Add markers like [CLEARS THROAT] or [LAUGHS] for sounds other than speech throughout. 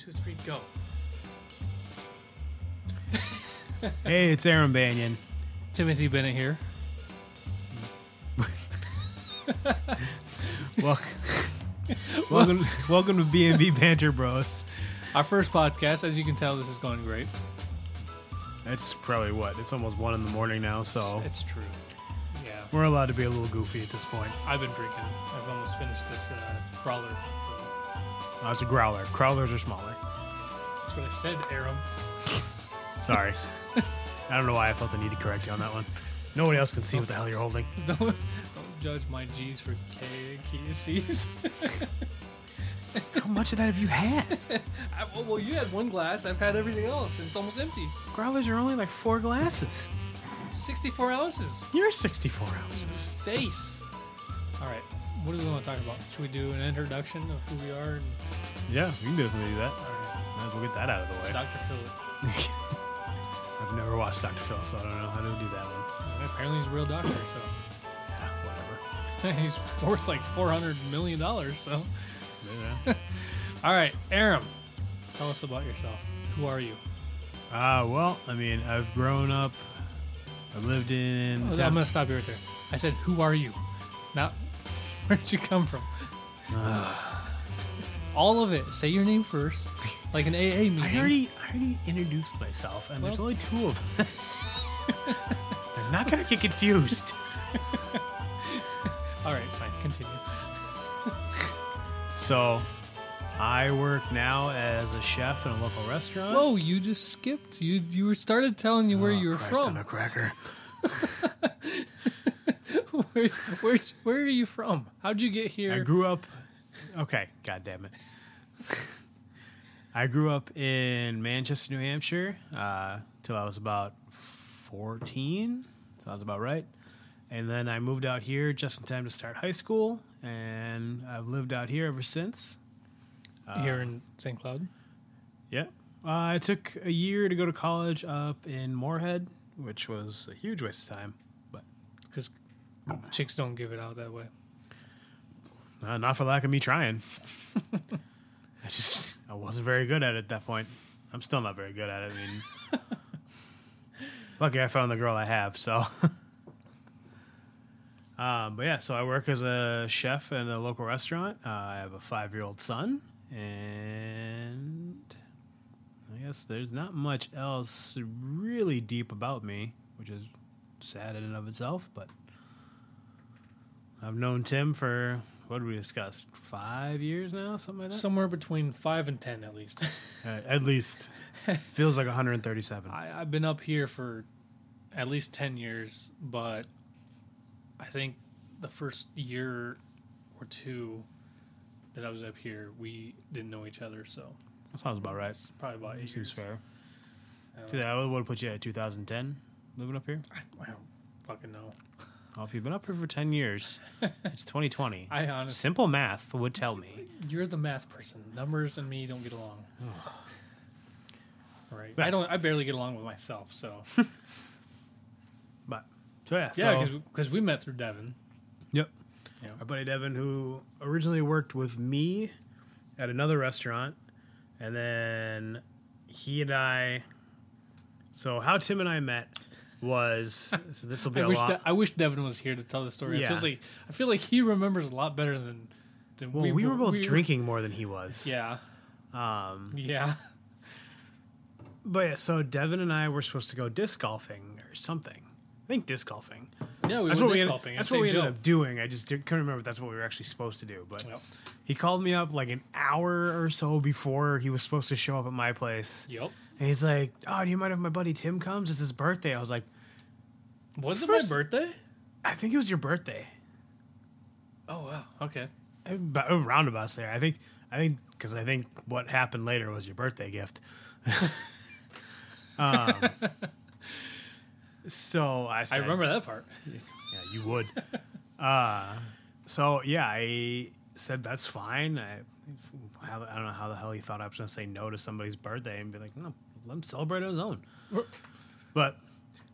two, three, go. Hey, it's Aaron Banyan. Timothy Bennett here. Welcome, welcome, welcome to B&B Banter Bros. Our first podcast. As you can tell, this is going great. It's probably what? It's almost one in the morning now, so It's true. Yeah. we're allowed to be a little goofy at this point. I've been drinking. I've almost finished this uh, crawler. So Oh, it's a growler. Crowlers are smaller. that's what I said, Aram. [LAUGHS] Sorry. I don't know why I felt the need to correct you on that one. Nobody else can see what the hell you're holding. [LAUGHS] Don't, don't judge my G's for K and C's. [LAUGHS] How much of that have you had? I, well, well, you had one glass. I've had everything else. and It's almost empty. Growlers are only like four glasses. 64 ounces. You're 64 ounces. Face. All right. What do we want to talk about? Should we do an introduction of who we are? And, Yeah, we can definitely do that. Might as well get that out of the way. Dr. Philip. [LAUGHS] I've never watched Dr. Phil, so I don't know how to do that one. Apparently, he's a real doctor, so Yeah, whatever. [LAUGHS] he's worth like $400 million. So, Yeah. [LAUGHS] all right, Aram, tell us about yourself. Who are you? Ah, well, I mean, I've grown up. I've lived in. I'm going to stop you right there. I said, Who are you? Not where'd you come from? [SIGHS] All of it. Say your name first, like an AA meeting. I already, I already introduced myself, and there's Well- only two of us. [LAUGHS] They're not gonna get confused. [LAUGHS] All right, fine. Continue. [LAUGHS] So, I work now as a chef in a local restaurant. Whoa, you just skipped. You you were started telling you where Oh, you were Christ from. on a cracker. [LAUGHS] where, where where are you from? How'd you get here? I grew up. Okay, god damn it. I grew up in Manchester, New Hampshire, uh, till I was about fourteen. Sounds about right. And then I moved out here just in time to start high school, and I've lived out here ever since. here in St. Cloud. Yeah. Uh, I took a year to go to college up in Moorhead, which was a huge waste of time, but because chicks don't give it out that way. uh, not for lack of me trying. [LAUGHS] I just I wasn't very good at it at that point. I'm still not very good at it. I mean, [LAUGHS] lucky I found the girl I have. So, [LAUGHS] um, but yeah, so I work as a chef in a local restaurant. Uh, I have a five year old son, and I guess there's not much else really deep about me, which is sad in and of itself. But I've known Tim for what did we discuss? Five years now, something like that. Somewhere between five and ten, at least. [LAUGHS] Uh, at least [LAUGHS] feels like 137. I, I've been up here for at least ten years, but I think the first year or two that I was up here, we didn't know each other, so That sounds about right. it's probably about eight Seems years. fair. I don't, I would put you at 2010 living up here. I don't fucking know. Well, if you've been up here for 10 years, [LAUGHS] it's 2020. I honestly, Simple math would tell me. you're the math person. Numbers and me don't get along. [SIGHS] right. But- I don't. I barely get along with myself. So [LAUGHS] But so yeah, yeah, so, because we met through Devin. yep. Yeah. Our buddy Devin, who originally worked with me at another restaurant, and then he and I. So how Tim and I met was so this will be I a wish lot. De- I wish Devin was here to tell the story. It Yeah. feels like I feel like he remembers a lot better than than well, we, were both we- drinking more than he was. Yeah, Um, yeah. but yeah, so Devin and I were supposed to go disc golfing or something. I think disc golfing. Yeah, we that's went what we disc ended, golfing. That's what we ended up doing. I just did, couldn't remember if that's what we were actually supposed to do. But Yep. he called me up like an hour or so before he was supposed to show up at my place, Yep. And he's like, "Oh, do you mind if my buddy Tim comes? It's his birthday." I was like, Was it First- my birthday? "I think it was your birthday." Oh wow. Okay. About- roundabouts there. I think. I think because I think what happened later was your birthday gift. [LAUGHS] um, so I I said, remember that part. [LAUGHS] Yeah, you would. uh, so yeah, I said that's fine. I, how, I don't know how the hell he thought I was going to say no to somebody's birthday and be like, no, let him celebrate on his own. But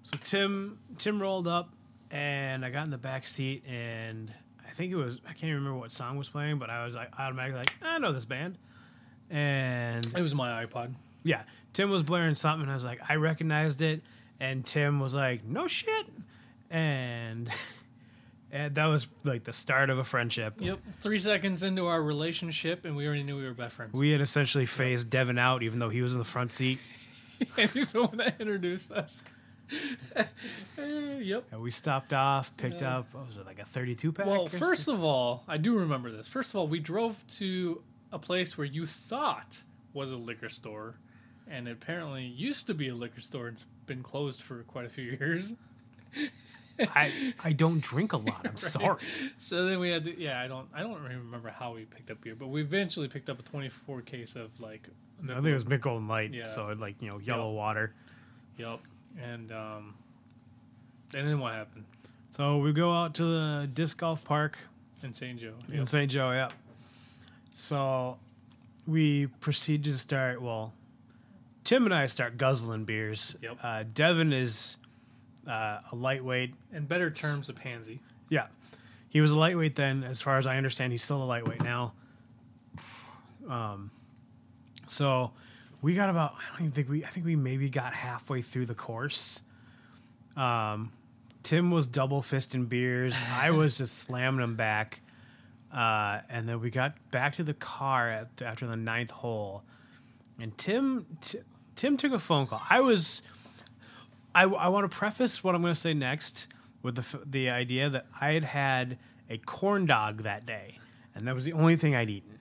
so Tim Tim rolled up and I got in the back seat and I think it was I can't even remember what song was playing, but I was like automatically like I know this band, and and It was my iPod. yeah, Tim was blaring something. And I was like, I recognized it, and Tim was like, "No shit," and [LAUGHS] and that was like the start of a friendship. Yep. Three seconds into our relationship, and we already knew we were best friends. We had essentially phased Devin out, even though he was in the front seat. [LAUGHS] and he's the one that introduced us. [LAUGHS] Yep. And we stopped off, picked Yeah. up, what was it, like a 32 pack? Well, first of all, I do remember this. First of all, we drove to a place where you thought was a liquor store, and it apparently used to be a liquor store it's been closed for quite a few [LAUGHS] years. I, I don't drink a lot. I'm [LAUGHS] sorry. So then we had to, yeah, I don't, I don't really remember how we picked up beer, but we eventually picked up a 24 case of like, I think it was Mich Golden Light, Yeah. so it like you know yellow water. Yep. And um, and then what happened So we go out to the disc golf park in St. Joe? in St. Joe. Yeah. So we proceed to start. Well, Tim and I start guzzling beers. Yep. Uh, Devin is uh, a lightweight. In better terms, a pansy. Yeah, he was a lightweight then. As far as I understand, he's still a lightweight now. Um, so we got about. I don't even think we. I think we maybe got halfway through the course. Um, Tim was double fisting beers. [LAUGHS] I was just slamming them back. Uh, and then we got back to the car at, after the ninth hole, and Tim t- Tim took a phone call. I was. I, I want to preface what I'm going to say next with the the idea that I had had a corn dog that day, and that was the only thing I'd eaten.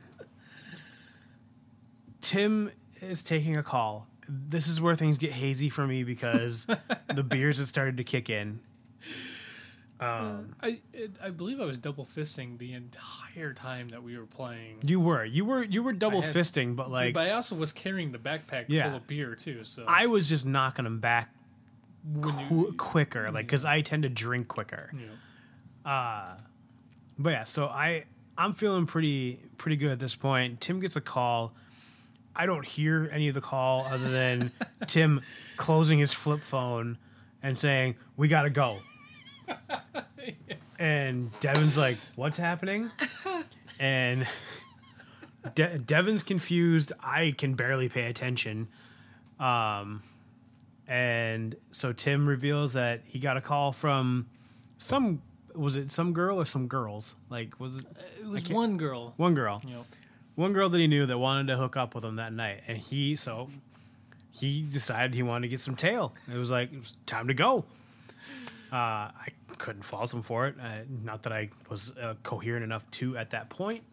Tim is taking a call. This is where things get hazy for me because the [LAUGHS] beers had started to kick in. Um, I it, I believe I was double fisting the entire time that we were playing. you were you were you were double had- fisting, but like but I also was carrying the backpack Yeah. full of beer too. So I was just knocking them back qu- quicker, like because I tend to drink quicker. you know, But yeah, so I I'm feeling pretty pretty good at this point. Tim gets a call. I don't hear any of the call other than [LAUGHS] Tim closing his flip phone and saying, "We got to go." [LAUGHS] and Devin's like, "What's happening?" [LAUGHS] And De- Devin's confused. I can barely pay attention. Um and so Tim reveals that he got a call from some was it some girl or some girls? Like was it it was one girl. one girl? Know, One girl that he knew that wanted to hook up with him that night, and he so he decided he wanted to get some tail. It was like it was time to go. Uh, I couldn't fault him for it. Uh, not that I was uh, coherent enough to at that point.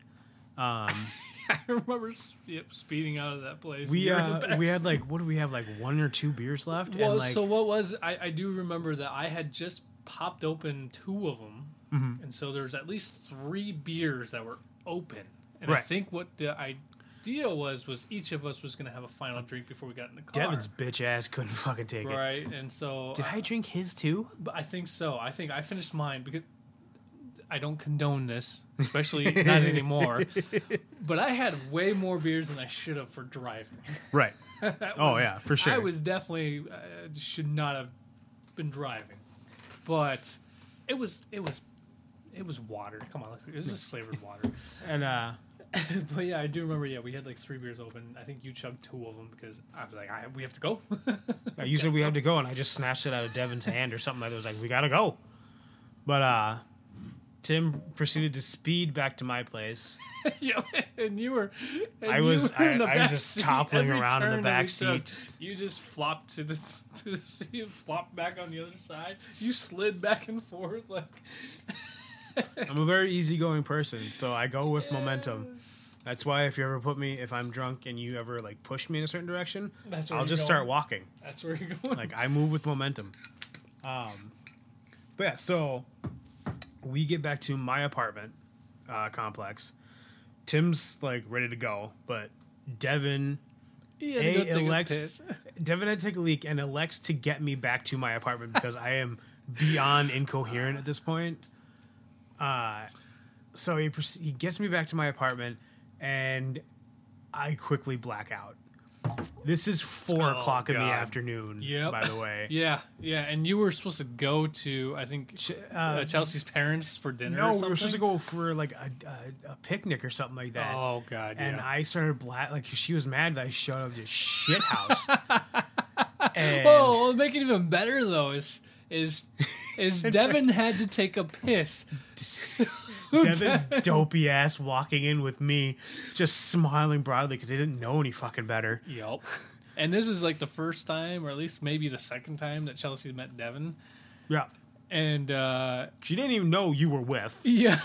Um, [LAUGHS] I remember speeding out of that place. we You were in the uh, we had like what do we have like one or two beers left? Well, and like so what was I, I do remember that I had just popped open two of them, Mm-hmm. and so there's at least three beers that were open. And I think what the idea was was each of us was going to have a final drink before we got in the car. Devin's bitch ass couldn't fucking take it. right, and so Did I drink his too? But I think so. I think I finished mine because I don't condone this, [LAUGHS] especially not anymore. But I had way more beers than I should have for driving. Right. [LAUGHS] Oh, was- yeah, for sure. I was definitely uh, should not have been driving, but it was it was it was water. Come on, this is flavored water. [LAUGHS] And uh, but yeah, I do remember. Yeah, we had like three beers open. I think you chugged two of them because I was like, I, we have to go. you said we had to go, and I just snatched it out of Devin's hand or something like that. It was like, we gotta go. But uh, Tim proceeded to speed back to my place. [LAUGHS] yeah, and you were. And I was- were I- I was just toppling around in the back that we took. seat. You just flopped to the [LAUGHS] to the seat, flopped back on the other side. You slid back and forth like. [LAUGHS] I'm a very easygoing person, so I go with momentum. That's why if you ever put me, if I'm drunk and you ever like push me in a certain direction, I'll just going. start walking. That's where you're going. Like I move with momentum. Um, but yeah, so we get back to my apartment uh, complex. Tim's like ready to go, but Devin, You had to a go take a elects. [LAUGHS] Devin had to take a leak and elects to get me back to my apartment because I am beyond incoherent at this point. Uh, so he he gets me back to my apartment, and I quickly black out. This is four Oh, o'clock in the afternoon. Yeah. By the way. [LAUGHS] Yeah, yeah, and you were supposed to go to I think uh, uh, Chelsea's parents for dinner. no, or we were supposed to go for like a, a, a picnic or something like that. Oh god, and yeah. I started bla like she was mad that I showed up just shit house. [LAUGHS] and Oh, what make it even better though is is [LAUGHS] is Devin had to take a piss. [LAUGHS] Devin's dopey ass walking in with me, just smiling broadly because he didn't know any fucking better. Yep. And this is like the first time, or at least maybe the second time that Chelsea met Devin. Yeah, And uh she didn't even know you were with. [LAUGHS] yeah,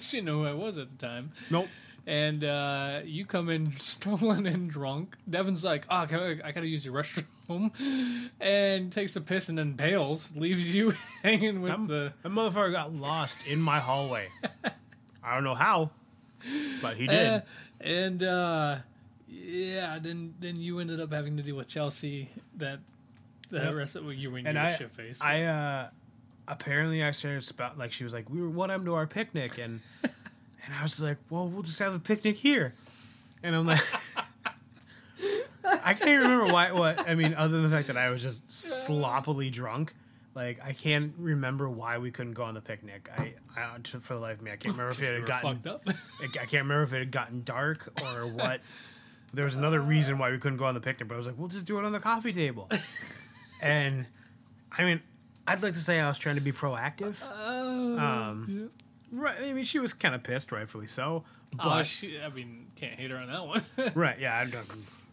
she didn't know who I was at the time. Nope. And uh, you come in stolen and drunk. Devin's like, "Oh, can I, I gotta use your restroom," and takes a piss and then bails, leaves you [LAUGHS] hanging with That, the. that motherfucker got lost in my hallway. [LAUGHS] I don't know how, but he did. Uh, and uh, yeah, then then you ended up having to deal with Chelsea. That the Yep. rest of you were in and your shit face. I uh, apparently I started spout like she was like, "We were what happened to our picnic?" and [LAUGHS] and I was like, "Well, we'll just have a picnic here," and I'm like. [LAUGHS] I can't even remember why. What I mean, other than the fact that I was just sloppily drunk, like I can't remember why we couldn't go on the picnic. I, I for the life of me, I can't remember if it had gotten fucked up. [LAUGHS] I I can't remember if it had gotten dark or [LAUGHS] what. There was another reason why we couldn't go on the picnic, but I was like, we'll just do it on the coffee table. and I mean, I'd like to say I was trying to be proactive. Um, right. I mean, she was kind of pissed, rightfully so. But oh, she, I mean, can't hate her on that one. right, yeah, I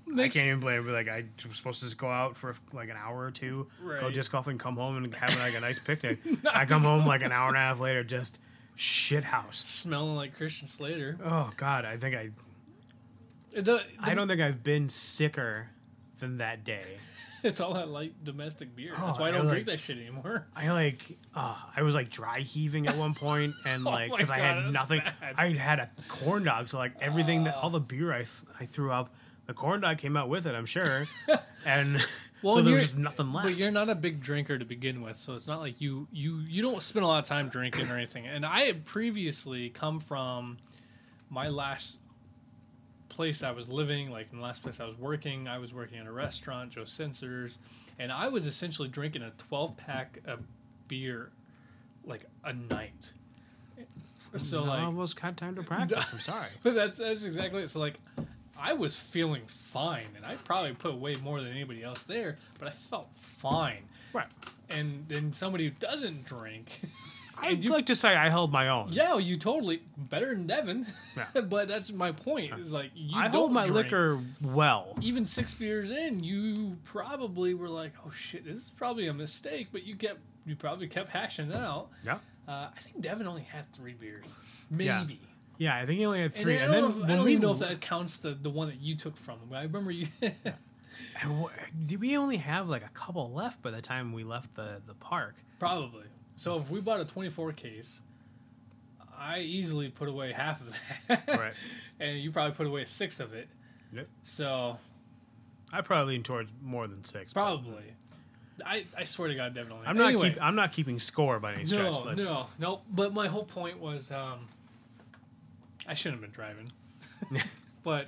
don't. I can't even blame her. Like I was supposed to just go out for like an hour or two, go Right. disc golf, and come home and have like a nice picnic. [LAUGHS] I come home like an hour and a half later, just shit house. Smelling like Christian Slater. Oh God, I think I The, the, I don't think I've been sicker than that day. [LAUGHS] It's all that light domestic beer. Oh, That's why I I don't like- drink that shit anymore. I like, uh, I was like dry heaving at one point, [LAUGHS] and Oh like because I had nothing. bad. I had a corn dog, so like everything that all the beer I th- I threw up, the corn dog came out with it. I'm sure, [LAUGHS] and [LAUGHS] Well, so there was just nothing left. But you're not a big drinker to begin with, so it's not like you you you don't spend a lot of time drinking or anything. And I had previously come from my last place I was living, like in the last place I was working. I was working at a restaurant, Joe Senser's, and I was essentially drinking a 12 pack of beer like a night. So None like us had time to [LAUGHS] practice. I'm sorry. But that's that's exactly it. So like, I was feeling fine, and I probably put way more than anybody else there, but I felt fine. Right. And then somebody who doesn't drink, [LAUGHS] I'd you- like to say I held my own. yeah, you totally better than Devin. Yeah. [LAUGHS] but that's my point. Is like you I hold my drink. liquor well. Even six beers in, you probably were like, "Oh shit, this is probably a mistake." But you kept, you probably kept hashing it out. Yeah. Uh, I think Devin only had three beers, maybe. Yeah, I think he only had And three. I And, don't, then know if, I don't we even know if that counts the, the one that you took from him. I remember you. [LAUGHS] and wh- did we only have like a couple left by the time we left the the park? Probably. So if we bought a 24 case, I easily put away half of that. [LAUGHS] Right. and you probably put away six of it. Yep. So I probably lean towards more than six. probably. I, I swear to God, definitely. I'm not Anyway, keep, I'm not keeping score by any stretch. no, but no, no. But my whole point was, um, I shouldn't have been driving. [LAUGHS] but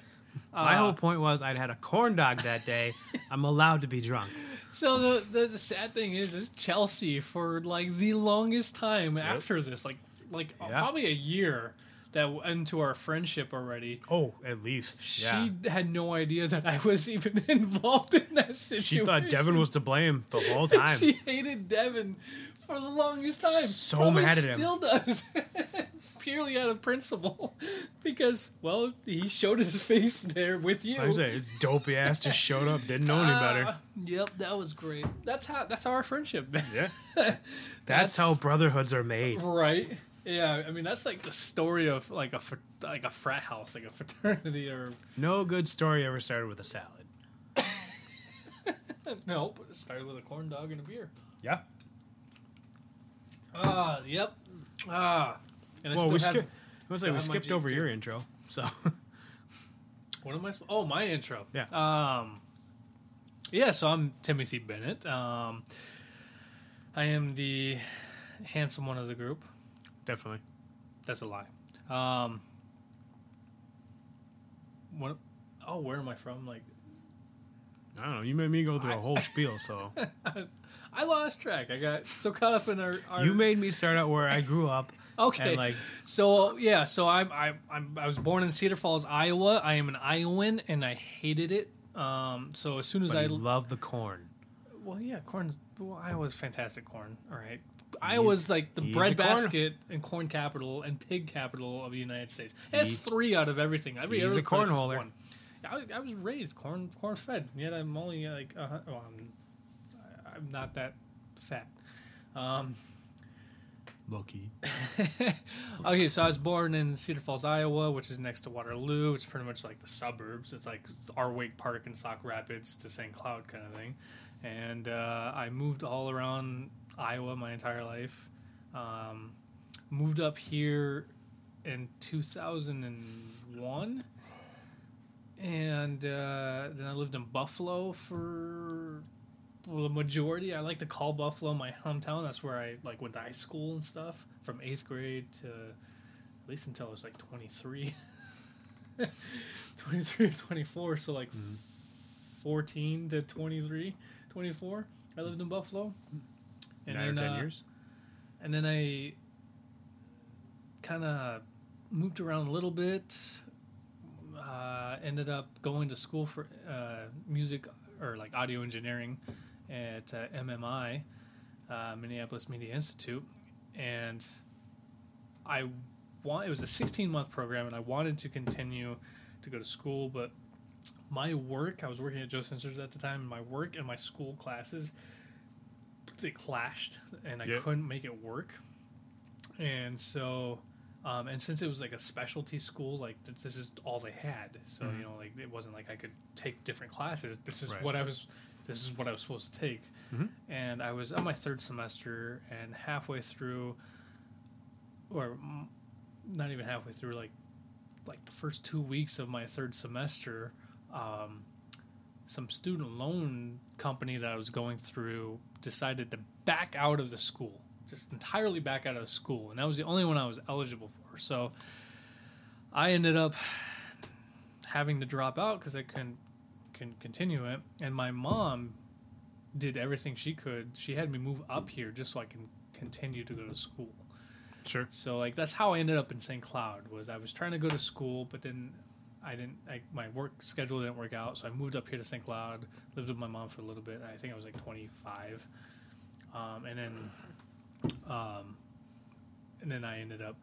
uh, my whole point was I'd had a corn dog that day. [LAUGHS] I'm allowed to be drunk. So the, the the sad thing is, is Chelsea for like the longest time after this, like like uh, Yeah. probably a year that into our friendship already. Oh, at least. Yeah. She had no idea that I was even [LAUGHS] involved in that situation. She, thought Devin was to blame the whole time. she hated Devin for the longest time. So Probably mad at him. Still does. Purely out of principle, [LAUGHS] because well, he showed his face there with you. Like I say, his dopey ass just showed up, didn't know any better. Ah, Yep, that was great. That's how that's how our friendship. Yeah. that's, [LAUGHS] That's how brotherhoods are made. Right. Yeah, I mean that's like the story of like a like a frat house, like a fraternity, or No good story ever started with a salad. [LAUGHS] no, but it started with a corn dog and a beer. Yeah. Ah, yep. Ah, and I Well, we, still skip, have. I was like, we skipped over too. your intro. So, What am I? sp- Oh, my intro. Yeah. Um. Yeah, so I'm Timothy Bennett. Um, I am the handsome one of the group. definitely. That's a lie. Um. What? Oh, where am I from? Like I don't know. You made me go through a whole spiel, so [LAUGHS] I lost track. I got so caught up in our. our you made me start out where I grew up. [LAUGHS] okay. And like, So yeah, so I'm I I'm I was born in Cedar Falls, Iowa. I am an Iowan, and I hated it. Um, so as soon as I love the corn. well, yeah, corn. Well, Iowa's fantastic corn. All right, Iowa's like the he's bread a corn- basket and corn capital and pig capital of the United States. It has three out of everything. Every he's other a cornholer. one. I, I was raised corn corn fed, yet I'm only like uh, well, I'm I'm not that fat. Um, Lucky. [LAUGHS] okay, so I was born in Cedar Falls, Iowa, which is next to Waterloo. It's pretty much like the suburbs. It's like our Waite Park and Sauk Rapids to St. Cloud kind of thing. And uh, I moved all around Iowa my entire life. Um, moved up here in 2001. And uh, then I lived in Buffalo for well, the majority. I like to call Buffalo my hometown. That's where I like went to high school and stuff from eighth grade to at least until I was like 23. [LAUGHS] 23 or 24. So like 14 to 23, 24. I lived in Buffalo. And Nine or then, ten uh, years. and then I kind of moved around a little bit. Uh, ended up going to school for uh, music or like audio engineering at uh, MMI, uh, Minneapolis Media Institute, and I want it was a 16 month program, and I wanted to continue to go to school, but my work I was working at Joe Senser's at the time, and my work and my school classes they clashed, and I Yep. couldn't make it work, and so. Um, and since it was like a specialty school, like th- this is all they had, so Mhm. you know, like it wasn't like I could take different classes. This is Right. what I was, this is what I was supposed to take, Mhm. and I was on my third semester, and halfway through, or not even halfway through, like like the first two weeks of my third semester, um, some student loan company that I was going through decided to back out of the school, just entirely back out of school, and that was the only one I was eligible for. So I ended up having to drop out because I couldn't can continue it, and my mom did everything she could. She had me move up here just so I can continue to go to school. Sure. So like that's how I ended up in St. Cloud was I was trying to go to school, but then I didn't. I, my work schedule didn't work out, so I moved up here to St. Cloud. Lived with my mom for a little bit. I think I was like 25, um, and then, um, and then I ended up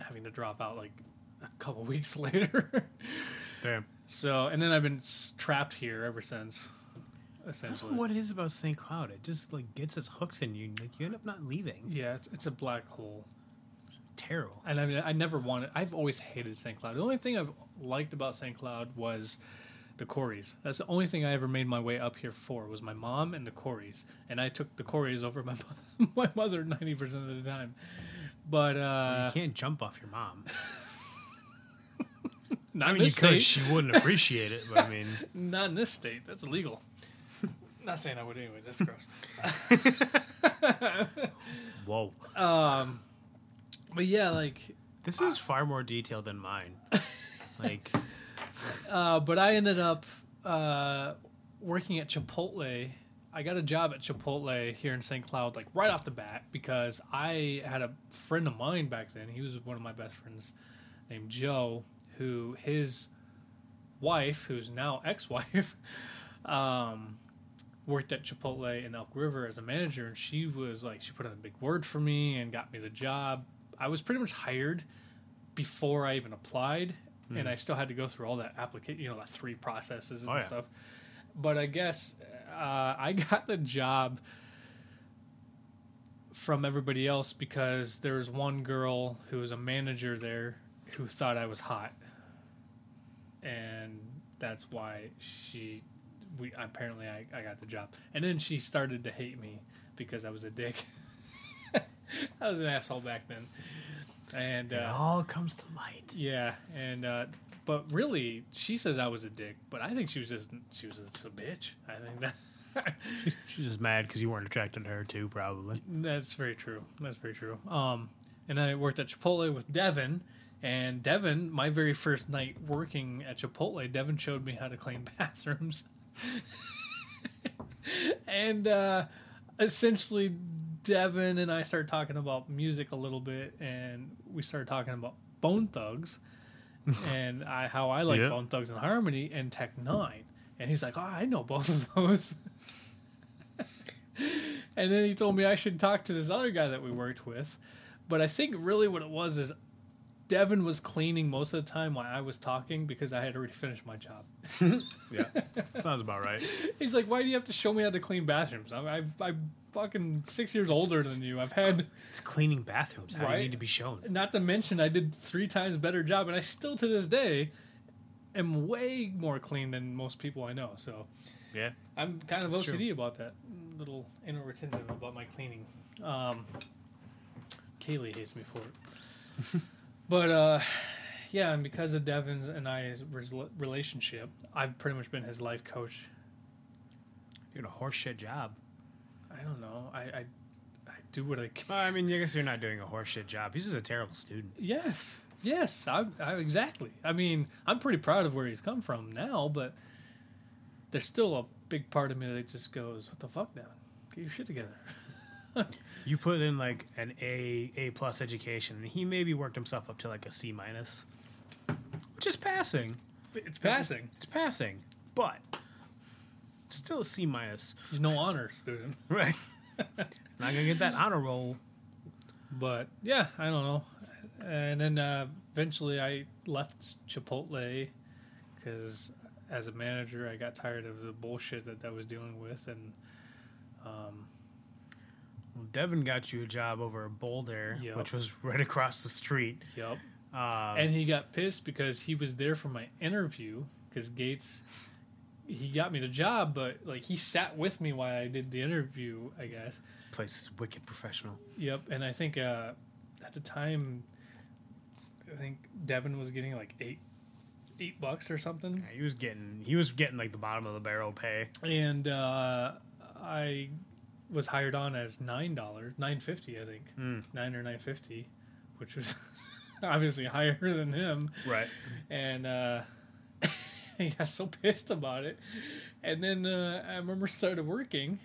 having to drop out like a couple [LAUGHS] weeks later. Damn. so and then I've been s- trapped here ever since. Essentially, what it is about St. Cloud. It just like gets its hooks in you. Like you end up not leaving. yeah, it's, it's a black hole. Terrible. And I mean, I never wanted. I've always hated St. Cloud. The only thing I've liked about St. Cloud was the Corys. That's the only thing I ever made my way up here for was my mom and the Corys. And I took the Corys over my [LAUGHS] my mother ninety percent of the time. But uh, you can't jump off your mom. [LAUGHS] not I in mean, you this state. She wouldn't appreciate it, but I mean, [LAUGHS] Not in this state. That's illegal. not saying I would anyway. That's gross. whoa. um, but yeah, like This is far more detailed than mine. Like, Uh, but I ended up uh, working at Chipotle. I got a job at Chipotle here in St. Cloud, like right off the bat, because I had a friend of mine back then. He was one of my best friends, named Joe, who his wife, who's now [LAUGHS] ex-wife, um, worked at Chipotle in Elk River as a manager, and she was like, she put in a big word for me and got me the job. I was pretty much hired before I even applied, and I still had to go through all that application, you know, like three processes and Oh, yeah. stuff. But I guess uh, I [LAUGHS] got the job from everybody else because there was one girl who was a manager there who thought I was hot, and that's why she, we apparently I, I got the job, and then she started to hate me because I was a dick. [LAUGHS] I was an asshole back then, and it uh, all comes to light. yeah, and uh, but really, she says I was a dick, but I think she was just she was just a bitch. I think that [LAUGHS] She's just mad because you weren't attracted to her too, probably. that's very true. That's very true. Um, and I worked at Chipotle with Devin, and Devin, my very first night working at Chipotle, Devin showed me how to clean [LAUGHS] bathrooms. and uh, essentially, Devin and I started talking about music a little bit, and we started talking about Bone Thugs [LAUGHS] and I, how I like Yeah. Bone Thugs and Harmony and Tech N9ne. And he's like, "Oh, I know both of those." [LAUGHS] and then he told me I should talk to this other guy that we worked with. But I think really what it was is Devin was cleaning most of the time while I was talking because I had already finished my job. [LAUGHS] Yeah, sounds about right. He's like, "Why do you have to show me how to clean bathrooms? I'm, I'm, I'm fucking six years older than you. I've had, It's cleaning bathrooms. How do you need to be shown? not to mention, I did three times better job, and I still to this day am way more clean than most people I know. So Yeah, I'm kind of That's OCD true. about that. Little inner retentive about my cleaning. Um, Kaylee hates me for it. [LAUGHS] but uh, yeah, and because of Devin's and I's relationship, I've pretty much been his life coach. you're doing a horseshit job. I don't know. I I, I do what I can. Well, I mean, I guess you're not doing a horseshit job. He's just a terrible student. Yes, yes, I, I exactly. I mean, I'm pretty proud of where he's come from now, but there's still a big part of me that just goes, "What the fuck, now? Get your shit together." [LAUGHS] You put in like an A A plus education, and he maybe worked himself up to like a C minus, which is passing. It's passing. It's passing, but still a C minus. He's no honor student. [LAUGHS] Right. [LAUGHS] Not gonna get that honor roll. But yeah, I don't know. And then uh, eventually I left Chipotle because as a manager, I got tired of the bullshit that I was dealing with. And um, Well, Devin got you a job over at Boulder, Yep. which was right across the street. yep. Um, and he got pissed because he was there for my interview because Gates he got me the job but like he sat with me while I did the interview I guess place is wicked professional. yep and I think uh at the time I think Devin was getting like eight eight bucks or something Yeah, he was getting he was getting like the bottom of the barrel pay. and uh I was hired on as nine dollars nine fifty I think Mm. nine or nine fifty which was [LAUGHS] obviously higher than him Right. and uh, [LAUGHS] [LAUGHS] he got so pissed about it. And then uh, I remember started working,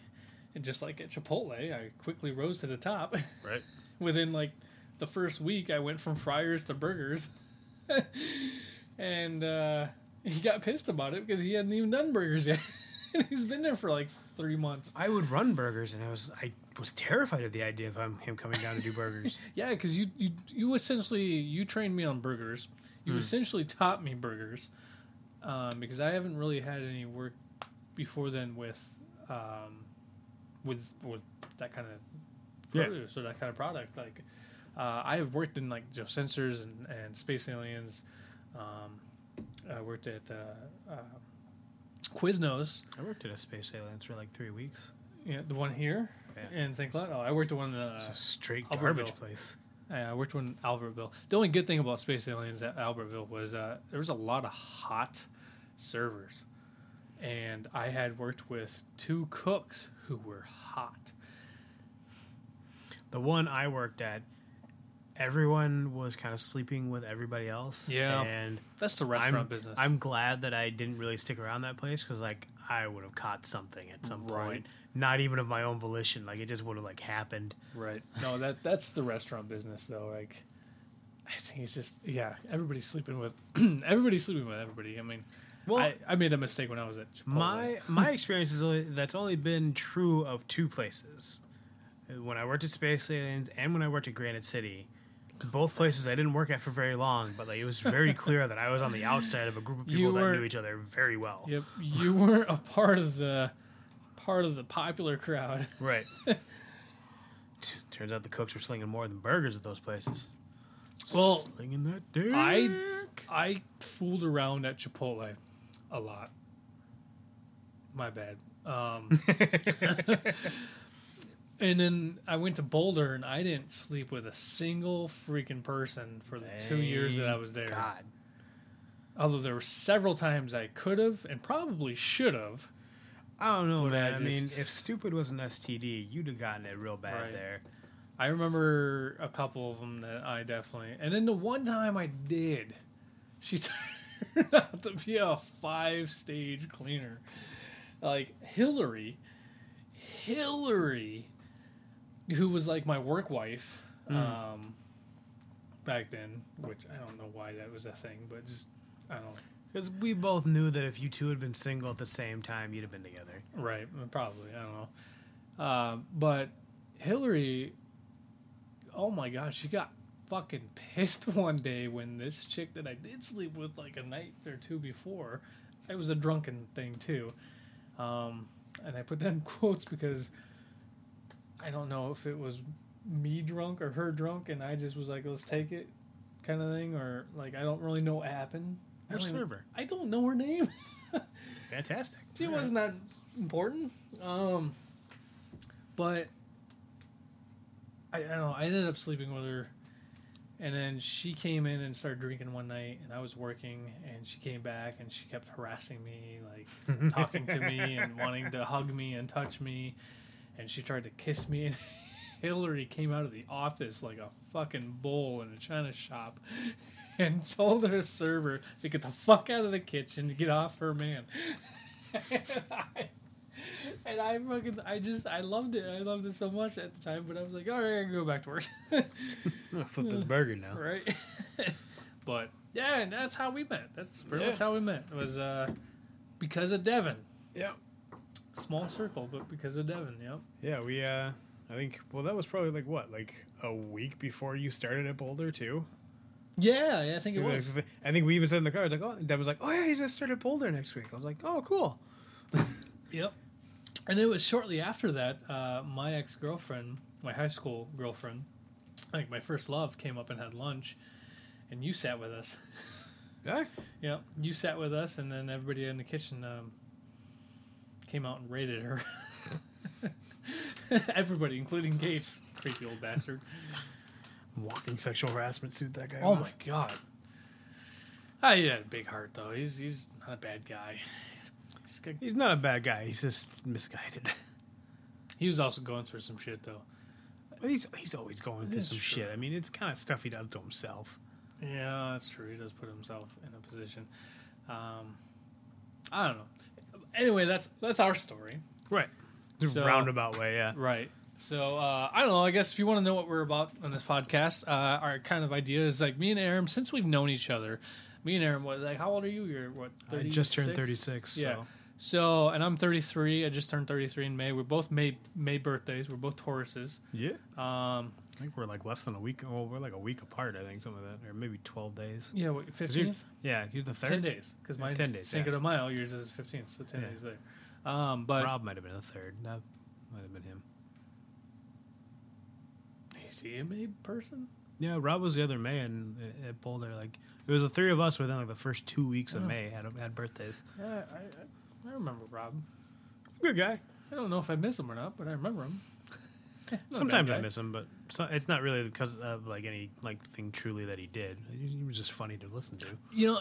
and just like at Chipotle, I quickly rose to the top. [LAUGHS] Right. Within like the first week, I went from fryers to burgers, [LAUGHS] and uh, he got pissed about it because he hadn't even done burgers yet. and he's been there for like three months. I would run burgers, and I was I was terrified of the idea of him, him coming down to do burgers. Yeah, because you, you you essentially you trained me on burgers. You Hmm. essentially taught me burgers um, because I haven't really had any work before then with um, with with that kind of Yeah. produce or that kind of product. Like uh, I have worked in like you know, Senser's and, and space aliens. Um, I worked at uh, uh, Quiznos, I worked at a space aliens for like three weeks. yeah, the one here Yeah. in St. Cloud. Oh, I worked at one. Uh, It's a straight Albertville. garbage place. I worked in Albertville. The only good thing about Space Aliens at Albertville was uh, there was a lot of hot servers, and I had worked with two cooks who were hot. The one I worked at, everyone was kind of sleeping with everybody else. Yeah. and That's the restaurant I'm, business. I'm glad that I didn't really stick around that place because like I would have caught something at some Right. point, not even of my own volition. Like it just would have like happened. right. No, that that's the restaurant business though. Like, I think it's just yeah, everybody's sleeping with [CLEARS THROAT] everybody's sleeping with everybody. I mean, Well, I, I made a mistake when I was at Chipotle. my my experience is only, that's only been true of two places. When I worked at Space Aliens and when I worked at Granite City. Both places I didn't work at for very long, but like it was very [LAUGHS] clear that I was on the outside of a group of You people that were- knew each other very well. Yep, you [LAUGHS] weren't a part of the part of the popular crowd. Right. [LAUGHS] T- Turns out the cooks were slinging more than burgers at those places. Well, slinging that dick. I- I fooled around at Chipotle a lot. My bad. Um, and then I went to Boulder and I didn't sleep with a single freaking person for the two years that I was there. God. Although there were several times I could have and probably should have. I don't know, But man. I I, mean, if stupid was an STD, you'd have gotten it real bad Right. there. I remember a couple of them that I definitely. And then the one time I did, she [LAUGHS] turned out to be a five stage cleaner. like Hillary, Hillary, who was like my work wife, Mm. um, back then. Which I don't know why that was a thing, but just I don't know. Because we both knew that if you two had been single at the same time, you'd have been together. Right, probably. I don't know. Uh, but Hillary, oh my gosh, she got fucking [LAUGHS] pissed one day when this chick that I did sleep with like a night or two before, it was a drunken thing too. Um, and I put that in [LAUGHS] quotes because I don't know if it was me drunk or her drunk, and I just was like, let's take it kind of thing, or like, I don't really know what happened. I Which don't even- server? I don't know her name. [LAUGHS] Fantastic. It wasn't that important. Um, but I, I don't know. I ended up sleeping with her, and then she came in and started drinking one night, and I was working, and she came back and she kept harassing me, like talking to me and wanting to hug me and touch me, and she tried to kiss me. And [LAUGHS] Hillary came out of the office like a fucking bull in a china shop. [LAUGHS] And told her server to get the fuck out of the kitchen to get off her man [LAUGHS] and I, and I fucking, I just, I loved it. I loved it so much at the time, but I was like, all right, I gotta go back to work. I'm gonna flip this burger now. right? but yeah, and that's how we met. That's pretty Yeah. much how we met. It was uh, because of Devin. Yeah. Small circle, but because of Devin. Yep. Yeah, we uh I think well that was probably like what, like a week before you started at Boulder too? Yeah, yeah I think it was. I think we even said in the car, it's like, oh Deb was like, Oh yeah, he's gonna start at Boulder next week. I was like, Oh cool. [LAUGHS] Yep. And it was shortly after that, uh, my ex girlfriend, my high school girlfriend, like my first love, came up and had lunch, and you sat with us. Yeah. Yep, you sat with us, and then everybody in the kitchen um, came out and raided her. [LAUGHS] everybody, including Gates, creepy old bastard. Walking sexual harassment suit that guy. Oh my god. Ah, he had a big heart though. He's he's not a bad guy. He's, he's. He's not a bad guy, he's just misguided. He was also going through some shit though. But he's he's always going through some true. shit. I mean it's kind of stuff he does to himself. Yeah, that's true. He does put himself in a position. Um, I don't know. Anyway, that's that's our story, Right. The So- roundabout way, yeah. right? So uh, I don't know. I guess if you want to know what we're about on this podcast, uh, our kind of idea is like me and Aaron. Since we've known each other, me and Aaron. What like how old are you? You're what? I just turned 36? 36. Yeah. So. So and I'm 33. I just turned 33 in May. We're both May May birthdays. We're both Tauruses. Yeah. Um, I think we're like less than a week. Well, we're like a week apart. I think something like that, or maybe twelve days. yeah, what, 'Cause you're- 15th. Yeah, you're the third. Ten days because mine's 10 days, Cinco yeah. de Mayo. Yours is 15th, so 10 Yeah. days later. Um, but Rob might have been the third. That might have been him. is he a May person? Yeah, Rob was the other May in, at Boulder. Like it was the three of us within like the first two weeks of Oh. May had had birthdays. Yeah, I, I, I remember Rob. Good guy. I don't know if I miss him or not, but I remember him. Bad Sometimes I miss him, but so, it's not really because of like any like thing truly that he did. He, was just funny to listen to. You know,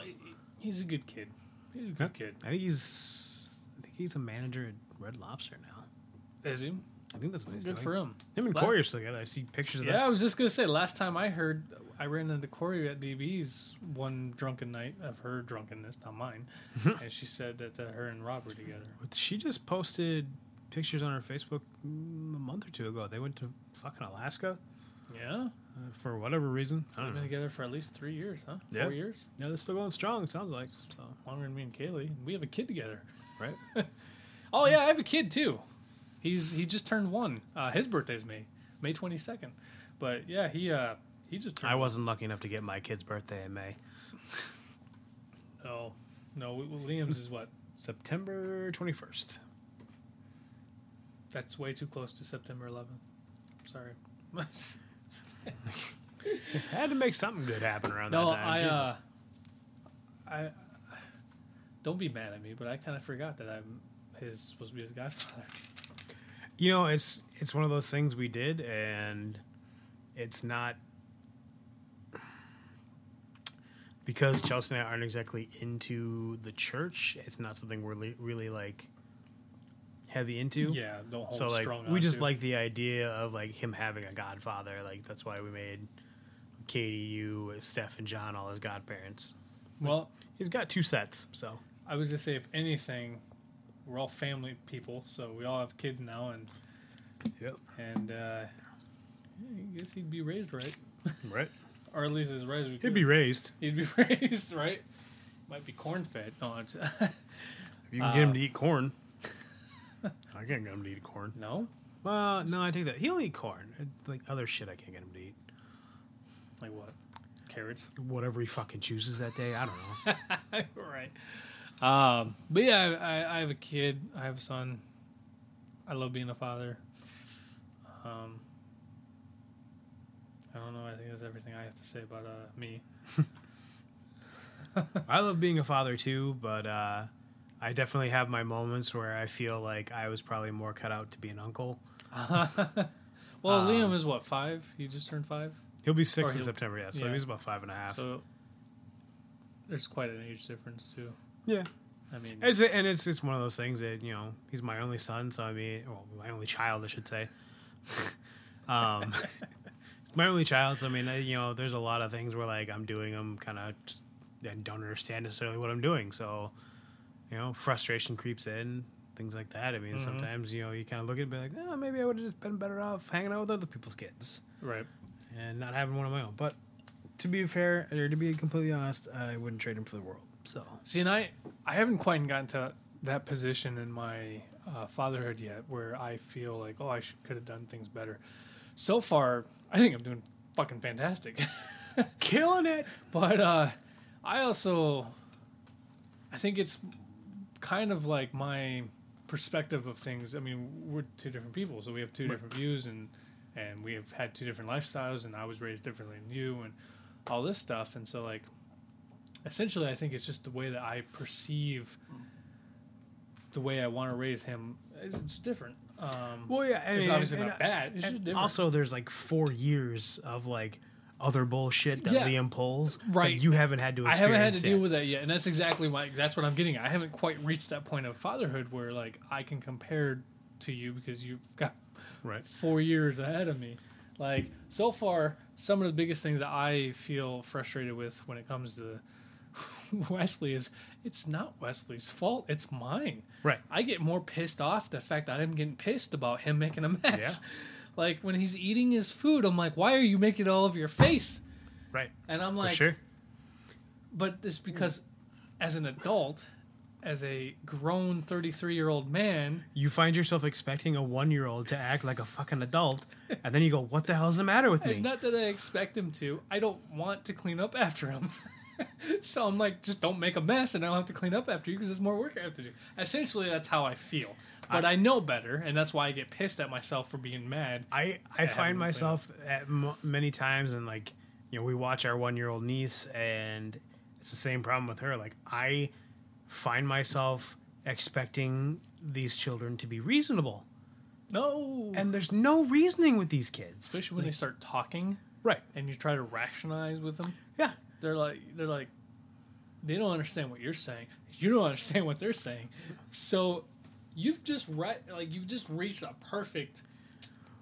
he's a good kid. He's a good kid. I think he's I think he's a manager at Red Lobster now. Is he? I think that's what he's Good doing. for him. Him and La- Corey are still together. I see pictures of Yeah, that. Yeah, I was just gonna say. Last time I heard, I ran into Corey at DB's one drunken night of her drunkenness, not mine, [LAUGHS] and she said that uh, her and Rob were together. She just posted pictures on her Facebook a month or two ago. They went to fucking Alaska Yeah, uh, for whatever reason. I they've been know. together for at least three years, huh? Yeah. Four years, Yeah, they're still going strong. It sounds like so. longer than me and Kaylee. We have a kid together. Right? [LAUGHS] Oh yeah, I have a kid too. He's he just turned one. Uh, his birthday's May May twenty second. But yeah, he uh he just. I wasn't lucky enough to get my kid's birthday in May. One. [LAUGHS] Oh no, Liam's is what? September twenty first. That's way too close to September eleventh. Sorry. [LAUGHS] Had to make something good happen around no, that time. I uh, I don't be mad at me, but I kind of forgot that I'm his supposed to be his godfather. You know, it's it's one of those things we did, and it's not because Chelsea and I aren't exactly into the church. It's not something we're really like heavy into. Yeah, don't hold So like strong. we just like the idea of like him having a godfather. Like that's why we made Katie, you, Steph, and John all his godparents. Well, He's got two sets, so I was gonna say if anything, we're all family people, so we all have kids now, and Yep. and uh, I guess he'd be raised right, [LAUGHS] Right. or at least as raised. He'd could. be raised. He'd be [LAUGHS] raised right. Might be corn fed. No, [LAUGHS] If you can get him Uh, to eat corn. I can't get him to eat corn. no. Well, no, I take that. He'll eat corn. It's Like other shit, I can't get him to eat. Like what? Carrots. Whatever he fucking chooses that day, I don't know. [LAUGHS] right. Um, but yeah, I, I, I have a kid. I have a son. I love being a father. Um, I don't know. I think that's everything I have to say about uh, me. [LAUGHS] I love being a father too, but uh, I definitely have my moments where I feel like I was probably more cut out to be an uncle. [LAUGHS] well, Um, Liam is what five? He just turned five, He'll be six Or in September, yeah. So yeah. he's about five and a half. so there's quite an age difference too. yeah, I mean, it's, and it's it's one of those things that you know he's my only son, so I mean, well, my only child, I should say. [LAUGHS] um, [LAUGHS] my only child, so I mean, I, you know, there's a lot of things where like I'm doing them kind of and don't understand necessarily what I'm doing, so you know, frustration creeps in, things like that. I mean, Mhm. sometimes you know you kind of look at it and be like, oh, maybe I would have just been better off hanging out with other people's kids right. and not having one of my own. But to be fair, or to be completely honest, I wouldn't trade him for the world. So See, and I, I haven't quite gotten to that position in my uh, fatherhood yet where I feel like, oh, I should, could have done things better. So far, I think I'm doing fucking fantastic. [LAUGHS] killing it. but uh, I also, I think it's kind of like my perspective of things. I mean, we're two different people, so we have two Right. different views, and and we have had two different lifestyles, and I was raised differently than you, and all this stuff, and so like, essentially, I think it's just the way that I perceive the way I want to raise him. It's, it's different. Um, Well, yeah, and, it's obviously and- not bad. It's and just different. Also, there's like four years of like other bullshit that Yeah. Liam pulls Right. that you haven't had to I haven't had to deal with that yet, and that's exactly why. That's what I'm getting at. I haven't quite reached that point of fatherhood where like I can compare to you because you've got right. four years ahead of me. Like so far, some of the biggest things that I feel frustrated with when it comes to [LAUGHS] Wesley is it's not Wesley's fault. It's mine. Right. I get more pissed off the fact that I'm getting pissed about him making a mess. Yeah. Like when he's eating his food, I'm like, why are you making all of your face? Right. And I'm For like, sure. but it's because as an adult, as a grown 33 year old man, You find yourself expecting a one year old to act like a fucking adult, and then you go, "What the hell's the matter with me?" it's not that I expect him to. I don't want to clean up after him. [LAUGHS] so I'm like, just don't make a mess and I don't have to clean up after you because there's more work I have to do. Essentially, that's how I feel. But I, know better, and that's why I get pissed at myself for being mad. I I find myself at m- many times and like you know we watch our one year old niece and it's the same problem with her. Like I find myself expecting these children to be reasonable, No. and there's no reasoning with these kids. especially when they start talking right? and you try to rationalize with them. Yeah, they're like they're like they don't understand what you're saying you don't [LAUGHS] understand what they're saying so you've just right like you've just reached a perfect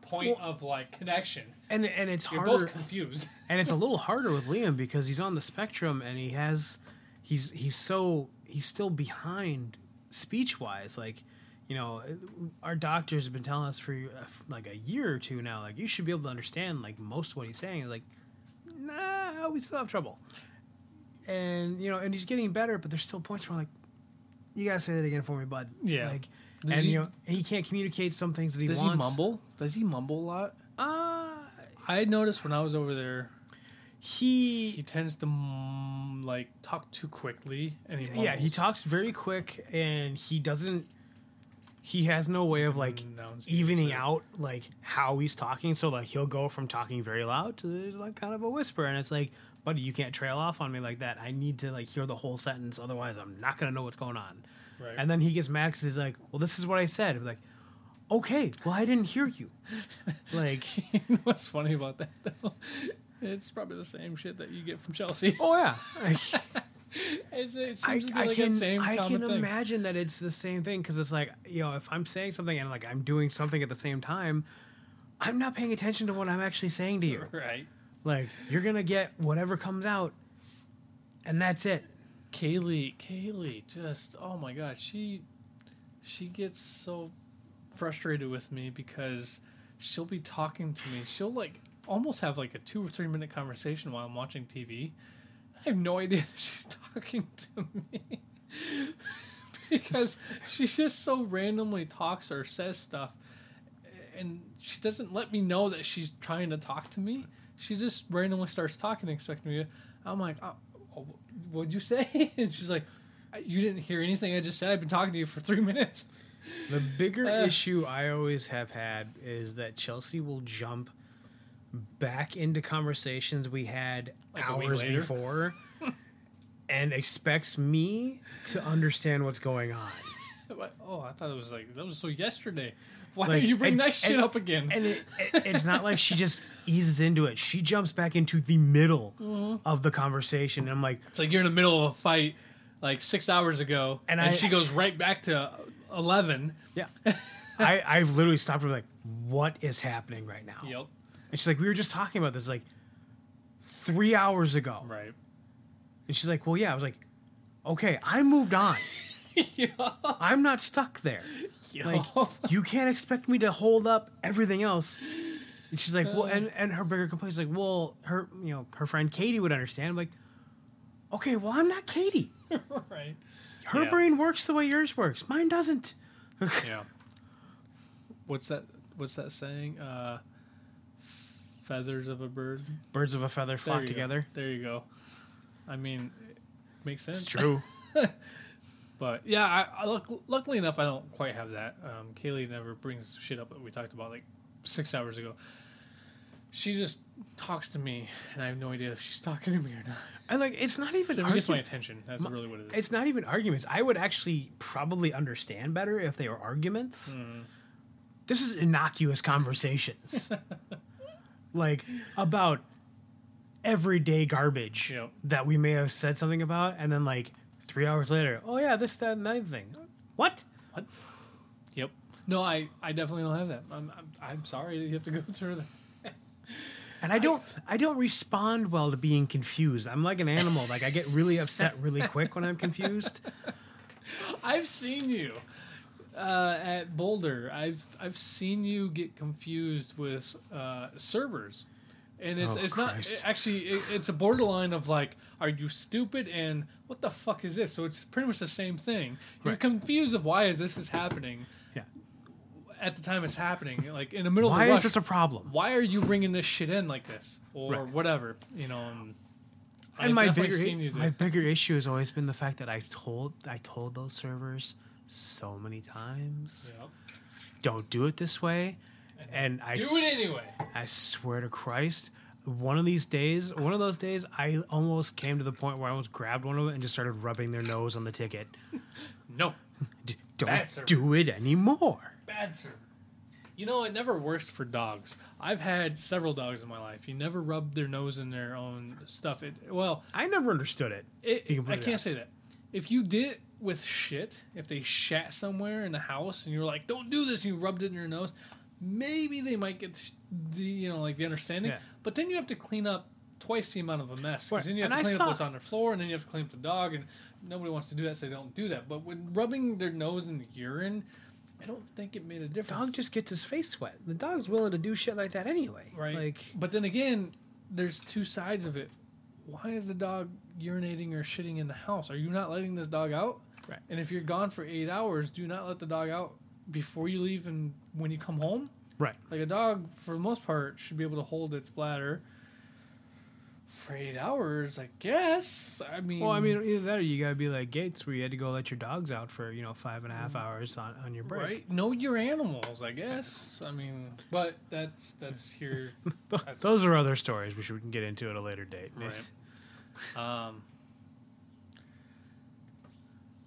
point Well- of like connection. and and it's you're harder. both confused. [LAUGHS] and it's a little harder with Liam because he's on the spectrum and he has he's he's so he's still behind speech wise like you know our doctors have been telling us for like a year or two now like you should be able to understand like most of what he's saying. Like nah we still have trouble. And you know and he's getting better but there's still points where I'm like you gotta say that again for me bud. Yeah. like Does and he- you know he can't communicate some things that he does wants. he mumble? Does he mumble a lot? Uh i noticed when i was over there he he tends to mm, like talk too quickly and he mumbles. yeah he talks very quick and he doesn't he has no way of like Nouns, evening out like how he's talking. So like he'll go from talking very loud to like kind of a whisper. And it's like buddy you can't trail off on me like that. I need to like hear the whole sentence otherwise i'm not gonna know what's going on. Right. And then he gets mad because he's like well this is what i said. I'm like okay well i didn't hear you. [LAUGHS] Like you know what's funny about that though? It's probably the same shit that you get from chelsea. Oh yeah. [LAUGHS] It's, it I, to be I like can the same I can thing. imagine that it's the same thing because it's like you know if I'm saying something and like I'm doing something at the same time, I'm not paying attention to what I'm actually saying to you. [LAUGHS] right Like you're gonna get whatever comes out, and that's it. Kaylee, Kaylee, just oh my god, she she gets so frustrated with me because she'll be talking to me. She'll like almost have like a two or three minute conversation while I'm watching TV. I have no idea [LAUGHS] that she's talking to me [LAUGHS] because she just so randomly talks or says stuff, and she doesn't let me know that she's trying to talk to me. She just randomly starts talking, and expecting me. To, I'm like, oh, oh, "What'd you say?" [LAUGHS] And she's like, "You didn't hear anything I just said. I've been talking to you for three [LAUGHS] minutes." The bigger Uh. issue I always have had is that Chelsea will jump back into conversations we had Like hours before [LAUGHS] and expects me to understand what's going on. Oh, I thought it was like that was so yesterday. Why Like, are you bringing and- that shit and- up again? And it, it, [LAUGHS] it's not like she just eases into it. She jumps back into the middle Mm-hmm. of the conversation. I'm like, It's like you're in the middle of a fight like six hours ago, And and, I- she goes right back to eleven. yeah. [LAUGHS] I, I've literally stopped her like, what is happening right now? Yep. And she's like, we were just talking about this like three hours ago. Right. And she's like, well, yeah. I was like, okay, I moved on. [LAUGHS] yeah. I'm not stuck there. [LAUGHS] Like, you can't expect me to hold up everything else. And she's like, well, and, and her bigger complaint is like, well, her, you know, her friend Katie would understand. I'm like, okay, well, I'm not Katie. [LAUGHS] right. Her Yeah. brain works the way yours works. Mine doesn't. [LAUGHS] Yeah. What's that? What's that saying? Uh, feathers of a bird. Birds of a feather There flock go. together. There you go. I mean, it makes sense. It's true. But yeah, I, I luck, luckily enough, I don't quite have that. Um, Kaylee never brings shit up that we talked about like six hours ago. She just talks to me, and I have no idea if she's talking to me or not. and like, it's not even. She gets my attention. That's My- really what it is. It's not even arguments. I would actually probably understand better if they were arguments. Hmm. This is innocuous conversations. [LAUGHS] like about everyday garbage Yep. that we may have said something about, and then like three hours later, oh yeah, this, that, and that thing. What? What? Yep. No, I, I definitely don't have that. I'm, I'm, I'm sorry you have to go [LAUGHS] through that. And I don't, I don't respond well to being confused. I'm like an animal. Like I get really upset really quick when I'm confused. [LAUGHS] I've seen you uh, at Boulder. I've I've seen you get confused with uh, servers, and it's Oh, it's not it- actually it, it's a borderline of like, are you stupid and what the fuck is this? So it's pretty much the same thing. You're Right. confused of why is this is happening Yeah. at the time it's happening, like in the middle Why of. Why is this a problem? why are you bringing this shit in like this or Right. whatever? You know. And, and my bigger seen you do- my bigger issue has always been the fact that I told I told those servers so many times Yep. don't do it this way and I Do it anyway. I swear to Christ one of these days one of those days I almost came to the point where I almost grabbed one of them and just started rubbing their nose on the ticket [LAUGHS] No. [LAUGHS] D- don't do it anymore Bad sir. You know, it never works for dogs. I've had several dogs in my life. You never rub their nose in their own stuff. It well, I never understood it it, I can't asked. say that. If you did it with shit, if they shat somewhere in the house and you're like, "Don't do this," and you rubbed it in your nose, maybe they might get the you know like the understanding. Yeah. But then you have to clean up twice the amount of a mess because Right. then you have And to I clean saw- up what's on their floor and then you have to clean up the dog and nobody wants to do that, so they don't do that. But when rubbing their nose in the urine, I don't think it made a difference. The dog just gets his face wet the dog's willing to do shit like that anyway right. like but then again, there's two sides of it. Why is the dog urinating or shitting in the house? Are you not letting this dog out? Right. And if you're gone for eight hours, do not let the dog out before you leave and when you come home. right Like a dog, for the most part, should be able to hold its bladder for eight hours. I guess. I mean. Well, I mean, either that or you gotta be like Gates, where you had to go let your dogs out for you know five and a half hours on, on your break. Mm. Right. Know your animals. I guess. [LAUGHS] I mean, but that's that's here. [LAUGHS] That's- Those are other stories which we can get into at a later date. Right. Um.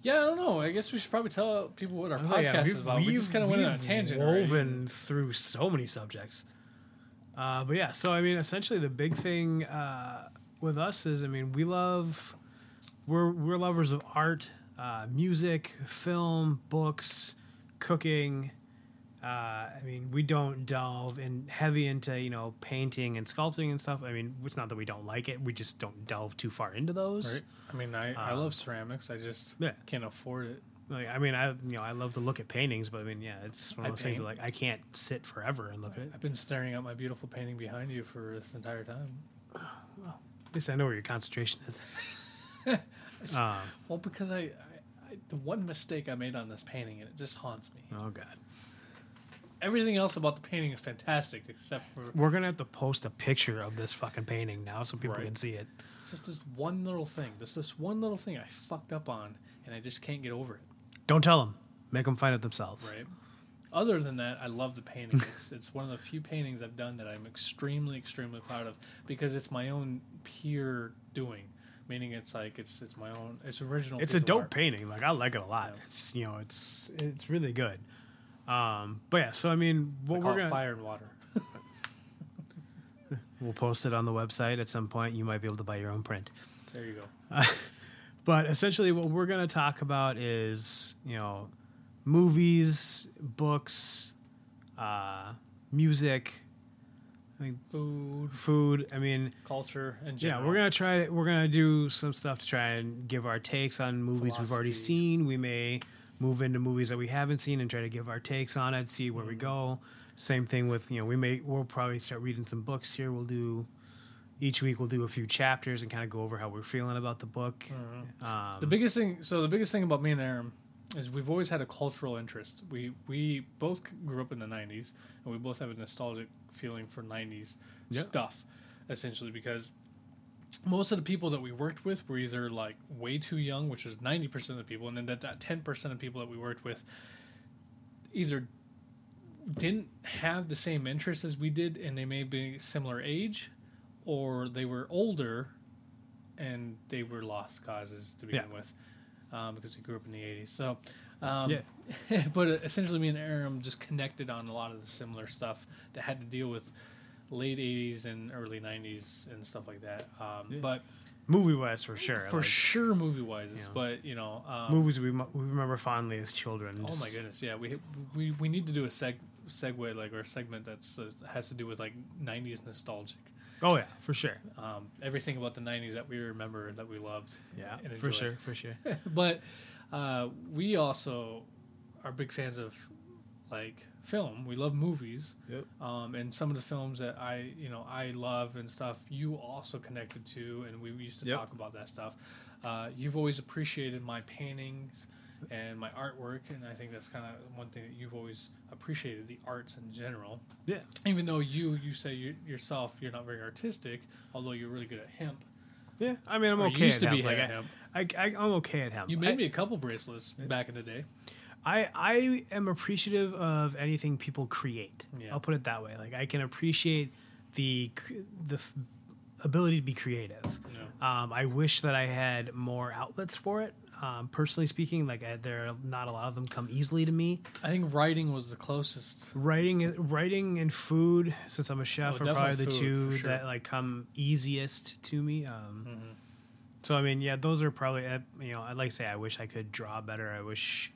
Yeah, I don't know. I guess we should probably tell people what our podcast like, yeah, is about. We just kind of went on a tangent. Woven through so many subjects. Uh, but yeah, so I mean, essentially, the big thing uh, with us is, I mean, we love, we're we're lovers of art, uh, music, film, books, cooking. Uh, I mean, we don't delve in heavy into you know painting and sculpting and stuff. I mean, it's not that we don't like it; we just don't delve too far into those. Right. I mean, I, I Um, love ceramics. I just Yeah. can't afford it. like I mean I you know I love to look at paintings, but I mean yeah, it's one of those things that, like I can't sit forever and look at it. I've been staring at my beautiful painting behind you for this entire time. At least I know where your concentration is. [LAUGHS] um, Well, because I, I, I the one mistake I made on this painting and it just haunts me. oh god, Everything else about the painting is fantastic except for we're gonna have to post a picture of this fucking painting now so people Right. can see it. it's just this one little thing. There's this one little thing I fucked up on and I just can't get over it. Don't tell them. Make them find it themselves. Right. Other than that, I love the painting. It's, [LAUGHS] it's one of the few paintings I've done that I'm extremely, extremely proud of because it's my own pure doing. Meaning, it's like it's it's my own. It's original. It's piece a of dope art. painting. Like I like it a lot. It's you know it's it's really good. Um, but yeah, so I mean, what we're gonna fire and water. [LAUGHS] we'll post it on the website at some point. You might be able to buy your own print. There you go. [LAUGHS] But essentially, what we're going to talk about is, you know, movies, books, uh, music, I think Food, food. I mean, culture, and yeah, we're gonna try. We're gonna do some stuff to try and give our takes on movies we've already seen. We may move into movies that we haven't seen and try to give our takes on it. See where we Mm-hmm. go. Same thing with you know, we may we'll probably start reading some books here. We'll do each week. We'll do a few chapters and kind of go over how we're feeling about the book. Um, Mm-hmm. The biggest thing, so the biggest thing about me and Aaron is we've always had a cultural interest. We we both grew up in the '90s, and we both have a nostalgic feeling for '90s Yeah. stuff, essentially because most of the people that we worked with were either like way too young, which is 90% of the people, and then that, that 10% of people that we worked with either didn't have the same interests as we did, and they may be similar age, or they were older and they were lost causes to begin Yeah. with um, because they grew up in the 80s. So, um, Yeah. [LAUGHS] but essentially, me and Aram just connected on a lot of the similar stuff that had to deal with late 80s and early 90s and stuff like that. Um, Yeah. But movie wise for sure. for like, sure, movie wise, but you know, um, movies we, we remember fondly as children. Oh my goodness, yeah, we we, we need to do a seg segue like or a segment that's uh, has to do with like '90s nostalgic. Oh yeah, for sure. Um, everything about the '90s that we remember that we loved. Yeah, for sure, for sure. [LAUGHS] but uh, we also are big fans of like film. We love movies. Yep. Um, and some of the films that I, you know, I love and stuff, you also connected to, and we used to Yep. talk about that stuff. Uh, you've always appreciated my paintings and my artwork, and I think that's kind of one thing that you've always appreciated the arts in general. Yeah. Even though you you say you, yourself you're not very artistic, although you're really good at hemp. Yeah, I mean, I'm Or okay used to be hemp. Like, I, hemp. I, I, I'm okay at hemp. You made I, me a couple bracelets back in the day. I, I am appreciative of anything people create. Yeah. I'll put it that way. Like I can appreciate the the f- ability to be creative. Yeah. Um, I wish that I had more outlets for it. Um, personally speaking, like I, there are not a lot of them come easily to me. I think writing was the closest. Writing, writing, and food. Since I'm a chef, Oh, are probably the food, two sure. that like come easiest to me. Um, Mhm. So I mean, yeah, those are probably uh, you know I'd like to say I wish I could draw better. I wish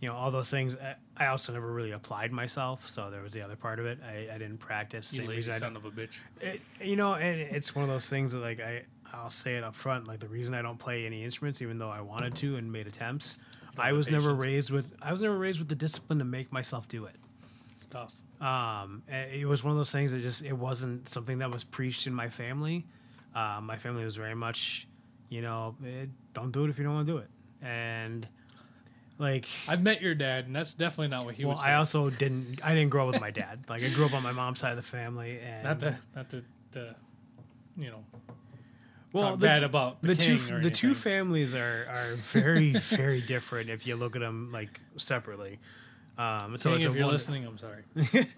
you know all those things. I, I also never really applied myself, so there was the other part of it. I, I didn't practice. You lazy son of a bitch. it, you know, and it's one of those things that like I I'll say it up front. Like the reason I don't play any instruments, even though I wanted to and made attempts, I was never raised with I was never raised with the discipline to make myself do it. It's tough. Um, it was one of those things that just it wasn't something that was preached in my family. Uh, my family was very much, you know, eh, don't do it if you don't want to do it, and like, I've met your dad, and that's definitely not what he well, was. Well, I also didn't. I didn't grow up with my dad. Like, I grew up on my mom's side of the family, and not to not to, to you know well, talk the, bad about the, the two the two families are are very [LAUGHS] very different if you look at them like separately. Um, so King, it's a if you're wonder- listening, I'm sorry. [LAUGHS]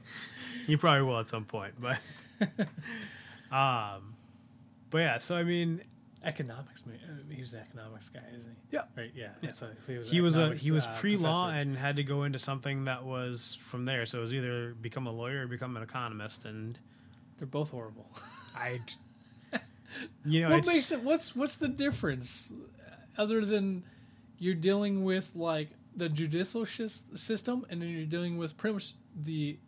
you probably will at some point, but [LAUGHS] um, but yeah. So I mean, economics, uh, He was an economics guy, isn't he? Yeah. Right. Yeah. That's what he was. he was a he was uh, pre-law professor. and had to go into something that was from there. So it was either become a lawyer or become an economist, and They're both horrible. [LAUGHS] I, you know, what it's, makes it? What's what's the difference, uh, other than you're dealing with like the judicial system, and then you're dealing with pretty much the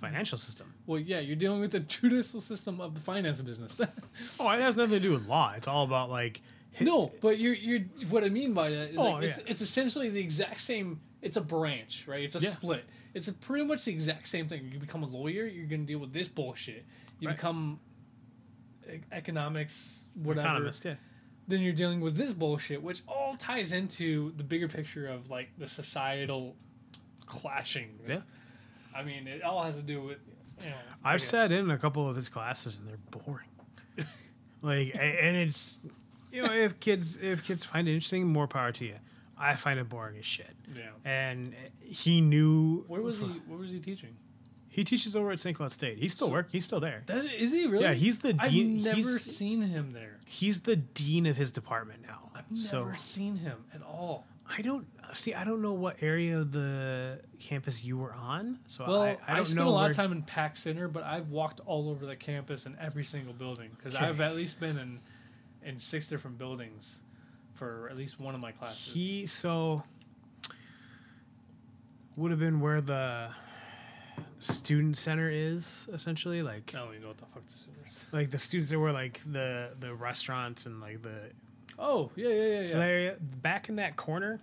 financial system. well, yeah, you're dealing with the judicial system of the finance business. [LAUGHS] Oh, it has nothing to do with law. It's all about like, No, but you're you're what I mean by that is Oh, like it's, yeah. it's essentially the exact same. It's a branch, right? It's a Yeah. split. It's a pretty much the exact same thing. You become a lawyer, you're going to deal with this bullshit. You Right. become economics, whatever. Economist, yeah. Then you're dealing with this bullshit, which all ties into the bigger picture of like the societal clashings. Yeah. I mean, it all has to do with. You know, I've sat in a couple of his classes and they're boring. [LAUGHS] like, and it's you know if kids if kids find it interesting, more power to you. I find it boring as shit. Yeah. And he knew Where was he? Where was he teaching? He teaches over at St. Cloud State. He's still So- work. He's still there. That, is he really? Yeah, he's the dean. I've never he's, seen him there. he's the dean of his department now. I've never so seen him at all. I don't see. I don't know what area of the campus you were on. So Well, I, I, I spent a lot of time in Pack Center, but I've walked all over the campus in every single building because Okay. I've at least been in in six different buildings for at least one of my classes. He so would have been where the student center is essentially like I don't even know what the fuck this is. like the students that were like the the restaurants and like the Oh yeah, yeah, yeah, yeah. so area back in that corner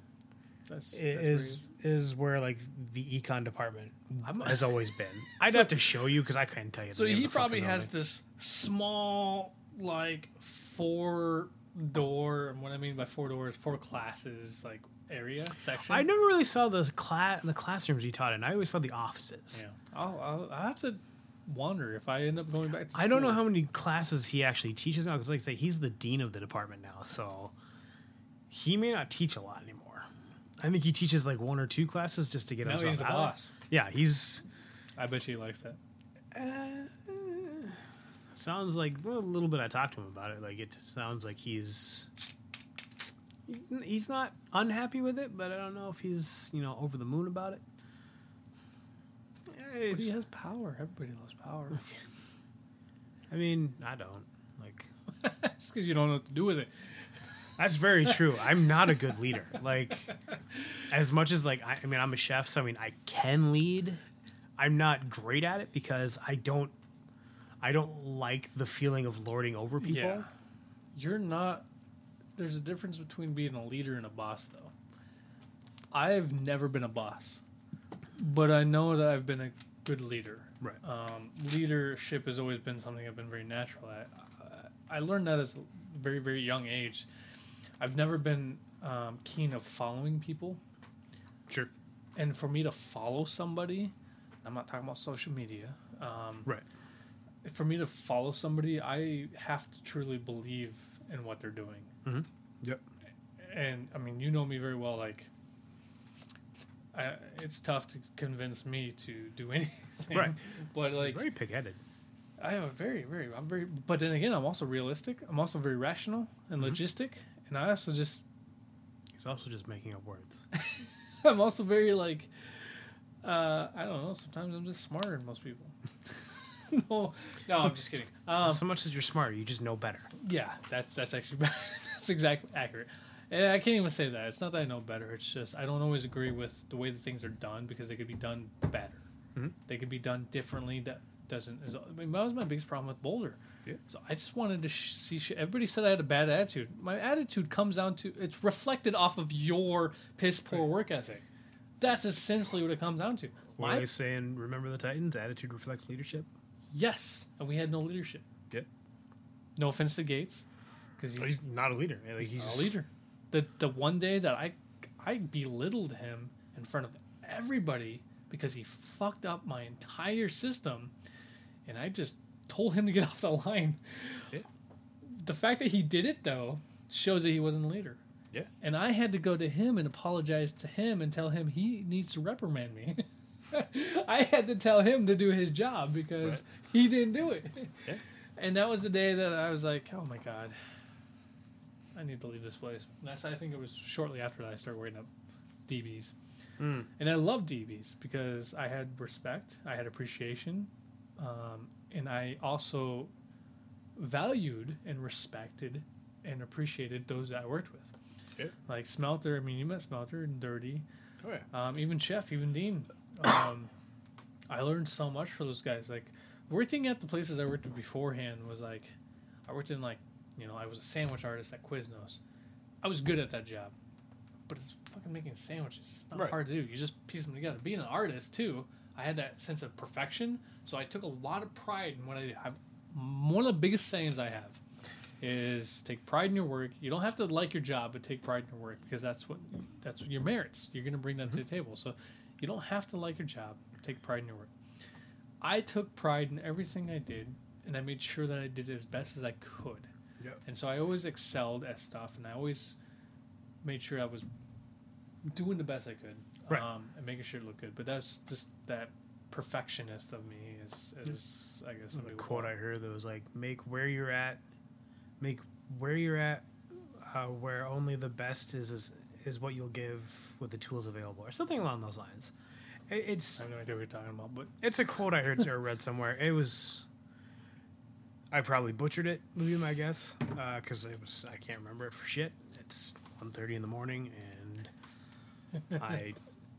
that's, that's where is is where like the econ department I'm- has always been. [LAUGHS] I'd So- have to show you because I couldn't tell you. So he probably has building. this small, like four door. And what I mean by four doors, four classes, like area section. I never really saw the class the classrooms he taught in. I always saw the offices. Yeah, I'll, I'll, I'll have to wonder if I end up going back to. I don't know school. how many classes he actually teaches now because, like I say, he's the dean of the department now, so he may not teach a lot anymore. I think he teaches like one or two classes just to get Now himself he's the out. boss. Yeah, he's I bet you he likes that. uh, sounds like well, a little bit. I talked to him about it. Like it sounds like he's he's not unhappy with it, but I don't know if he's you know over the moon about it. But he has power. Everybody loves power. [LAUGHS] I mean, I don't like. [LAUGHS] it's because you don't know what to do with it. [LAUGHS] That's very true. I'm not a good leader. Like, as much as like I, I mean, I'm a chef, so I mean, I can lead. I'm not great at it because I don't. I don't like the feeling of lording over people. Yeah. You're not. There's a difference between being a leader and a boss, though. I've never been a boss, but I know that I've been a good leader. Right. Um, leadership has always been something I've been very natural at. I, I learned that as a very, very young age. I've never been um, keen of following people. Sure. And for me to follow somebody, I'm not talking about social media. Um, Right. for me to follow somebody, I have to truly believe in what they're doing. Yep. And I mean, you know me very well. Like, I, it's tough to convince me to do [LAUGHS] anything. Right. But like, Very pig-headed. I am very, very, I'm very. But then again, I'm also realistic. I'm also very rational and logistic, and I also just, He's also just making up words. [LAUGHS] I'm also very like, uh, I don't know. Sometimes I'm just smarter than most people. [LAUGHS] no, no, I'm just kidding. Um, so much as you're smart, you just know better. Yeah, that's that's actually that's exactly accurate. And I can't even say that. It's not that I know better. It's just I don't always agree with the way that things are done because they could be done better. Mhm. They could be done differently. That doesn't. Is, I mean, that was my biggest problem with Boulder. Yeah. So I just wanted to sh- see. Sh- everybody said I had a bad attitude. My attitude comes down to it's reflected off of your piss poor work ethic. That's essentially what it comes down to. What My are they saying? Remember the Titans? Attitude reflects leadership. yes, and we had no leadership. Yeah. No offense to Gates, because he's He's not a leader. Like, He's he's not a leader. The the one day that I I belittled him in front of everybody because he fucked up my entire system, and I just told him to get [LAUGHS] off the line. Yeah. The fact that he did it though shows that he wasn't a leader. Yeah. And I had to go to him and apologize to him and tell him he needs to reprimand me. [LAUGHS] I had to tell him to do his job because Right. he didn't do it. Yeah. And that was the day that I was like, oh my God, I need to leave this place. And that's, I think it was shortly after that I started working up DBs. Mm. And I loved DBs because I had respect, I had appreciation, um, and I also valued and respected and appreciated those that I worked with. Yeah. Like Smelter, I mean, you met Smelter and Dirty, Oh yeah. um, even Chef, even Dean. Um, I learned so much for those guys. Like working at the places I worked at beforehand was like, I worked in like You know, I was a sandwich artist at Quiznos. I was good at that job, but it's fucking making sandwiches. It's not Right. hard to do. You just piece them together. Being an artist too, I had that sense of perfection, so I took a lot of pride in what I did. I, one of the biggest sayings I have is take pride in your work. You don't have to like your job, but take pride in your work because that's what that's your merits. You're going to bring that to the mm-hmm. table. So you don't have to like your job. Take pride in your work. I took pride in everything I did, and I made sure that I did it as best as I could. Yep. And so I always excelled at stuff, and I always made sure I was doing the best I could, Right. um, and making sure it looked good. But that's just that perfectionist of me is, is I guess The quote I heard that was like, "Make where you're at, make where you're at, uh, where only the best is, is is what you'll give with the tools available," or something along those lines. It, it's I have no idea what you're talking about, but it's a quote I heard or read somewhere. It was. I probably butchered it. Would be my guess, because it was. I can't remember it for shit. It's 1.30 in the morning, and [LAUGHS] I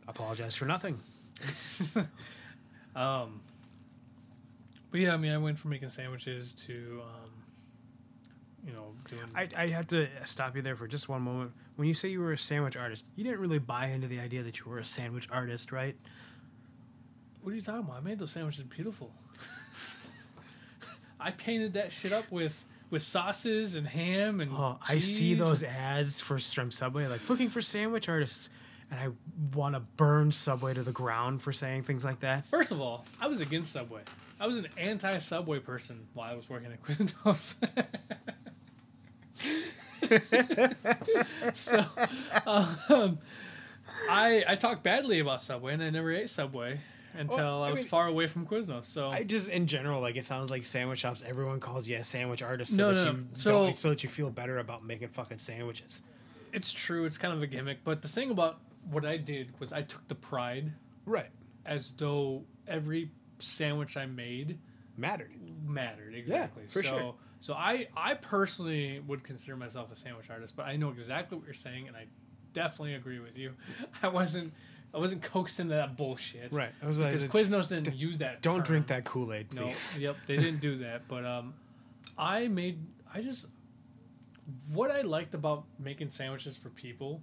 apologize for nothing. [LAUGHS] Um, but yeah, I mean, I went from making sandwiches to, um, you know, doing. I, I have to stop you there for just one moment. When you say you were a sandwich artist, you didn't really buy into the idea that you were a sandwich artist, right? what are you talking about? I made those sandwiches beautiful. I painted that shit up with with sauces and ham and. Oh, I see those ads for from Subway, like looking for sandwich artists, and I want to burn Subway to the ground for saying things like that. First of all, I was against Subway. I was an anti-Subway person while I was working at [LAUGHS] Quiznos. [LAUGHS] so, um, I I talked badly about Subway, and I never ate Subway until Well, I I was mean- far away from Quiznos. So I just, in general, like it sounds like sandwich shops. Everyone calls you a sandwich artist, so No, that no, you so- so that you feel better about making fucking sandwiches. it's true. It's kind of a gimmick, but the thing about what I did was I took the pride Right, as though every sandwich I made mattered. mattered exactly. for so, sure. So I I personally would consider myself a sandwich artist, but I know exactly what you're saying, and I definitely agree with you. [LAUGHS] I wasn't I wasn't coaxed into that bullshit, Right, I was like, Because Quiznos didn't use that. Don't term. drink that Kool Aid, No, please. [LAUGHS] yep, they didn't do that. But um, I made I just what I liked about making sandwiches for people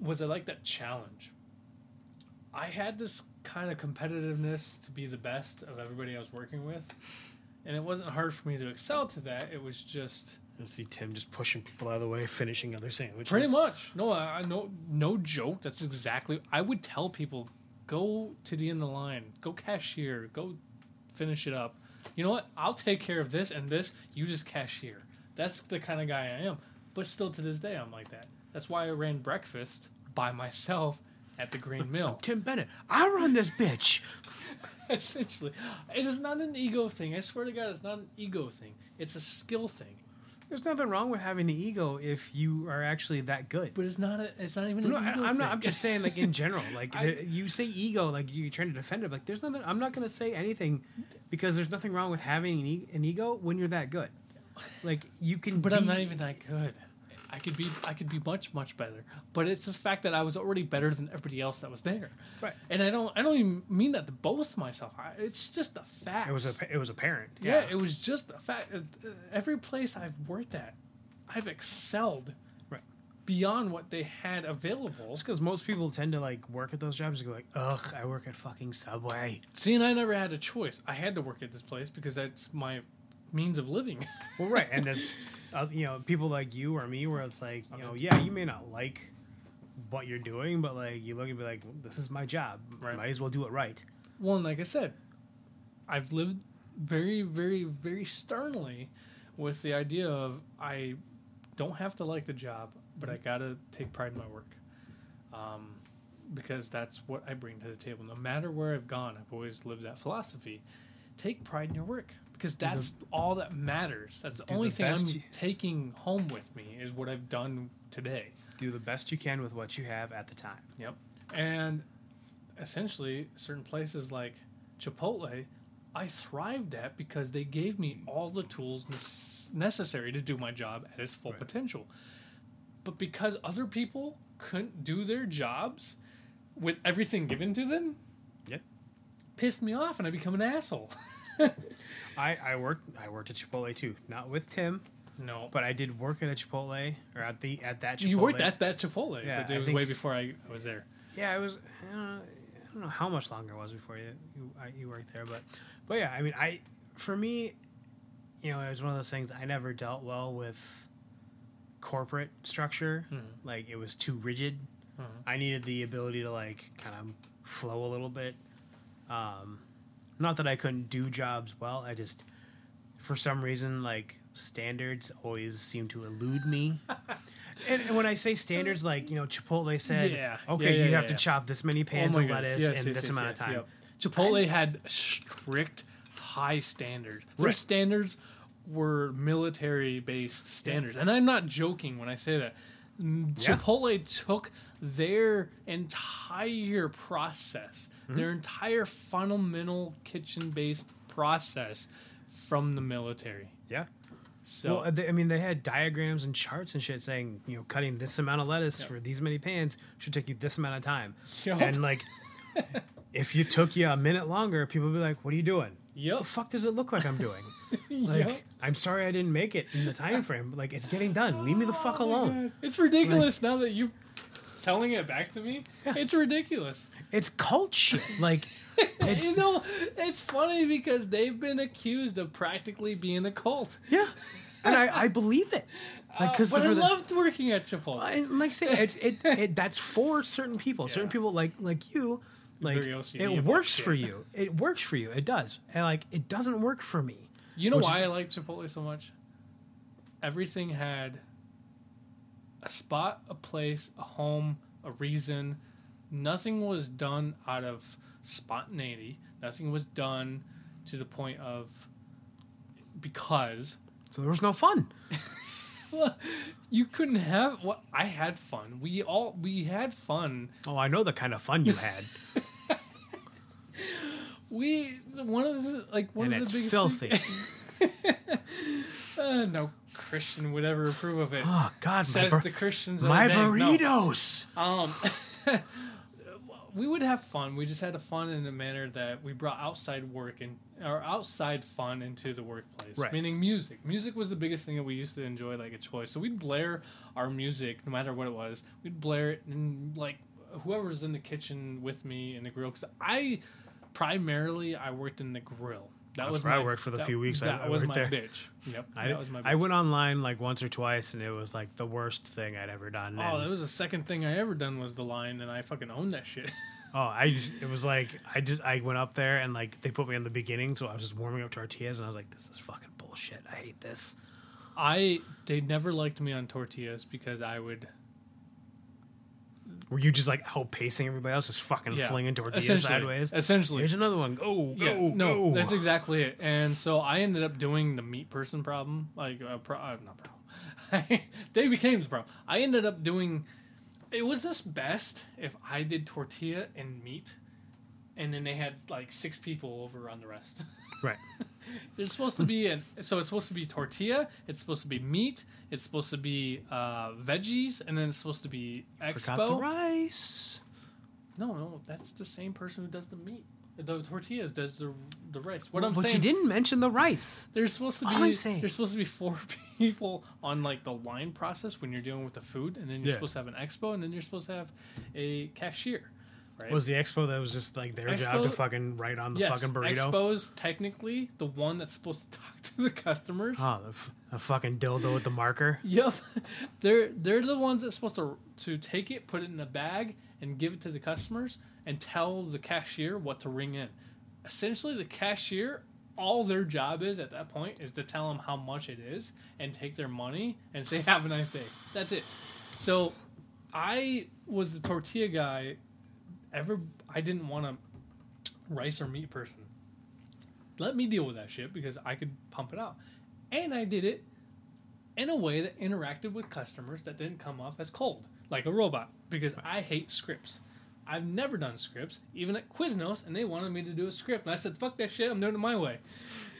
was I liked that challenge. I had this kind of competitiveness to be the best of everybody I was working with, and it wasn't hard for me to excel to that. It was just I see Tim just pushing people out of the way, finishing other sandwiches. pretty much no, I, I no no joke. That's exactly. I would tell people, go to the end of the line, go cashier, go finish it up. You know what? I'll take care of this and this. You just cashier. That's the kind of guy I am. But still, to this day, I'm like that. That's why I ran breakfast by myself at the Green [LAUGHS] Mill. Tim Bennett, I run this bitch. [LAUGHS] Essentially, it is not an ego thing. I swear to God, it's not an ego thing. It's a skill thing. There's nothing wrong with having an ego if you are actually that good. But it's not. A, it's not even. No, I, I'm not. I'm just saying, like in general, [LAUGHS] like I- there- you say ego, like you're trying to defend it. Like there's nothing. I'm not going to say anything because there's nothing wrong with having an, e- an ego when you're that good. Like you can. But I'm not even that good. I could be I could be much much better. But it's the fact that I was already better than everybody else that was there. Right. And I don't I don't even mean that to boast myself. I, it's just a fact. It was a. It was apparent. yeah. It was just a fact. Uh, uh, Every place I've worked at, I've excelled. Right. Beyond what they had available. It's because most people tend to like work at those jobs and go like, "Ugh, I work at fucking Subway." See, and I never had a choice. I had to work at this place because that's my means of living. Well, right, and it's [LAUGHS] uh, you know people like you or me where it's like you know yeah you may not like what you're doing, but like you look and be like, "This is my job. Right. Might as well do it right." Well, and like I said, I've lived very, very, very sternly with the idea of I don't have to like the job, but I gotta take pride in my work, um, because that's what I bring to the table. No matter where I've gone, I've always lived that philosophy. Take pride in your work because the- that's all that matters. That's the only the thing I'm you- taking home with me is what I've done today. Do the best you can with what you have at the time. Yep. And essentially, certain places like Chipotle, I thrived at because they gave me all the tools nes- necessary to do my job at its full Right. potential. But because other people couldn't do their jobs with everything given to them, Yeah. pissed me off and I become an asshole. [LAUGHS] [LAUGHS] I, I worked I worked at Chipotle too, not with Tim, No, but I did work at a Chipotle or at the at that Chipotle. you worked at that Chipotle, Yeah, but it I was think- way before I, I was there. Yeah, it was. Uh, I don't know how much longer it was before you you, I, you worked there, but but yeah, I mean, I for me, you know, it was one of those things. I never dealt well with corporate structure. Mhm. Like it was too rigid. Mhm. I needed the ability to like kind of flow a little bit. Um, not that I couldn't do jobs well. I just, for some reason, like standards always seem to elude me. [LAUGHS] and, and when I say standards, like you know, Chipotle said, Yeah. okay, Yeah, yeah, you have to chop this many oh pans oh of lettuce Yes, in yes, this yes, amount of time. yep. Chipotle had strict, high standards. Their Right. standards were military based standards, and I'm not joking when I say that. Chipotle took their entire process, Mm-hmm. their entire fundamental kitchen based process from the military. Yeah. So well, they, I mean, they had diagrams and charts and shit saying, you know, cutting this amount of lettuce Yep. for these many pans should take you this amount of time. Yup. And like, [LAUGHS] if you took you a minute longer, people would be like, "What are you doing? yep. The fuck does it look like I'm doing?" [LAUGHS] Like, Yep. I'm sorry I didn't make it in the time frame. but, Like, it's getting done. Leave me the fuck Oh alone. God. It's ridiculous now that you telling it back to me. It's ridiculous. It's cult shit. Like, [LAUGHS] it's you know, it's funny because they've been accused of practically being a cult. yeah, and I, I believe it. [LAUGHS] Like, Uh, because but I loved working at Chipotle. and like I say, it, it, [LAUGHS] it that's for certain people. Certain people like like you, like it works shit. for you. It works for you. It does, and like it doesn't work for me. You know why is- I like Chipotle so much? Everything had a spot, a place, a home, a reason. Nothing was done out of spontaneity. Nothing was done to the point of because So there was no fun. [LAUGHS] you couldn't have what I had fun. We all we had fun. Oh, I know the kind of fun you had, [LAUGHS] We one of the like one and of the biggest filthy. [LAUGHS] uh, no Christian would ever approve of it. oh God, my, Says bur- the Christians. my a bank. No. burritos. Um, [LAUGHS] we would have fun. We just had a fun in a manner that we brought outside work and or outside fun into the workplace. Right. Meaning music. Music was the biggest thing that we used to enjoy, like a choice. So we'd blare our music, no matter what it was. We'd blare it, and like whoever's in the kitchen with me in the grill, because I primarily I worked in the grill. That That's was where I my, worked for the that- few weeks I- That I was worked my there. bitch. Yep. I, that was my. Bitch. I went online like once or twice, and it was like the worst thing I'd ever done. Oh, and- that was the second thing I ever done was the line, and I fucking owned that shit. [LAUGHS] Oh, I just it was like I just I went up there and like they put me in the beginning, so I was just warming up tortillas and I was like, this is fucking bullshit. I hate this. I they never liked me on tortillas because I would Were you just like outpacing everybody else, just fucking yeah, flinging tortillas sideways? Essentially, Here's another one. Go, go, yeah, no, go. that's exactly it. And so I ended up doing the meat person problem, like uh, pro, uh, not problem. [LAUGHS] they became the problem. I ended up doing. It was this best if I did tortilla and meat, and then they had like six people over on the rest. [LAUGHS] right. [LAUGHS] There's supposed to be an so it's supposed to be tortilla, it's supposed to be meat, it's supposed to be uh, veggies, and then it's supposed to be Forgot the expo. rice. No, no, that's the same person who does the meat. The tortillas does the the rice. What Well, I'm but saying, you didn't mention the rice. there's supposed to be All I'm saying- there's supposed to be four [LAUGHS] people on like the line process when you're dealing with the food, and then you're Yeah. supposed to have an expo, and then you're supposed to have a cashier. Right? Was the expo that was just like their job to fucking write on the yes, fucking burrito? Expo's technically the one that's supposed to [LAUGHS] talk to the customers. Oh, the, f- the fucking dildo with the marker. [LAUGHS] Yep, they're they're the ones that's supposed to to take it, put it in a bag, and give it to the customers, and tell the cashier what to ring in. Essentially, the cashier, all their job is at that point is to tell them how much it is and take their money and say "Have a nice day." That's it. So, I was the tortilla guy. Ever, I didn't want a rice or meat person. Let me deal with that shit because I could pump it out, and I did it in a way that interacted with customers that didn't come off as cold, like a robot, because I hate scripts. I've never done scripts, even at Quiznos, and they wanted me to do a script. And I said, fuck that shit, I'm doing it my way.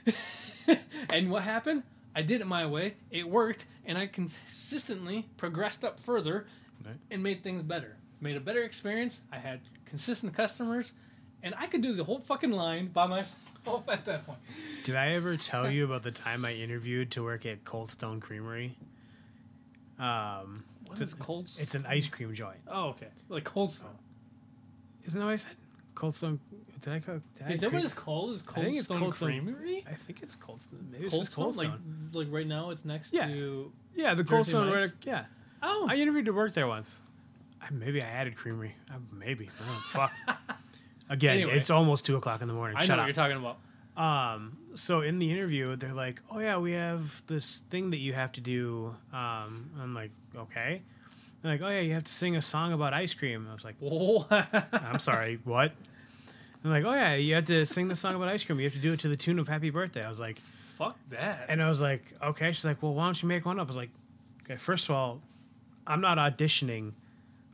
[LAUGHS] and what happened? I did it my way, it worked, and I consistently progressed up further Right. and made things better. Made a better experience. I had consistent customers, and I could do the whole fucking line by myself [LAUGHS] at that point. Did I ever tell you [LAUGHS] about the time I interviewed to work at Cold Stone Creamery? Um, What it's, is Cold It's an ice cream joint. Oh, okay. Like Cold Stone. Isn't that what I said? Cold Stone. Did I go? Did I Is that what it's called? Is Cold think it's Stone Cold Stone- Creamery? I think it's Cold Stone. Maybe it's Cold just Stone, like like right now, it's next Yeah. to. yeah, the Cold Stone. Right, yeah, Oh, I interviewed to work there once. I, maybe I added creamery. Uh, maybe. Oh, fuck. [LAUGHS] Again, Anyway. it's almost two o'clock in the morning. I know Shut what you're talking about. Um, so in the interview, they're like, "Oh yeah, we have this thing that you have to do." Um, I'm like, "Okay." They're like, "Oh yeah, you have to sing a song about ice cream." I was like? [LAUGHS] "I'm sorry, what?" They're like, "Oh yeah, you have to sing the song about ice cream. You have to do it to the tune of Happy Birthday." I was like, Fuck that. and I was like, "Okay." She's like, "Well, why don't you make one up?" I was like, "Okay, first of all, I'm not auditioning.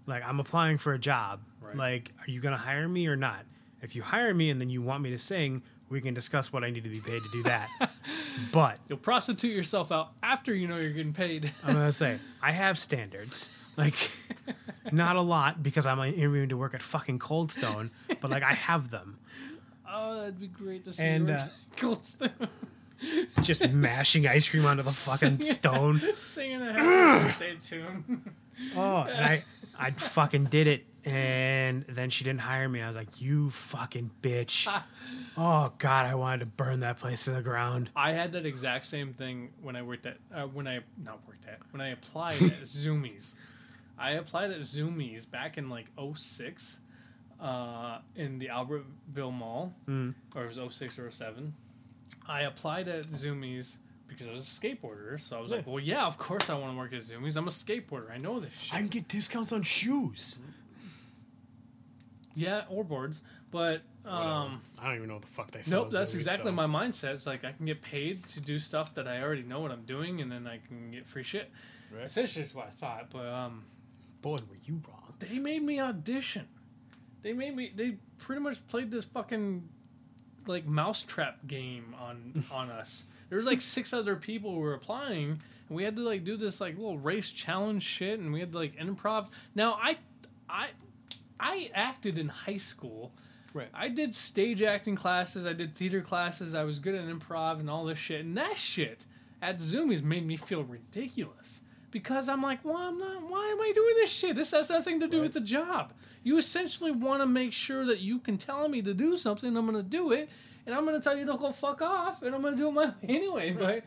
Like, I'm applying for a job. Right. Like, are you gonna hire me or not? If you hire me and then you want me to sing." We can discuss what I need to be paid to do that. [LAUGHS] but You'll prostitute yourself out after you know you're getting paid. [LAUGHS] I'm gonna say I have standards. Like [LAUGHS] not a lot because I'm interviewing to work at fucking Cold Stone, but like I have them. oh, that'd be great to see. And, uh, Cold Stone Just mashing ice cream onto the fucking stone. singing a happy [CLEARS THROAT] birthday tune. Oh, and I I fucking did it. And then she didn't hire me. I was like, "You fucking bitch!" [LAUGHS] Oh god, I wanted to burn that place to the ground. I had that exact same thing when I worked at uh, when I not worked at when I applied at [LAUGHS] Zumiez. I applied at Zumiez back in like 06 uh, in the Albertville Mall, Mm. or it was 06 or 07. I applied at Zumiez because I was a skateboarder, so I was like, "Well, yeah, of course I want to work at Zumiez. I'm a skateboarder. I know this shit." I can get discounts on shoes. yeah, or boards, but um, I don't even know what the fuck they sell. Nope, that's Zumiez, exactly so. my mindset. It's like I can get paid to do stuff that I already know what I'm doing, and then I can get free shit. Right. Essentially, is what I thought. But um, Boy, were you wrong? they made me audition. They made me. They pretty much played this fucking like mousetrap game on on us. There was like six other people who were applying, and we had to like do this like little race challenge shit, and we had to like improv. Now I, I, I acted in high school. Right. I did stage acting classes. I did theater classes. I was good at improv and all this shit. And that shit at Zumiez made me feel ridiculous because I'm like, well, I'm not. Why am I doing this shit? This has nothing to do with the job. You essentially want to make sure that you can tell me to do something. I'm going to do it, and I'm to tell you to go fuck off, and I'm to do it my way [LAUGHS] anyway. But.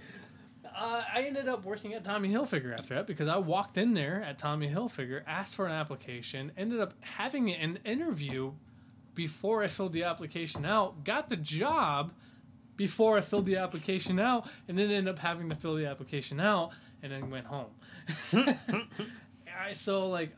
Uh, I ended up working at Tommy Hilfiger after that because I walked in there at Tommy Hilfiger, asked for an application, ended up having an interview before I filled the application out, got the job before I filled the application out, and then ended up having to fill the application out, and then went home. [LAUGHS] I, so like,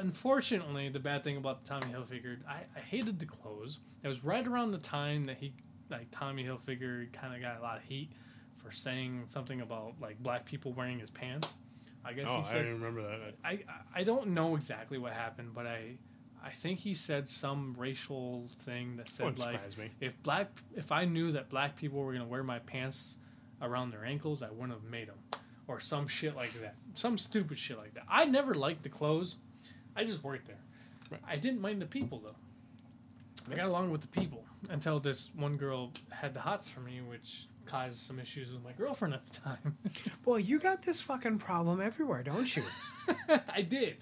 unfortunately, the bad thing about the Tommy Hilfiger, I, I hated the clothes. It was right around the time that he, like Tommy Hilfiger, kind of got a lot of heat for saying something about like black people wearing his pants. I guess Oh, he said didn't remember that. I I don't know exactly what happened, but I I think he said some racial thing that said like me. if black if I knew that black people were gonna wear my pants around their ankles, I wouldn't have made them, or some shit like that, some stupid shit like that. I never liked the clothes. I just worked there. Right. I didn't mind the people though. I got along with the people until this one girl had the hots for me, which caused some issues with my girlfriend at the time. [LAUGHS] Boy, you got this fucking problem everywhere, don't you? [LAUGHS] I did.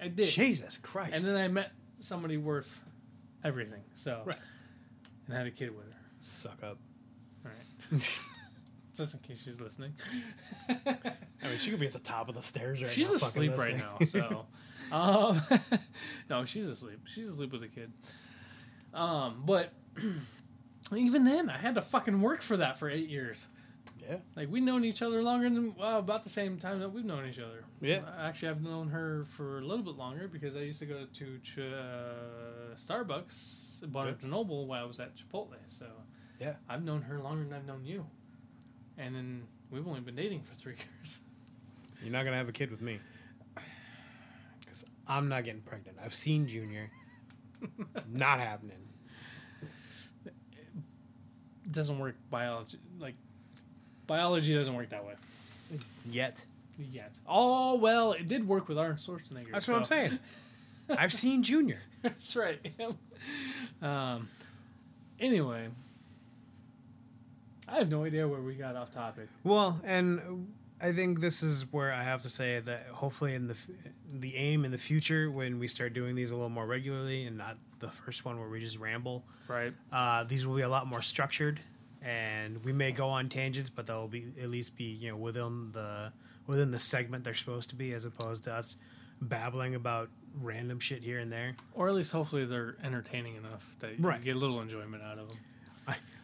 I did. Jesus Christ. And then I met somebody worth everything. So, Right. and had a kid with her. Suck up. All right. [LAUGHS] Just in case she's listening. I mean, she could be at the top of the stairs right she's now. She's asleep right now. So, um, [LAUGHS] no, she's asleep. She's asleep with a kid. Um, but [CLEARS THROAT] even then, I had to fucking work for that for eight years. yeah. Like we've known each other longer than well, about the same time that we've known each other. Yeah. Actually, I've known her for a little bit longer because I used to go to Ch- uh, Starbucks, Barnes and Noble, while I was at Chipotle. So Yeah. I've known her longer than I've known you, and then we've only been dating for three [LAUGHS] years. You're not gonna have a kid with me. I'm not getting pregnant. I've seen Junior. [LAUGHS] not happening. It doesn't work biology like biology doesn't work that way Yet. yet. Oh well, it did work with Arnold Schwarzenegger. That's what I'm saying. [LAUGHS] I've seen Junior. [LAUGHS] That's right. um. Anyway, I have no idea where we got off topic. Well, and I think this is where I have to say that hopefully in the f- the aim in the future when we start doing these a little more regularly and not the first one where we just ramble, Right. uh, these will be a lot more structured, and we may go on tangents, but they'll be at least be you know within the within the segment they're supposed to be, as opposed to us babbling about random shit here and there. Or at least hopefully they're entertaining enough that you Right. get a little enjoyment out of them.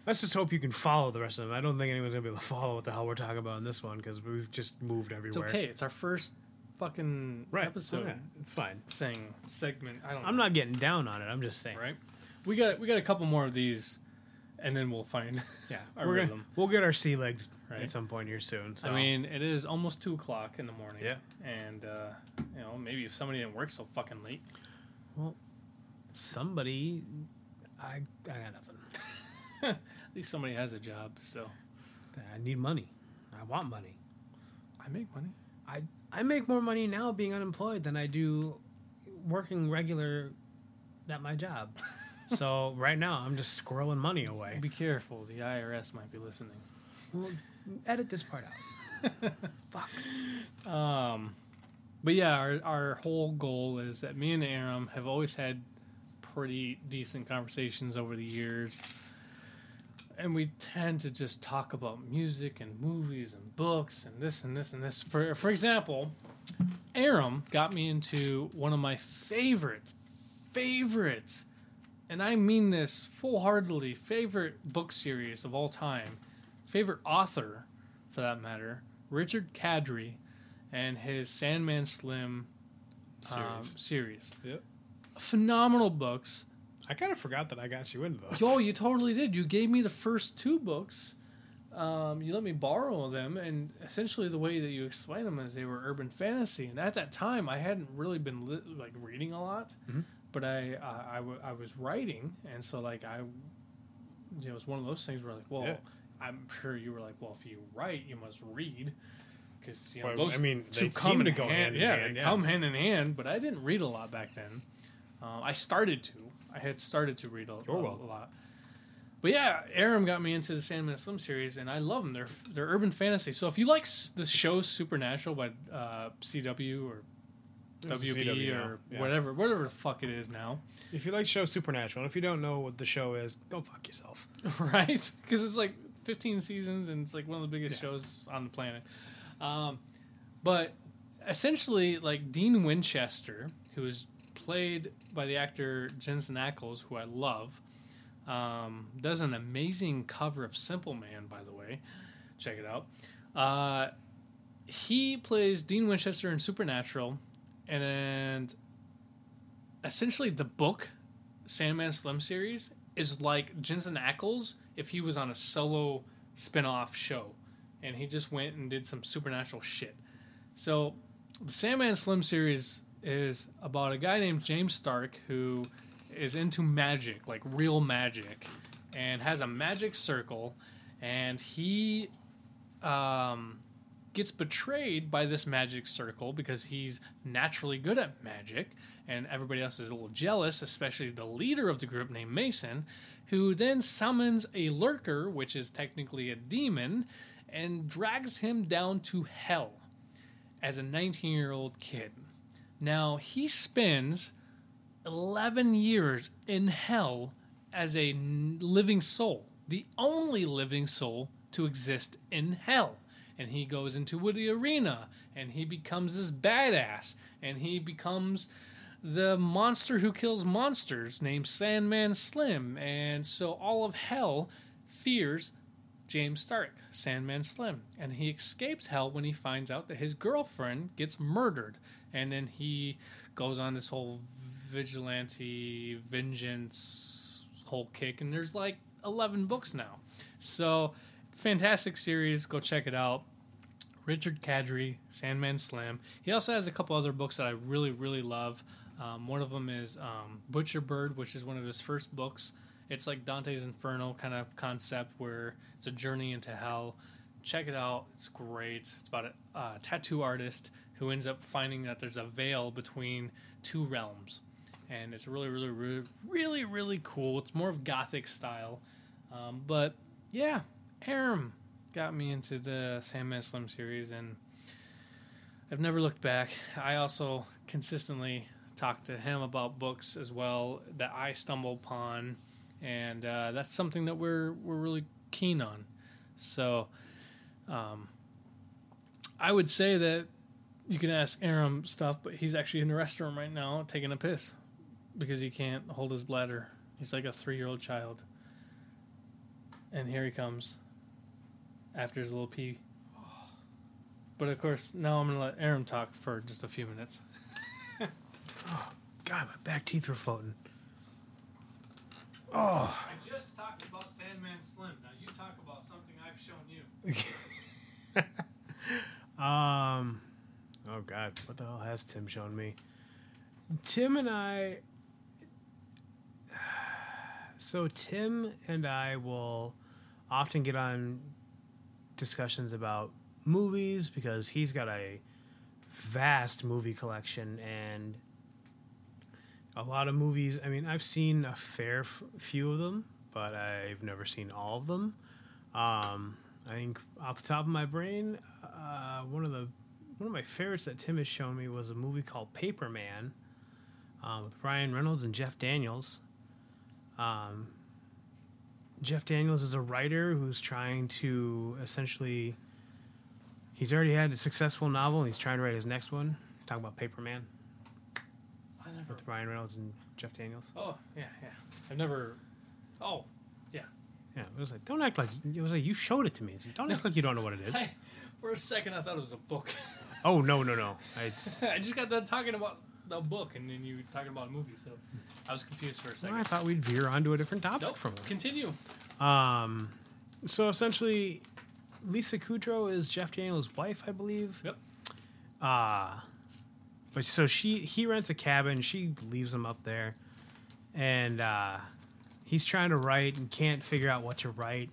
Let's just hope you can follow the rest of them. I don't think anyone's gonna be able to follow what the hell we're talking about in this one because we've just moved It's everywhere. okay. It's our first fucking right? episode yeah, it's fine. thing segment. I don't. I'm not getting down on it. I'm just saying. right. We got we got a couple more of these, and then we'll find. [LAUGHS] Yeah, Our we're gonna, rhythm. we'll get our sea legs Right. at some point here soon. So I mean, it is almost two o'clock in the morning. Yeah. And uh, you know, maybe if somebody didn't work so fucking late, Well somebody, I I got nothing. [LAUGHS] at least somebody has a job. So I need money. I want money. I make money. I I make more money now being unemployed than I do working regular at my job. [LAUGHS] so right now I'm just squirreling money away. Be careful. The IRS might be listening. Well, edit this part out. [LAUGHS] Fuck. Um, but yeah, our, our whole goal is that me and Aram have always had pretty decent conversations over the years. And we tend to just talk about music and movies and books and this and this and this. For, for example, Aram got me into one of my favorite, favorite, and I mean this full heartedly, favorite book series of all time, favorite author for that matter, Richard Kadrey and his Sandman Slim um, Series. series. Yep. Phenomenal books. I kind of forgot that I got you into those. Yo, you [LAUGHS] totally did. You gave me the first two books. Um, you let me borrow them, and essentially the way that you explained them is they were urban fantasy. And at that time, I hadn't really been li- like reading a lot, Mhm. but I, uh, I w- I was writing, and so like I, you know, it was one of those things where like, well, Yeah. I'm sure you were like, well, if you write, you must read, because you know Well, those I mean, two they come to go hand, hand in yeah, hand, they yeah. come hand in hand. But I didn't read a lot back then. Uh, I started to. I had started to read a, You're a- a lot. But yeah, Aram got me into the Sandman Slim series, and I love them. They're they're urban fantasy. So if you like s- the show Supernatural by uh, CW or WB CW or yeah. whatever whatever the fuck it is now, If you like show Supernatural, and if you don't know what the show is, go fuck yourself. [LAUGHS] right? Because it's like 15 seasons and it's like one of the biggest Yeah. shows on the planet. Um, but essentially, like Dean Winchester, who is played by the actor Jensen Ackles, who I love, um, does an amazing cover of Simple Man, by the way. Check it out. Uh, he plays Dean Winchester in Supernatural, and essentially the book Sandman Slim series is like Jensen Ackles if he was on a solo spin-off show and he just went and did some supernatural shit. So the Sandman Slim series is about a guy named James Stark who is into magic, like real magic, and has a magic circle and he um, gets betrayed by this magic circle because he's naturally good at magic, and everybody else is a little jealous, especially the leader of the group named Mason, who then summons a lurker, which is technically a demon, and drags him down to hell as a 19 year old kid. Now, he spends 11 years in hell as a living soul, the only living soul to exist in hell. And he goes into Woody Arena and he becomes this badass and he becomes the monster who kills monsters named Sandman Slim. And so all of hell fears James Stark, Sandman Slim, and he escapes hell when he finds out that his girlfriend gets murdered, and then he goes on this whole vigilante vengeance whole kick, and there's like 11 books now. So, fantastic series. Go check it out. Richard Kadrey, Sandman Slim. He also has a couple other books that I really, really love. Um, one of them is um, Butcher Bird, which is one of his first books. It's like Dante's Inferno kind of concept where it's a journey into hell. Check it out. It's great. It's about a tattoo artist who ends up finding that there's a veil between two realms. And it's really, really, really, really, really cool. It's more of gothic style. Um, but yeah, Aram got me into the Sandman Slim series, and I've never looked back. I also consistently talk to him about books as well that I stumble upon, and uh, that's something that we're we're really keen on. So, um, I would say that you can ask Aram stuff, but he's actually in the restroom right now taking a piss because he can't hold his bladder. He's like a three year old child. And here he comes after his little pee. But of course, now I'm to let Aram talk for just a few minutes. [LAUGHS] God, my back teeth were floating. Oh. I just talked about Sandman Slim. Now you talk about something I've shown you. [LAUGHS] um. Oh God, what the hell has Tim shown me? Tim and I. [SIGHS] So Tim and I will often get on discussions about movies because he's got a vast movie collection and a lot of movies. I mean, I've seen a fair f- few of them, but I've never seen all of them. Um, I think off the top of my brain, uh, one of the one of my favorites that Tim has shown me was a movie called Paper Man um, with Ryan Reynolds and Jeff Daniels. Um, Jeff Daniels is a writer who's trying to essentially. He's already had a successful novel, and he's trying to write his next one. Talk about Paper Man. With Ryan Reynolds and Jeff Daniels. Oh, yeah, yeah. I've never. Oh, Yeah, Yeah, it was like, don't act like it was like you showed it to me. It's like, don't act like you don't know what it is. [LAUGHS] I, for a second, I thought it was a book. [LAUGHS] Oh no, no, no! I, [LAUGHS] I just got done talking about the book, and then you were talking about a movie, so I was confused for a second. I thought we'd veer onto a different topic Nope. from Continue. Um, so essentially, Lisa Kudrow is Jeff Daniels' wife, I believe. Yep. Uh but so she he rents a cabin. She leaves him up there, and uh, he's trying to write and can't figure out what to write.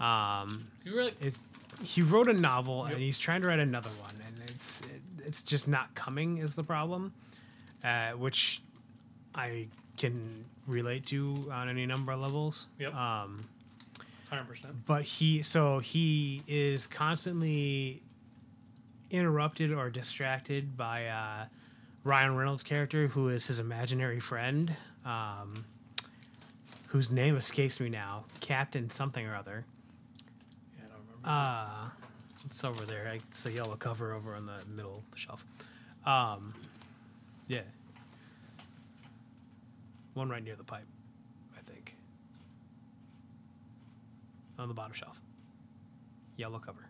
Um, You really? it's he wrote a novel Yep. and he's trying to write another one and it's it, it's just not coming is the problem uh, which i can relate to on any number of levels Yep. um, Hundred percent. but he so he is constantly interrupted or distracted by uh, ryan reynolds character who is his imaginary friend um, whose name escapes me now captain something or other Yeah, I don't remember. uh, it's over there. I- It's a yellow cover over on the middle of the shelf. Um, yeah. One right near the pipe, I think. On the bottom shelf. Yellow cover.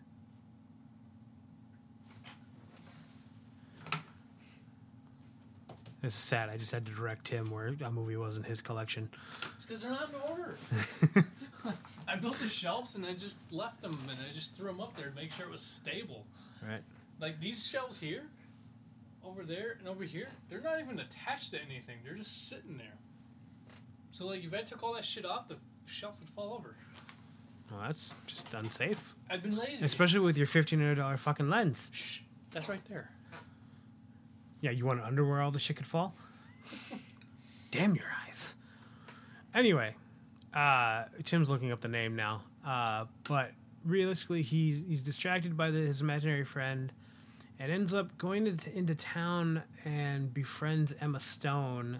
This is sad. I just had to direct him where a movie was in his collection. it's because they're not in order. [LAUGHS] [LAUGHS] I built the shelves and I just left them and I just threw them up there to make sure it was stable. Right. Like these shelves here, over there and over here, they're not even attached to anything. They're just sitting there. So like if I took all that shit off, the shelf would fall over. Well, that's just unsafe. I've been lazy. Especially with your fifteen hundred dollar fucking lens. Shh, that's right there. Yeah, you want underwear all the shit could fall? [LAUGHS] Damn your eyes. Anyway, uh, Tim's looking up the name now. Uh, but realistically, he's he's distracted by the, his imaginary friend, and ends up going to, into town and befriends Emma Stone.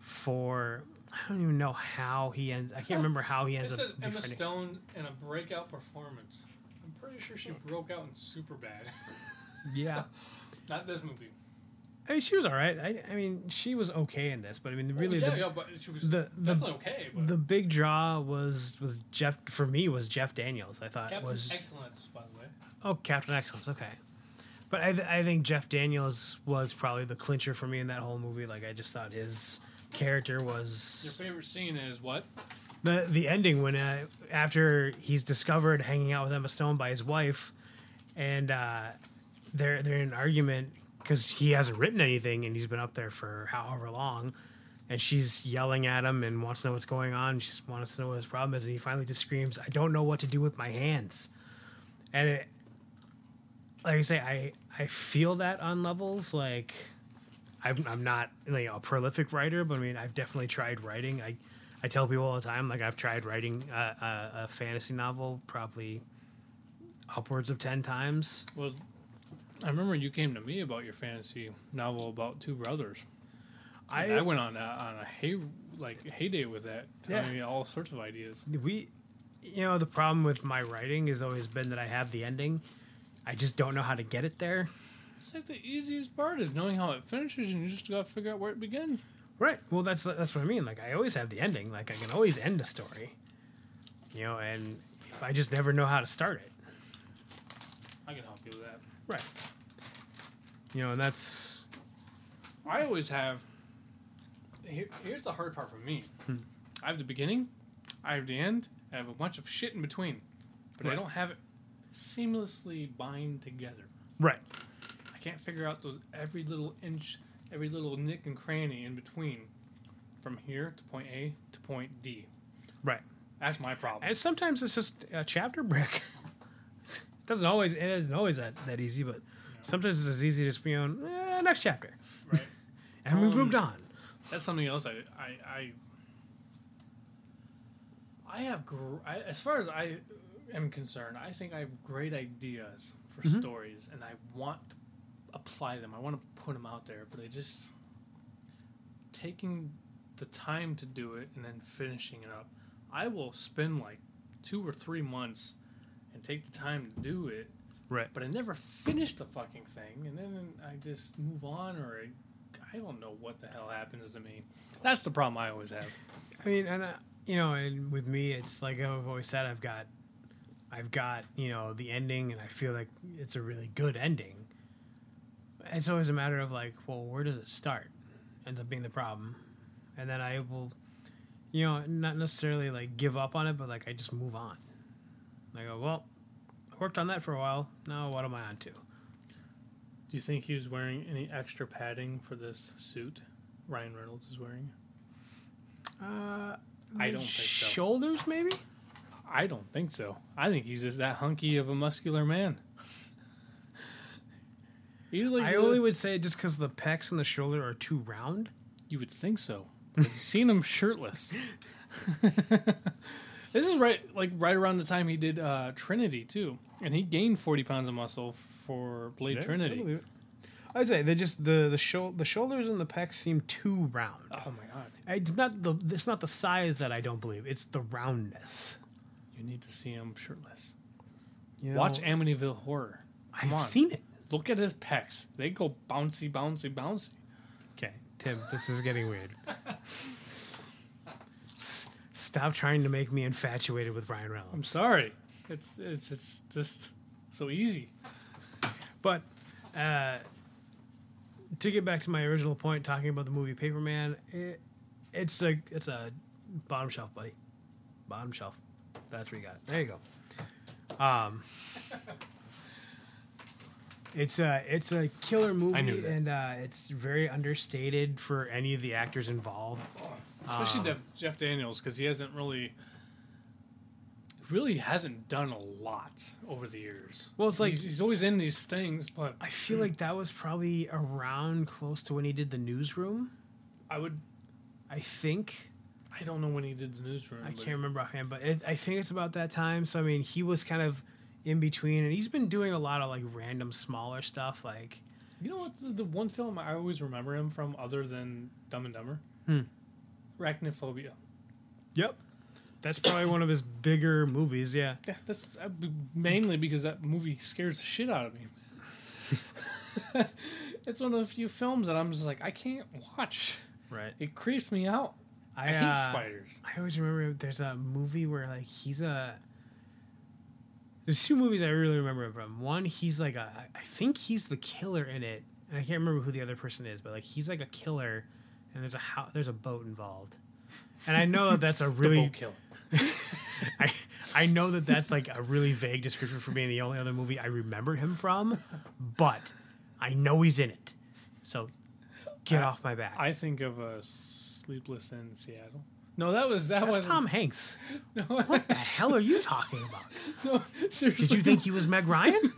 For I don't even know how he ends. I can't [LAUGHS] remember how he It ends says up. Emma Stone in a breakout performance. I'm pretty sure she broke out in Superbad. Yeah. [LAUGHS] Not this movie. I mean, she was all right. I, I mean, she was okay in this, but I mean, really, yeah, the, yeah, but she was the- the- definitely okay. But the big draw was was Jeff for me was Jeff Daniels. I thought Captain was Excellence, by the way. oh Captain Excellence. Okay, but I th- I think Jeff Daniels was probably the clincher for me in that whole movie. Like I just thought his character was. Your favorite scene is what? the the ending when uh, after he's discovered hanging out with Emma Stone by his wife, and uh, they're they're in an argument because he hasn't written anything and he's been up there for however long, and she's yelling at him and wants to know what's going on. She wants to know what his problem is, and he finally just screams, "I don't know what to do with my hands," and it, like I say, I I feel that on levels like. I'm, I'm not a prolific writer, but I mean, I've definitely tried writing. I, I tell people all the time, like I've tried writing a, a, a fantasy novel probably upwards of ten times. Well, I remember you came to me about your fantasy novel about two brothers. I, I went on a, on a hay like heyday with that, telling Yeah. me all sorts of ideas. we, you know, the problem with my writing has always been that I have the ending. I just don't know how to get it there. It's like the easiest part is knowing how it finishes, and you just got to figure out where it begins. Right. Well, that's that's what I mean. Like I always have the ending. Like I can always end a story. You know, and I just never know how to start it. I can help you with that. Right. You know, and that's I always have. Here, here's the hard part for me. Hmm. I have the beginning, I have the end, I have a bunch of shit in between, but I don't have it seamlessly bind together. right. I can't figure out those every little inch, every little nick and cranny in between, from here to point A to point D. Right. That's my problem. And sometimes it's just a chapter [LAUGHS] break. It doesn't always it isn't always that, that easy, but sometimes it's as easy as just being eh, next chapter. right. [LAUGHS] And we've Um, moved on. That's something else. I I I, I have gr- I, as far as I am concerned. I think I have great ideas for Mhm. stories, and I want to apply them. I want to put them out there, but I just taking the time to do it and then finishing it up. I will spend like two or three months and take the time to do it, Right. but I never finish the fucking thing, and then I just move on, or I, I don't know what the hell happens to me. That's the problem I always have. I mean, and uh, you know, and with me, it's like I've always said, I've got, I've got, you know, the ending, and I feel like it's a really good ending. It's always a matter of like, well, where does it start? Ends up being the problem, and then I will, you know, not necessarily like give up on it, but like I just move on. I go, well, worked on that for a while. Now what am I on to? Do you think he was wearing any extra padding for this suit Ryan Reynolds is wearing? Uh, I don't think so. Shoulders, maybe. I don't think so. I think he's just that hunky of a muscular man. You like I only would say just because the pecs and the shoulder are too round. You would think so. But have you seen him shirtless? [LAUGHS] this is right, like right around the time he did uh, Trinity too, and he gained forty pounds of muscle for Blade Yeah, I Trinity. believe it. I'd say they just the the shou- the shoulders and the pecs seem too round. Oh my god! It's not the it's not the size that I don't believe. It's the roundness. You need to see him shirtless. You Watch know, Amityville Horror. Come I've on. seen it. Look at his pecs. They go bouncy, bouncy, bouncy. Okay, Tim, this is getting weird. [LAUGHS] Stop trying to make me infatuated with Ryan Reynolds. I'm sorry. It's it's it's just so easy. But uh, to get back to my original point, talking about the movie Paper Man, it, it's a it's a bottom shelf, buddy. Bottom shelf. That's where you got it. There you go. Um, it's a it's a killer movie, I knew that. and uh, it's very understated for any of the actors involved. Especially Um, Jeff, Jeff Daniels because he hasn't really really hasn't done a lot over the years. Well, it's like- he's, he's always in these things, but I feel like that was probably around close to when he did the newsroom. I would I think I don't know when he did the newsroom. I can't remember offhand, but it, I think it's about that time. So I mean, he was kind of in between, and he's been doing a lot of like random smaller stuff. Like You know what? The, the one film I always remember him from, other than Dumb and Dumber, Hmm. Arachnophobia. Yep. That's probably one of his bigger movies. Yeah. Yeah, that's uh, mainly because that movie scares the shit out of me. [LAUGHS] it's one of the few films that I'm just like I can't watch. Right. It creeps me out. I, I, hate uh, spiders. I always remember there's a movie where like he's a. There's two movies I really remember from. One, he's like a. I think he's the killer in it, and I can't remember who the other person is, but like he's like a killer, and there's a how there's a boat involved, and I know that that's a [LAUGHS] really killer. [LAUGHS] I I know that that's like a really vague description for being the only other movie I remember him from, but I know he's in it. So get I- off my back. I think of a Sleepless in Seattle. No, that was that was Tom Hanks. [LAUGHS] No, What the hell are you talking about? [LAUGHS] no, seriously. Did you think he was Meg Ryan?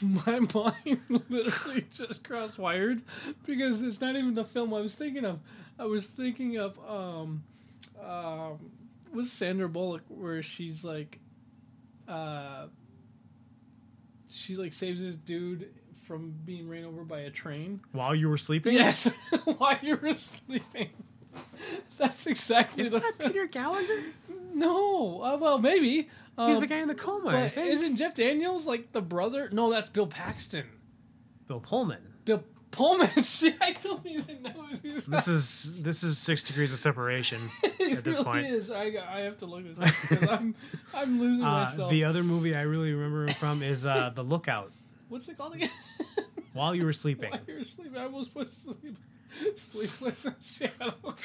my mind literally just cross wired because it's not even the film I was thinking of. I was thinking of um, um, was Sandra Bullock where she's like, uh, she like saves this dude from being ran over by a train. While you were sleeping? Yes, [LAUGHS] while you were sleeping. [LAUGHS] That's exactly Isn't the that Peter Gallagher? no. Uh, well, maybe. Um, He's the guy in the coma, I But think. isn't Jeff Daniels like the brother? No, that's Bill Paxton. Bill Pullman. Bill Pullman. [LAUGHS] See, I don't even know This is this is six degrees of separation [LAUGHS] at this really point. Is. I, I have to look this up because I'm [LAUGHS] I'm losing Uh, myself. the other movie I really remember him from is uh, The Lookout. What's it called again? While you were sleeping. While you were sleeping, I was supposed to sleep. Sleepless in Seattle.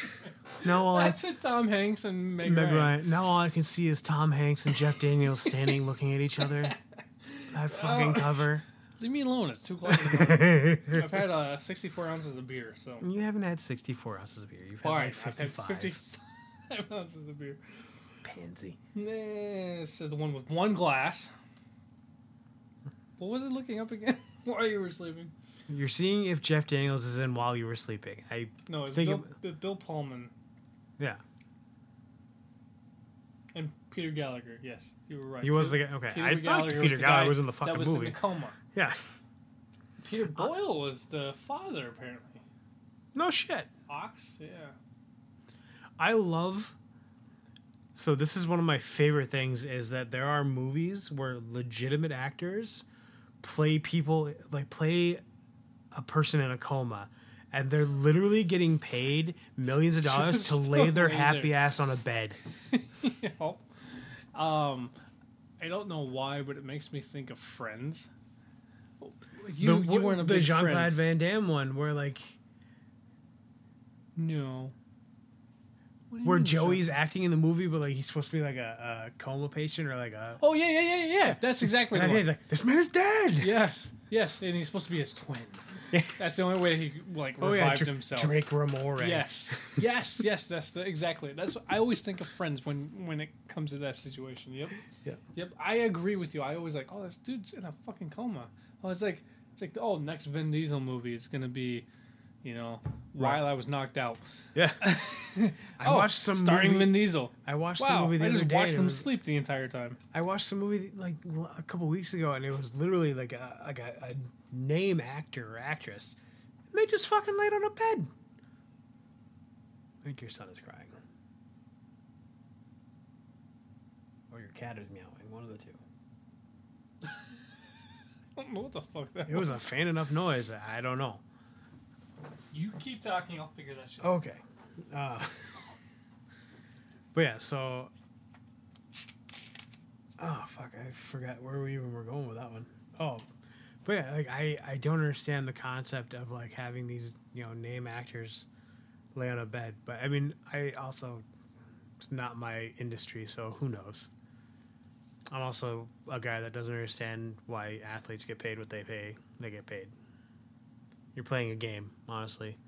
No, all I, That's with Tom Hanks and Meg, Meg Ryan. Ryan. Now all I can see is Tom Hanks and Jeff Daniels standing looking at each other. That fucking Oh. cover. Leave me alone. It's too close. [LAUGHS] I've had uh, 64 ounces of beer, so. You haven't had 64 ounces of beer. You've had All like right, I've had 55. 55 [LAUGHS] ounces of beer. Pansy. This is the one with one glass. What was it looking up again [LAUGHS] while you were sleeping? You're seeing if Jeff Daniels is in while you were sleeping. I No, it's Think Bill, Bill- Bill Pullman yeah. Peter Gallagher. Yes, you were right. He was the guy. Okay, Peter I thought Gallagher Peter the Gallagher guy was in the fucking that was movie. in the coma. Yeah. Peter Boyle was the father, apparently. No shit. Ox, yeah. I love. So this is one of my favorite things is that there are movies where legitimate actors play people like play a person in a coma and they're literally getting paid millions of dollars Just to lay [LAUGHS] their happy ass on a bed. [LAUGHS] Know? Um, I don't know why, but it makes me think of Friends. You, the you weren't a the big Jean Claude Friends. Van Damme one where like No. What do you where mean, Jean- Joey's acting in the movie but like he's supposed to be like a, a coma patient or like a Oh yeah, yeah, yeah, yeah, yeah. That's exactly and the I think one. he's like this man is dead. Yes, yes, and he's supposed to be his twin. [LAUGHS] That's the only way he like Oh revived yeah, Dr- himself. Drake Ramoray. Yes, yes, yes. That's the, exactly. That's I always think of friends when when it comes to that situation. Yep. Yeah. Yep. I agree with you. I always like, oh, this dude's in a fucking coma. Oh, it's like it's like oh, next Vin Diesel movie is gonna be, you know, while I was knocked out. Yeah. [LAUGHS] I oh, watched some starring movie, Vin Diesel. I watched Wow, some movie the I just day. watched him was- sleep the entire time. I watched some movie like a couple weeks ago, and it was literally like a like a, a name actor or actress. And they just fucking laid on a bed. I think your son is crying, or your cat is meowing. One of the two. [LAUGHS] I don't know what the fuck that It was a faint enough noise. I don't know. You keep talking. I'll figure that shit. out. Okay. Uh, [LAUGHS] but yeah, so. Oh fuck! I forgot where we even were going with that one. Oh, but yeah, like I I don't understand the concept of like having these you know name actors lay on a bed. But I mean, I also it's not my industry, so who knows. I'm also a guy that doesn't understand why athletes get paid what they pay. They get paid. You're playing a game, honestly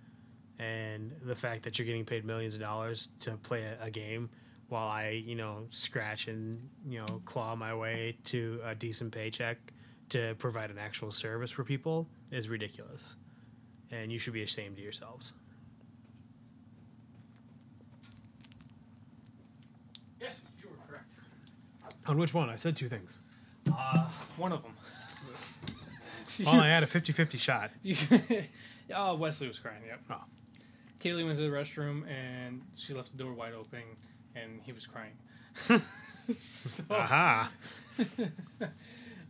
and the fact that you're getting paid millions of dollars to play a, a game while I, you know, scratch and you know claw my way to a decent paycheck to provide an actual service for people is ridiculous, and you should be ashamed of yourselves. Yes, you were correct. On which one? I said two things. Uh, one of them. [LAUGHS] Well, I had a 50-50 shot. [LAUGHS] Oh, Wesley was crying. Yep. Oh. Kaylee went to the restroom and she left the door wide open, and he was crying. [LAUGHS] so, Aha!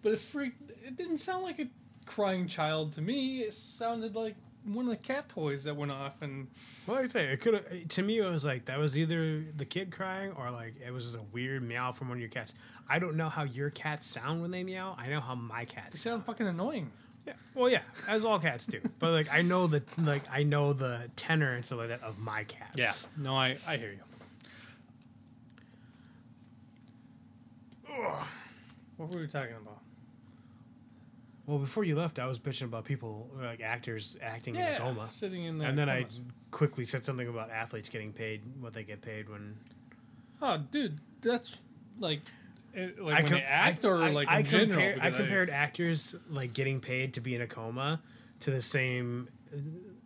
But it freaked. It didn't sound like a crying child to me. It sounded like one of the cat toys that went off, and Well, like I say, it could have. To me, it was like that was either the kid crying or like it was just a weird meow from one of your cats. I don't know how your cats sound when they meow. I know how my cats they cats sound fucking annoying. Yeah. Well, yeah, as all cats do. [LAUGHS] But like, I know the like I know the tenor and stuff like that of my cats. Yeah. No, I I hear you. Ugh. What were we talking about? Well, before you left, I was bitching about people like actors acting in Yeah, a coma, sitting in there. and then I quickly said something about athletes getting paid what they get paid when. Oh, dude, that's like, it, like I when com- they act or like I, in general. compared, I because compared actors like getting paid to be in a coma to the same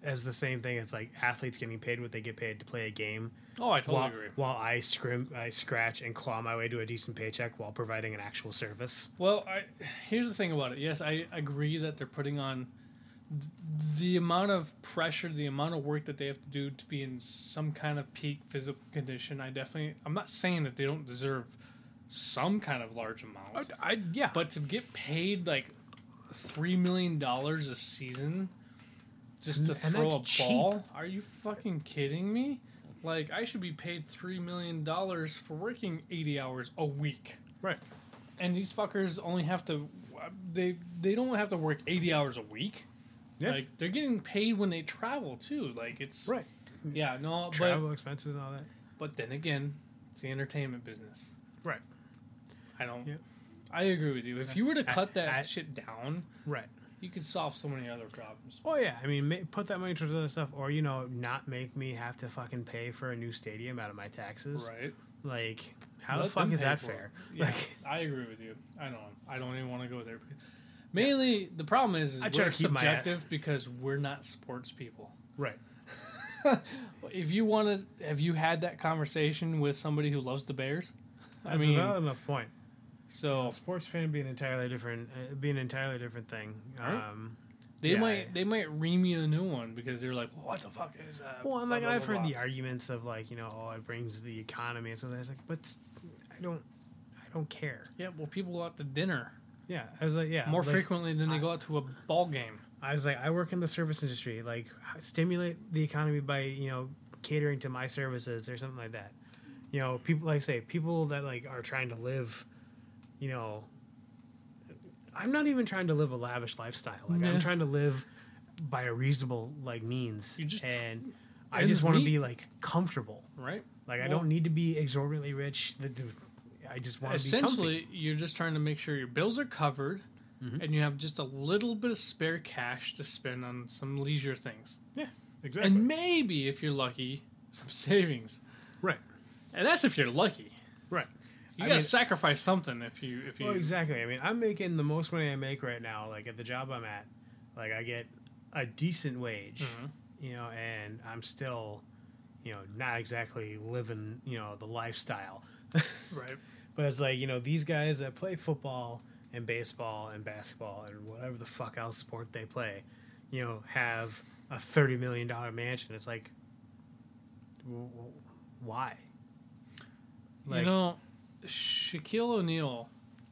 as the same thing. It's like athletes getting paid what they get paid to play a game. Oh, I totally while, agree. while I scrim, I scratch and claw my way to a decent paycheck while providing an actual service. Well, I, here's the thing about it. Yes, I agree that they're putting on th- the amount of pressure, the amount of work that they have to do to be in some kind of peak physical condition. I definitely, I'm not saying that they don't deserve some kind of large amount, I, I yeah, but to get paid like three million dollars a season just to throw a cheap. ball? Are you fucking kidding me? Like I should be paid three million dollars for working eighty hours a week right. and these fuckers only have to they they don't have to work 80 hours a week Yeah. like they're getting paid when they travel too like it's Right. yeah no Travel expenses and all that. but but then again it's the entertainment business Right. i don't Yep. i agree with you if you were to I- cut that I- shit down Right. You could solve so many other problems Oh yeah, I mean, ma- put that money towards other stuff, or you know, not make me have to fucking pay for a new stadium out of my taxes. right Like, how the fuck is that fair? yeah, Like, [LAUGHS] i agree with you i don't i don't even want to go there because mainly the problem is, is I we're subjective because we're not sports people right. [LAUGHS] if you want to, have you had that conversation with somebody who loves the Bears? I That's mean, a enough point. So sports fan be an entirely different, uh, be an entirely different thing. Right. Um, they yeah, might I- they might ream you a new one because they're like, what the fuck is that? well, and like blah, I've blah, heard the arguments of like, you know, oh, it brings the economy and so I was like, but I don't, I don't care. yeah. Well, people go out to dinner Yeah, I was like, yeah, more like, frequently than they I- go out to a ball game. I was like, I work in the service industry. Like, stimulate the economy by you know catering to my services or something like that. You know, people like I say people that like are trying to live. You know, I'm not even trying to live a lavish lifestyle. Like. I'm trying to live by a reasonable like means, just- and I just want to be like comfortable. Right. Like, I don't need to be exorbitantly rich. The- I just want to be comfy. Essentially, you're just trying to make sure your bills are covered, Mhm. and you have just a little bit of spare cash to spend on some leisure things, Yeah, exactly. and maybe if you're lucky, some [LAUGHS] savings. right, And that's if you're lucky. You I gotta mean- sacrifice something if you if you Well, exactly. I mean, I'm making the most money I make right now. Like at the job I'm at, like I get a decent wage, Mhm. you know, and I'm still, you know, not exactly living, you know, the lifestyle. [LAUGHS] right. but it's like you know these guys that play football and baseball and basketball and whatever the fuck else sport they play, you know, have a thirty million dollar mansion. It's like, why? you know, Shaquille O'Neal,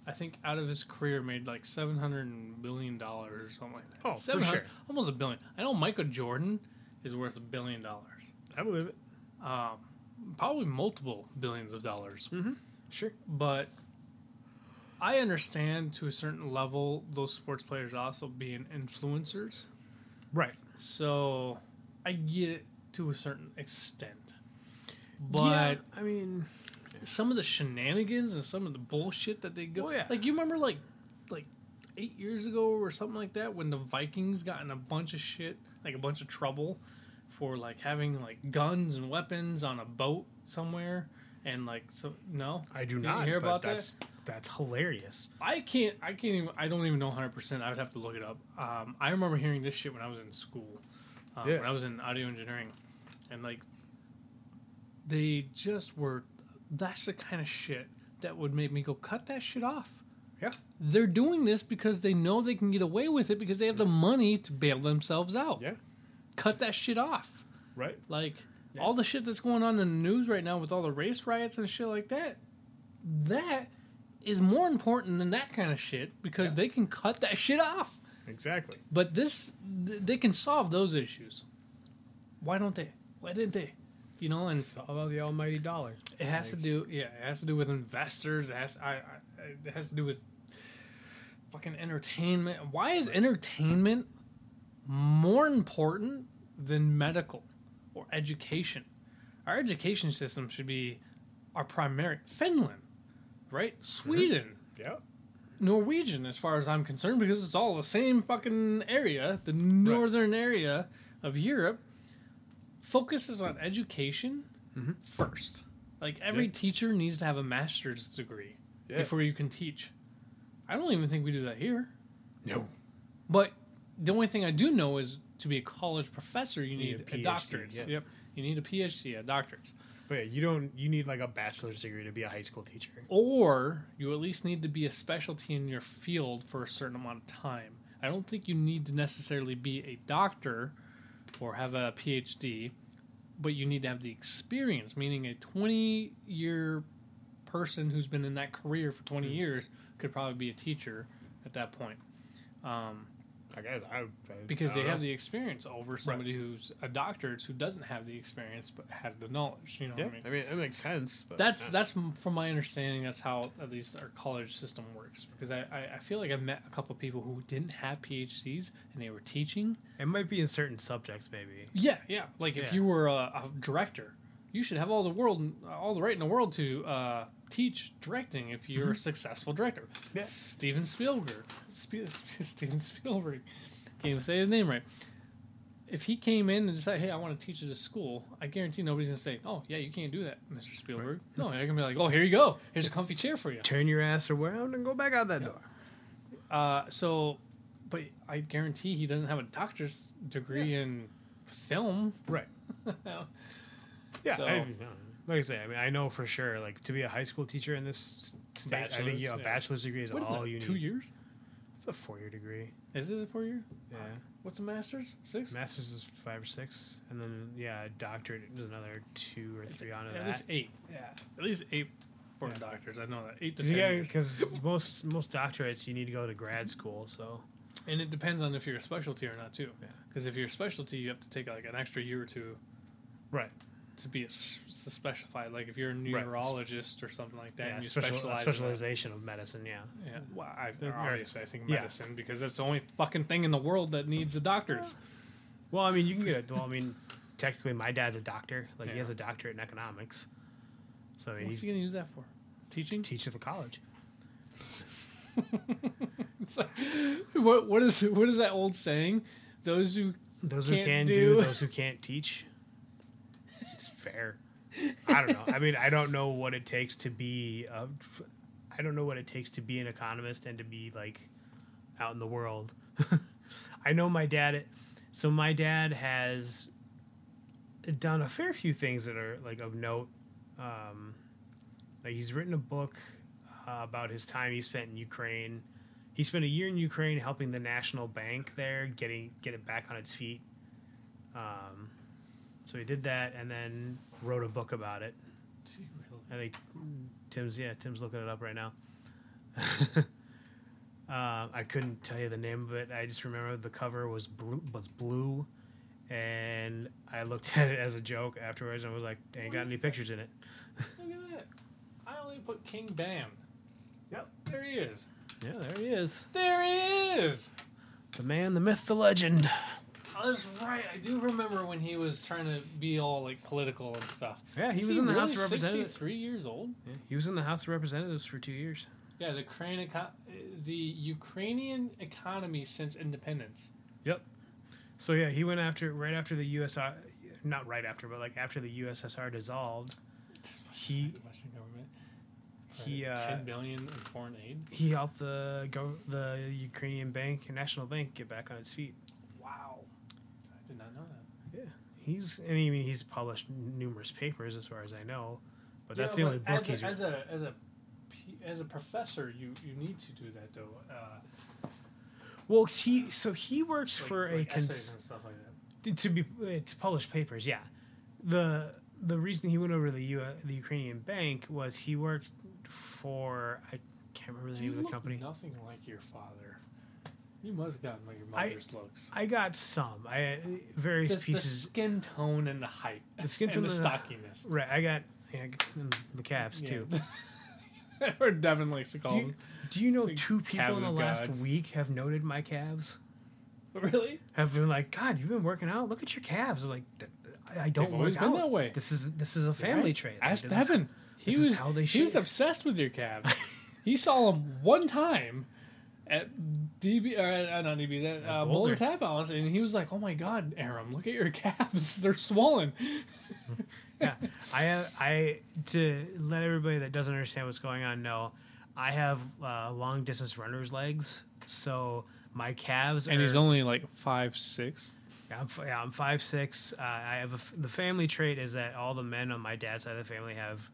I think out of his career made like seven hundred million dollars or something like that. Oh, for sure. almost a billion. I know Michael Jordan is worth a billion dollars. I believe it. Um, probably multiple billions of dollars. Mm-hmm. Sure. But I understand to a certain level those sports players also being influencers. Right. So I get it to a certain extent. But yeah, I mean, some of the shenanigans and some of the bullshit that they go Oh, yeah. like you remember like like eight years ago or something like that when the Vikings got in a bunch of shit, like a bunch of trouble for like having like guns and weapons on a boat somewhere and like so no I do not hear about that? that's that's hilarious. I can't. I can't even. I don't even know 100. percent I would have to look it up. Um, I remember hearing this shit when I was in school, um, Yeah. when I was in audio engineering, and like, they just were. That's the kind of shit that would make me go cut that shit off. Yeah. They're doing this because they know they can get away with it because they have the money to bail themselves out. Yeah. Cut that shit off. Right. Like Yeah. all the shit that's going on in the news right now with all the race riots and shit like that. That is more important than that kind of shit because Yeah. they can cut that shit off. Exactly. But this, th- they can solve those issues. Why don't they? Why didn't they? You know, and It's all about the almighty dollar. it has to do, yeah, it has to do with investors. It has, I, I, it has to do with fucking entertainment. Why is entertainment more important than medical or education? Our education system should be our primary. Finland, right? Mm-hmm. Sweden. Yeah. Norwegian, as far as I'm concerned, because it's all the same fucking area, the northern area of Europe, focuses on education Mhm. first. Like every Yeah. teacher needs to have a master's degree Yeah. before you can teach. I don't even think we do that here. No. But the only thing I do know is to be a college professor, you need need, a a, doctorate. yeah. Yep, you need a PhD, a doctorate, But yeah, you don't. You need like a bachelor's degree to be a high school teacher. or you at least need to be a specialty in your field for a certain amount of time. I don't think you need to necessarily be a doctor or have a PhD, but you need to have the experience, meaning a 20 year person who's been in that career for 20 Mm-hmm. years could probably be a teacher at that point. Um, I guess I, I because I they don't have the experience over somebody who's a doctorate who doesn't have the experience but has the knowledge. You know Yeah, what I mean? I mean it makes sense. But That's yeah. that's from my understanding. That's how at least our college system works. Because I, I, I feel like I've met a couple people who didn't have PhDs and they were teaching. It might be in certain subjects, maybe. Yeah, yeah. Like if Yeah. you were a, a director, you should have all the world, all the right in the world to uh, teach directing if you're a successful director. Mm-hmm. Yeah. Steven Spielberg, Sp- [LAUGHS] Steven Spielberg, can't even say his name right. If he came in and said, "Hey, I want to teach at this school," I guarantee nobody's gonna say, "Oh, yeah, you can't do that, Mr. Spielberg." No, they're gonna be like, "Oh, here you go. Here's a comfy chair for you." Turn your ass around and go back out that door. Uh, so, but I guarantee he doesn't have a doctor's degree in film. Right. [LAUGHS] Yeah. So- I, like I say, I mean, I know for sure. Like to be a high school teacher in this state, I think Bachelor's, yeah, a yeah. bachelor's degree is What is all that? you Two need. years? It's a four year degree. Is it a four year? Yeah. What's a master's? Six? Master's is five or six, and then yeah, a doctorate is another two or three on At that. At least eight. Yeah, at least eight for Yeah. doctors. I know that eight to ten. Yeah, because [LAUGHS] most most doctorates you need to go to grad school. So and it depends on if you're a specialty or not too. Yeah. Because if you're a specialty, you have to take like an extra year or two right, to be a s- to specify. Like if you're a Right. neurologist or something like that, yeah, and you special, specialize. in specialization of medicine. Yeah, Yeah, well, I, obviously I think Yeah. medicine because that's the only fucking thing in the world that needs the doctors. Well, I mean, you can get. Well, I mean, technically, my dad's a doctor. Like he has a doctorate in economics. So I mean, What's he's he gonna use that for? Teaching? teach at the college. It's [LAUGHS] like, what what is what is that old saying? Those who Those who Can't can do. do, those who can't teach. Fair. I don't know. I mean, I don't know what it takes to be. I don't know what it takes to be an economist and to be like out in the world. [LAUGHS] I know my dad. So my dad has done a fair few things that are like of note. Um, like he's written a book uh, about his time he spent in Ukraine. He spent a year in Ukraine helping the national bank there getting get it back on its feet. Um, so he did that and then wrote a book about it. I think Tim's yeah Tim's looking it up right now. [LAUGHS] uh, I couldn't tell you the name of it. I just remember the cover was blue, was blue, and I looked [LAUGHS] at it as a joke afterwards and was like, "They ain't got any pictures in it." Look at that. I only put King Bam. Yep. There he is. Yeah, there he is, There he is. the man, the myth, the legend. Oh, that's right. I do remember when he was trying to be all like political and stuff. Yeah, he Is was in the really House of Representatives. Sixty-three years old. Yeah, he was in the House of Representatives for two years. Yeah, the Ukraine, eco- the Ukrainian economy since independence. Yep. So yeah, he went after right after the USSR, not right after, but like after the USSR dissolved. He The Western government. he uh, ten billion in foreign aid. he helped the go the Ukrainian bank, and National Bank, get back on its feet. Wow, I did not know that. Yeah, he's I mean he's published numerous papers as far as I know, but that's Yeah, the only book as he's a, as a as a as a professor, you you need to do that though. Uh, well he so he works like, for like a cons- and stuff like that. to be uh, to publish papers. Yeah, the the reason he went over to the U, the Ukrainian bank was he worked for I can't remember the You name of the company. Nothing like your father. You must have gotten like your I- mother's looks. I got some. I uh, various The, the pieces. skin tone and the height. The skin [LAUGHS] tone the and the- stockiness. right. I got, yeah, I got the calves too. or Devin likes to call Do you, them. do you know The two people in the last gods. week have noted my calves? Really? Have been like, God, you've been working out. Look at your calves. I'm like, I I don't They've always work been out. that way. This is this is a family Right? trait. Like, Ask Devin. He this is was how they he was obsessed with your calves. [LAUGHS] he saw them one time at DB, or uh, not DB, that uh, Boulder. Boulder. Tap House, and he was like, "Oh my God, Aram, look at your [LAUGHS] calves; they're swollen." [LAUGHS] yeah, I have I to let everybody that doesn't understand what's going on know, I have uh, long distance runners legs, so my calves And are, he's only like five six. Yeah, I'm, yeah, I'm five six. Uh, I have a the family trait is that all the men on my dad's side of the family have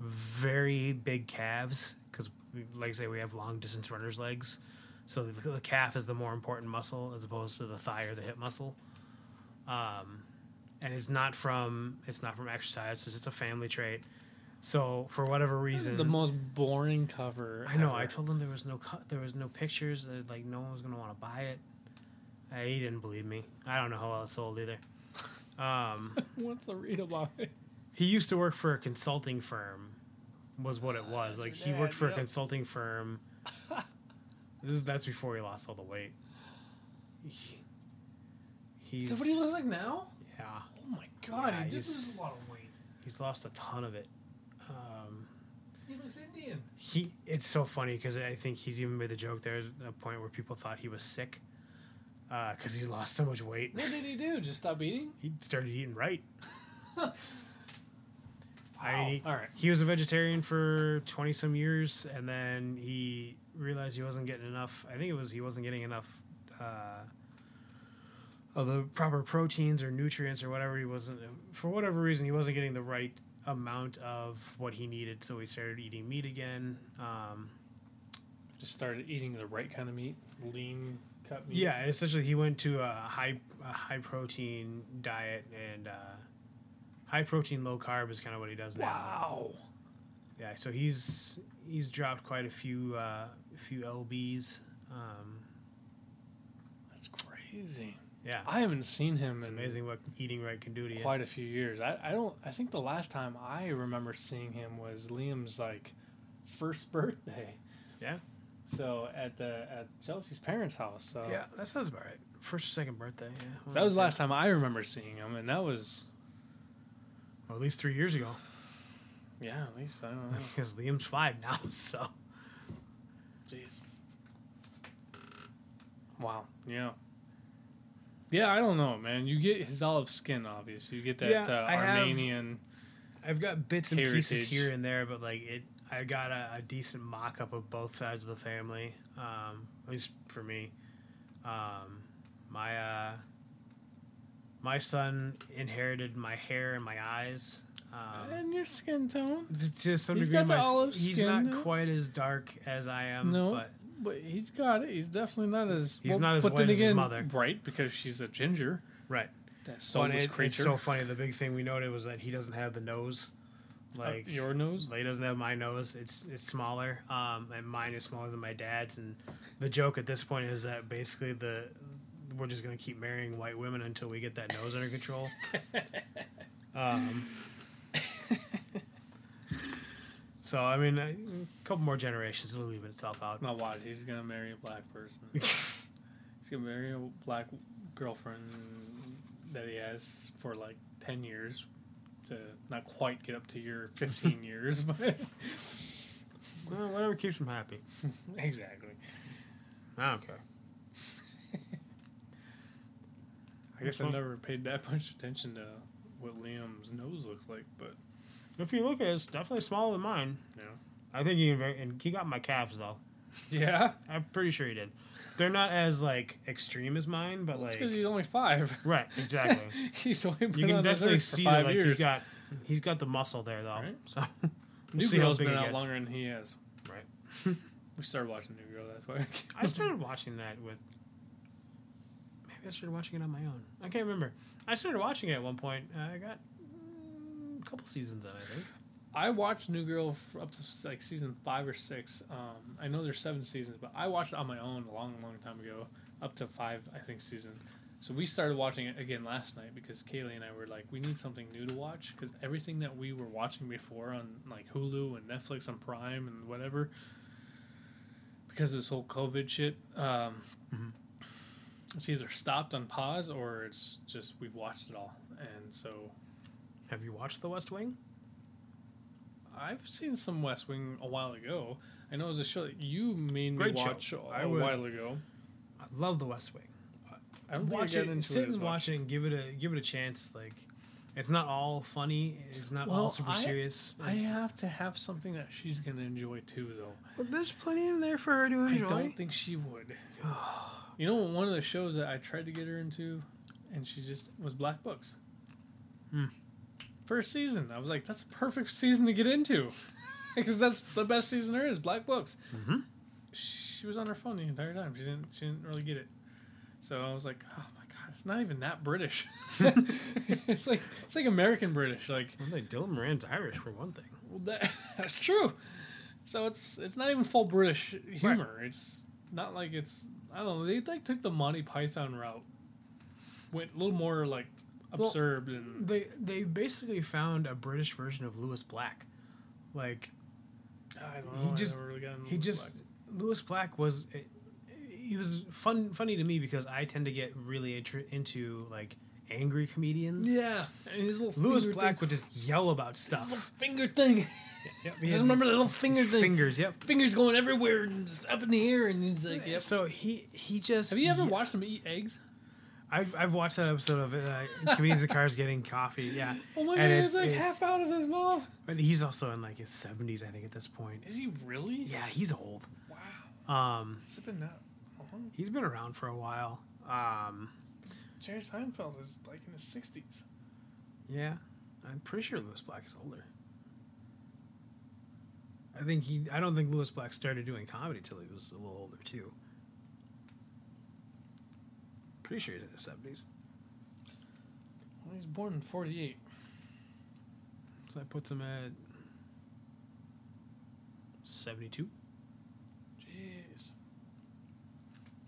very big calves because, like I say, we have long distance runners' legs. So the, the calf is the more important muscle as opposed to the thigh or the hip muscle. Um, and it's not from it's not from exercise. It's just a family trait. So for whatever reason, the most boring cover. I know. ever. I told them there was no co- there was no pictures. uh, Like no one was gonna want to buy it. Uh, he didn't believe me. I don't know how well it sold either. Um, [LAUGHS] What's the read about it? he used to work for a consulting firm, was what it was. Like he worked for a consulting firm. [LAUGHS] this is that's before he lost all the weight. He, he's Is that what he looks like now? yeah. Oh my god, Yeah, he did he's- lose a lot of weight. He's lost a ton of it. Um, He looks Indian. he it's so funny because I think he's even made the joke. There's a point where people thought he was sick because he lost so much weight. What did he do? Just stop eating? He started eating right. [LAUGHS] I Wow. mean, he, All right. he was a vegetarian for twenty some years, and then he realized he wasn't getting enough. I think it was he wasn't getting enough uh, of the proper proteins or nutrients or whatever. He wasn't for whatever reason he wasn't getting the right amount of what he needed, so he started eating meat again. Um, Just started eating the right kind of meat, lean cut meat. Yeah, essentially, he went to a high a high protein diet and uh, high protein, low carb is kind of what he does now. Wow. Yeah, so he's he's dropped quite a few uh, few lbs. Um, That's crazy. yeah, I haven't seen him it's in amazing what eating right can do to you. quite a few years. I, I don't. I think the last time I remember seeing him was Liam's like first [LAUGHS] birthday. Yeah. So at the at Chelsea's parents' house. So Yeah, that sounds about right. First or second birthday. Yeah, that was the last time I remember seeing him, and that was Well, at least three years ago. yeah. At least I don't know. [LAUGHS] Because Liam's five now, [LAUGHS] so Jeez. Wow. Yeah. Yeah, I don't know, man. You get his olive skin, obviously. You get that Yeah, uh, I have- Armenian. I've got bits and pieces here and there, but like it, I got a, a decent mock up of both sides of the family. Um, at least for me, um, my uh, my son inherited my hair and my eyes. Um, and your skin tone. to some He's degree, got my, he's not though. quite as dark as I am. No. but But he's got it. He's definitely not as. He's not as but white then as his again, mother. Right, because she's a ginger. right. That soulless it, creature. it's so funny. The big thing we noted was that he doesn't have the nose. Uh, Like your nose. He doesn't have my nose. It's it's smaller. Um, and mine is smaller than my dad's. And the joke at this point is that basically the we're just gonna keep marrying white women until we get that nose under control. [LAUGHS] Um, so I mean, a couple more generations, it'll even itself out. Now watch. He's gonna marry a black person. [LAUGHS] He's gonna marry a black girlfriend that he has for like ten years to not quite get up to your [LAUGHS] fifteen years, but [LAUGHS] well, whatever keeps him happy. exactly. I don't care. I guess I never paid that much attention to what Liam's nose looks like, but If you look at it, it's definitely smaller than mine. know. I think he and he got my calves though. Yeah, I'm pretty sure he did. They're not as like extreme as mine, but well, like because he's only five. right, exactly. [LAUGHS] he's only been you can definitely see that like years. he's got he's got the muscle there though. Right. So [LAUGHS] New we'll Girl's been out gets. longer than he has. Right. [LAUGHS] We started watching New Girl. That's why. I started watching that with maybe I started watching it on my own. I can't remember. I started watching it at one point. Uh, I got a couple seasons in, I think. I watched New Girl up to like season five or six. Um, I know there's seven seasons, but I watched it on my own a long, long time ago, up to five, I think, seasons. So we started watching it again last night because Kaylee and I were like, we need something new to watch because everything that we were watching before on like Hulu and Netflix and Prime and whatever, because of this whole COVID shit, um, Mhm. it's either stopped on pause or it's just we've watched it all, and so Have you watched The West Wing? I've seen some West Wing a while ago. I know it was a show that you made me Great show. watch a I would- while ago. I love The West Wing. I don't think I it, got into sit it as and much. watch it, and give it a give it a chance. Like, it's not all funny. It's not all super I- serious. I It's- have to have something that she's gonna enjoy too, though. But there's plenty in there for her to enjoy. I don't think she would. [SIGHS] you know, one of the shows that I tried to get her into, and she just was Black Books. Hmm. First season, I was like, that's a perfect season to get into, [LAUGHS] because that's the best season there is. Black Books. Mm-hmm. She was on her phone the entire time. She didn't. She didn't really get it. So I was like, oh my god, it's not even that British. [LAUGHS] it's like it's like American British. Like Well, like Dylan Moran's Irish for one thing. well, that, [LAUGHS] that's true. So it's it's not even full British humor. It's not like it's I don't know. They like took the Monty Python route. Went a little more like Well, absurd and They they basically found a British version of Lewis Black. Like I don't he. Just- never really he Lewis just Lewis Black was he was fun funny to me because I tend to get really into like angry comedians. Yeah, and his little Lewis Black thing, would just yell about his little stuff. finger thing. Yep, he [LAUGHS] just remember the little finger thing. fingers. Yep. Fingers going everywhere and just up in the air, and he's like, "Yep." So he he just Have you ever he- watched him eat eggs? I've I've watched that episode of uh, comedians in cars getting coffee. Yeah, Oh my And god, it's- it's like it- half out of his mouth. but he's also in like his seventies, I think, at this point. Is he really? Yeah, he's old. Wow. Um, Has it been that long? he's been around for a while. Um, Jerry Seinfeld is like in his sixties. yeah, I'm pretty sure Lewis Black is older. I think he. I don't think Lewis Black started doing comedy till he was a little older too. Pretty sure he's in his seventies. Well, he was born in '48. So that puts him at seventy-two. Jeez.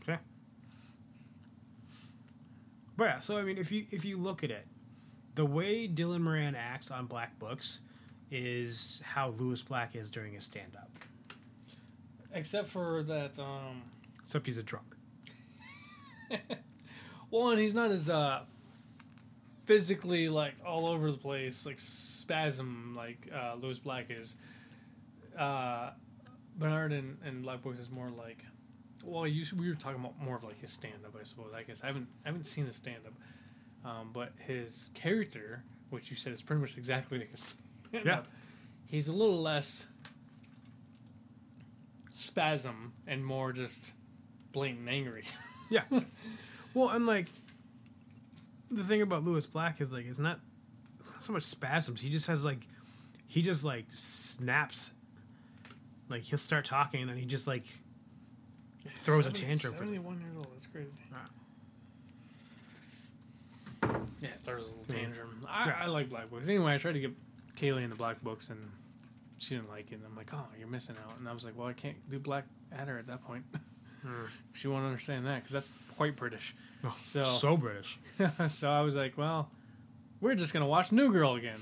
Okay. But yeah, so I mean, if you if you look at it, the way Dylan Moran acts on Black Books is how Lewis Black is during his stand-up, Except for that. um except he's a drunk. [LAUGHS] Well, and he's not as uh physically like all over the place, like spasm, like uh, Lewis Black is. Uh, Bernard and, and Black Books is more like. Well, you, we were talking about more of like his stand-up, I suppose. I guess I haven't I haven't seen his stand-up, um, but his character, which you said is pretty much exactly like his Yeah. he's a little less spasm and more just blatant angry. Yeah. [LAUGHS] well, and like the thing about Lewis Black is like it's not, it's not so much spasms. He just has like he just like snaps. Like he'll start talking and then he just like throws a tantrum for- Seventy-one years old. That's crazy. Ah. Yeah, throws a little Yeah. tantrum. I, Yeah. I like black books. Anyway, I tried to get Kaylee into black books, and she didn't like it. And I'm like, oh, you're missing out. And I was like, well, I can't do Black Adder at that point. [LAUGHS] Hmm. she won't understand that because that's quite British. Oh, So- so British. [LAUGHS] so I was like, well, we're just gonna watch New Girl again.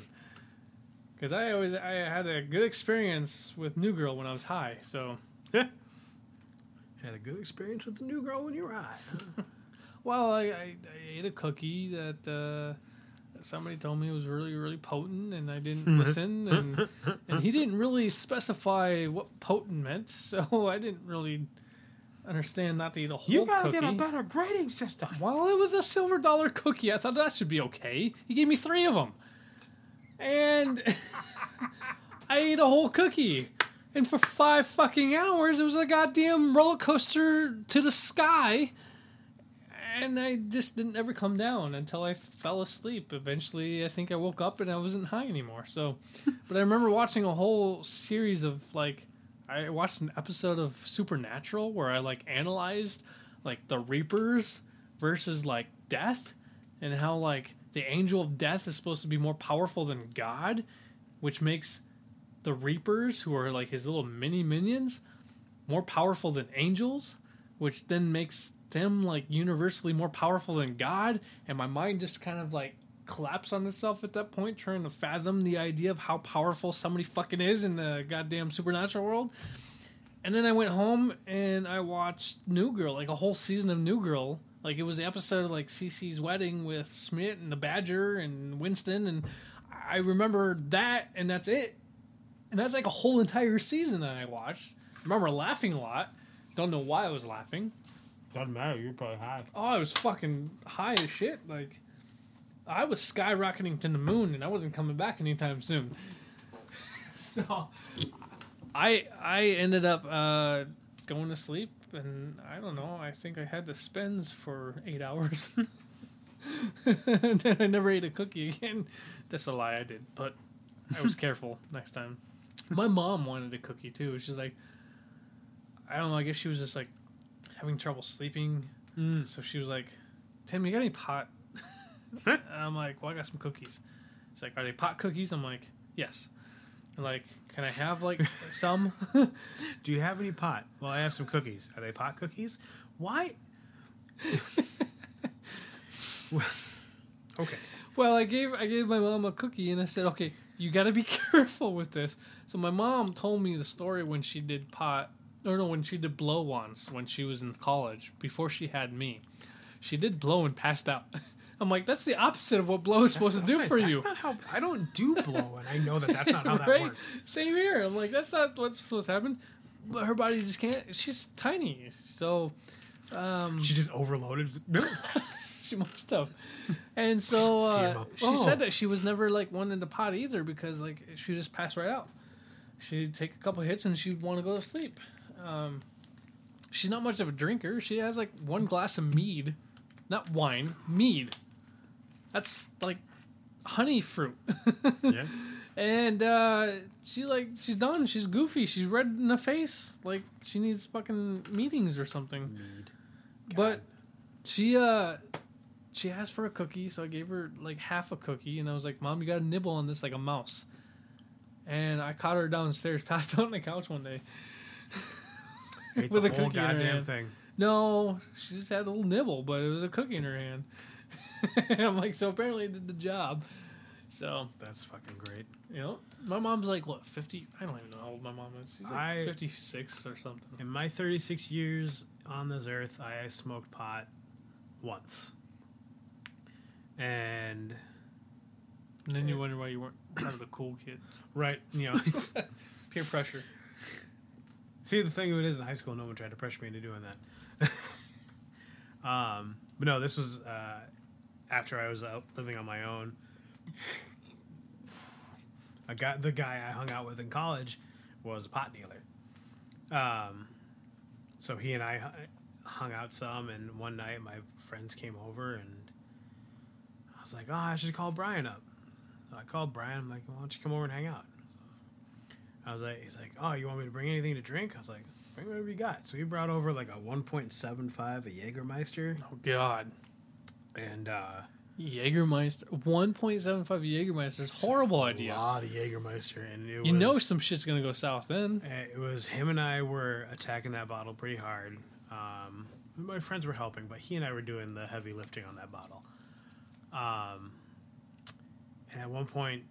Because I always I had a good experience with New Girl when I was high. So [LAUGHS] Had a good experience with the new girl when you were high. [LAUGHS] Well, I, I, I ate a cookie that uh, somebody told me was really, really potent, and I didn't listen. And, and he didn't really specify what potent meant, so I didn't really understand not to eat a whole cookie. You gotta cookie. get a better grading system. well, it was a silver dollar cookie. I thought that should be okay. He gave me three of them. And [LAUGHS] I ate a whole cookie. And for five fucking hours, it was a goddamn roller coaster to the sky. And I just didn't ever come down until I fell asleep. Eventually, I think I woke up and I wasn't high anymore. So, but I remember watching a whole series of like, I watched an episode of Supernatural where I like analyzed like the Reapers versus like death and how like the angel of death is supposed to be more powerful than God, which makes the Reapers, who are like his little mini minions, more powerful than angels, which then makes them like universally more powerful than God. And my mind just kind of like collapsed on itself at that point, trying to fathom the idea of how powerful somebody fucking is in the goddamn supernatural world. And then I went home and I watched New Girl, like a whole season of New Girl. Like it was the episode of like Cece's wedding with Schmidt and the Badger and Winston, and I remember that, and that's it. And that's like a whole entire season that I watched. I remember laughing a lot. Don't know why I was laughing. Doesn't matter. You're probably high. Oh, I was fucking high as shit. Like I was skyrocketing to the moon, and I wasn't coming back anytime soon. [LAUGHS] so I I ended up uh, going to sleep, and I don't know. I think I had the spins for eight hours. and [LAUGHS] then I never ate a cookie again. That's a lie, I did, but I was careful [LAUGHS] next time. My mom wanted a cookie too. She's like, I don't know. I guess she was just like having trouble sleeping, Mm. so she was like, "Tim, you got any pot?" And I'm like, "Well, I got some cookies." She's like, "Are they pot cookies?" I'm like, "Yes." I'm like, "Can I have like [LAUGHS] some?" Do you have any pot? Well, I have some cookies. Are they pot cookies? Why? Well, [LAUGHS] okay. Well, I gave I gave my mom a cookie and I said, "Okay, you got to be [LAUGHS] careful with this." So my mom told me the story when she did pot, or no, when she did blow once when she was in college before she had me. She did blow and passed out. I'm like, that's the opposite of what blow is supposed to do That's for not- you. That's not how I don't do blow, and I know that that's not how [LAUGHS] that right? works. Same here. I'm like, that's not what's supposed to happen. But her body just can't. She's tiny, so um, She just overloaded. [LAUGHS] [LAUGHS] she must have. And so uh, she Oh. said that she was never like one in the pot either because like she just passed right out. She'd take a couple hits and she'd want to go to sleep. Um, she's not much of a drinker. She has like one glass of mead, not wine, mead. That's like honey fruit. yeah. [LAUGHS] and uh, she like she's done. She's goofy. She's red in the face. Like she needs fucking meetings or something. But she uh she asked for a cookie, so I gave her like half a cookie, and I was like, "Mom, you got to nibble on this like a mouse." And I caught her downstairs, [LAUGHS] passed out on the couch one day. With a cookie in her hand. thing. No, she just had a little nibble, but it was a cookie in her hand. [LAUGHS] I'm like, so apparently it did the job. So That's fucking great. you know, my mom's like what fifty? I don't even know how old my mom is. She's like fifty six or something. In my 36 years on this earth, I smoked pot once. And And then you wonder why you weren't one of the cool kids. [COUGHS] right, you know, it's Peer pressure. See, the thing of it is, in high school, no one tried to pressure me into doing that. [LAUGHS] um, but no, this was uh, after I was out living on my own. I got the guy I hung out with in college was a pot dealer. Um, so he and I hung out some, and one night my friends came over, and I was like, "Oh, I should call Brian up." So I called Brian. I'm like, "Why don't you come over and hang out?" I was like, he's like, oh, you want me to bring anything to drink? I was like, bring whatever you got. So he brought over like a 1.75 a Jägermeister, Oh God. And uh, Jägermeister, one point seven five Jägermeister is horrible a idea. lot of Jägermeister, and it You was, know some shit's gonna go south then. uh, it was him and I were attacking that bottle pretty hard. Um, my friends were helping, but he and I were doing the heavy lifting on that bottle. Um, and at one point,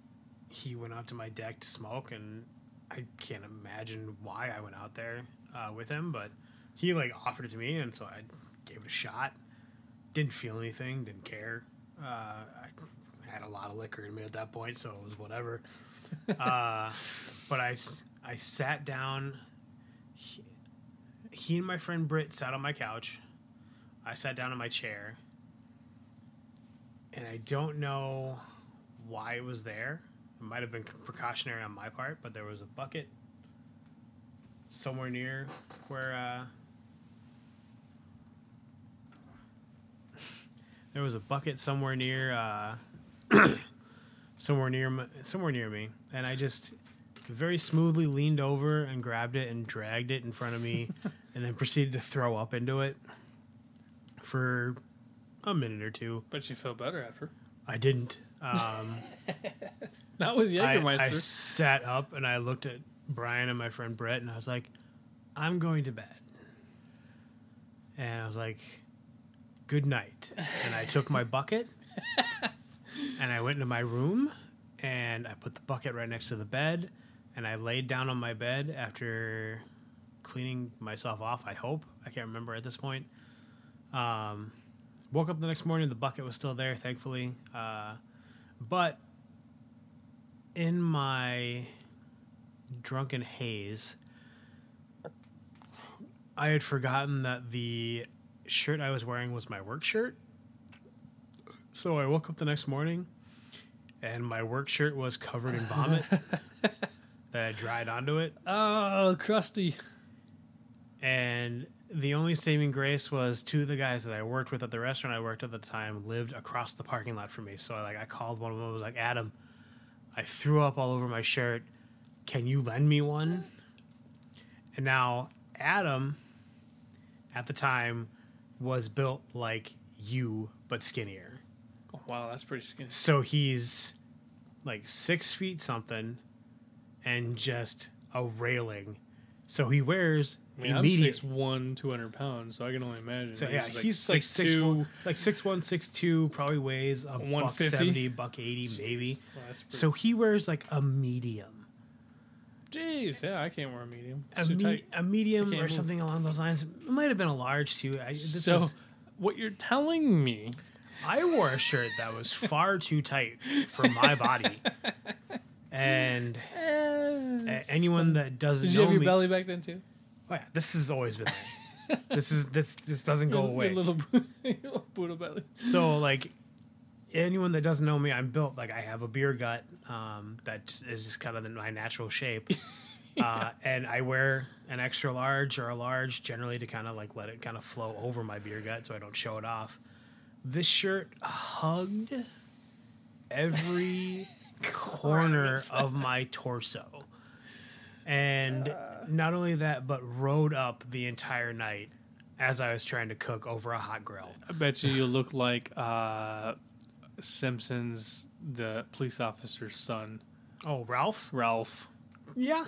he went out to my deck to smoke, and I can't imagine why I went out there uh, with him, but he like offered it to me, and so I gave it a shot. Didn't feel anything, didn't care. Uh, I had a lot of liquor in me at that point, so it was whatever. [LAUGHS] uh, but I sat down. He, he and my friend Britt sat on my couch. I sat down in my chair, and I don't know why it was there. It might have been precautionary on my part, but there was a bucket somewhere near where uh, there was a bucket somewhere near uh, [COUGHS] somewhere near m- somewhere near me, and I just very smoothly leaned over and grabbed it and dragged it in front of me, [LAUGHS] and then proceeded to throw up into it for a minute or two. But you felt better after. I didn't. Um, [LAUGHS] with I, Jägermeister. I sat up and I looked at Brian and my friend Brett, and I was like, "I'm going to bed." And I was like, "Good night." And I took my bucket and I went into my room and I put the bucket right next to the bed and I laid down on my bed after cleaning myself off. I hope I can't remember at this point. Um, woke up the next morning, the bucket was still there, thankfully. Uh, but in my drunken haze, I had forgotten that the shirt I was wearing was my work shirt. So I woke up the next morning and my work shirt was covered in vomit [LAUGHS] that had dried onto it. oh, crusty. And the only saving grace was two of the guys that I worked with at the restaurant I worked at the time lived across the parking lot from me. So I like I called one of them. I was like, Adam, I threw up all over my shirt. Can you lend me one? And now Adam, at the time, was built like you but skinnier. Oh, wow, that's pretty skinny. So he's like six feet something, and just a railing. So he wears I mean, I'm immediate. six one, two hundred pounds, so I can only imagine. So yeah, he's like six one, like six one, six two, probably weighs a buck seventy, buck eighty, maybe. Well, So he wears like a medium, jeez, yeah, I can't wear a medium. a, too me- tight. a medium can't or move. something along those lines. It might have been a large too. I, this So, is- what you're telling me? I wore a shirt that was far [LAUGHS] too tight for my body, and a- anyone that doesn't Did you know have your me, belly back then too? oh yeah, this has always been there. [LAUGHS] this is this this doesn't go Your- your away. little, [LAUGHS] your little Buddha belly. So like anyone that doesn't know me, I'm built like I have a beer gut um, that just is just kind of in my natural shape, [LAUGHS] uh, and I wear an extra large or a large generally to kind of like let it kind of flow over my beer gut so I don't show it off. This shirt hugged every [LAUGHS] corner of my torso. And not only that, but rode up the entire night as I was trying to cook over a hot grill. I bet you you look like uh, Simpson's the police officer's son, Oh, Ralph? Ralph. Yeah.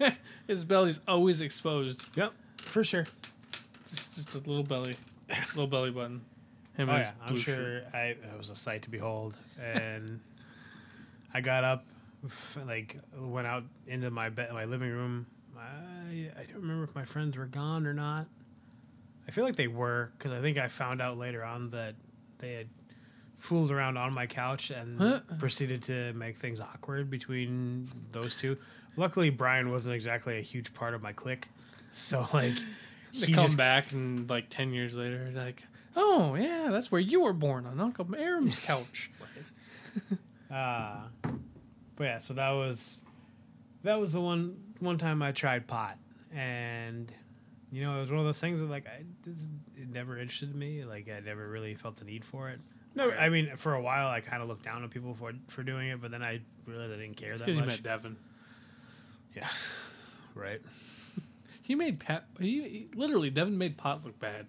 [LAUGHS] His belly's always exposed. yep, for sure. Just, just a little belly, little belly button. Him Oh yeah, I'm sure shirt. I it was a sight to behold, and [LAUGHS] I got up, f- like went out into my bed, my living room. I I don't remember if my friends were gone or not. I feel like they were because I think I found out later on that they had fooled around on my couch and Huh? proceeded to make things awkward between those two. Luckily, Brian wasn't exactly a huge part of my clique, so [LAUGHS] like They he come just back and like ten years later, like, oh yeah, that's where you were born on Uncle Aram's [LAUGHS] couch. Uh, but yeah, so that was that was the one one time I tried pot, and you know it was one of those things that like I it never interested me. Like I never really felt the need for it. Never, I mean, for a while I kind of looked down on people for for doing it, but then I realized I didn't care that because you much. met Devin. yeah, [LAUGHS] right. [LAUGHS] He made Pat. He, he- literally Devin made pot look bad.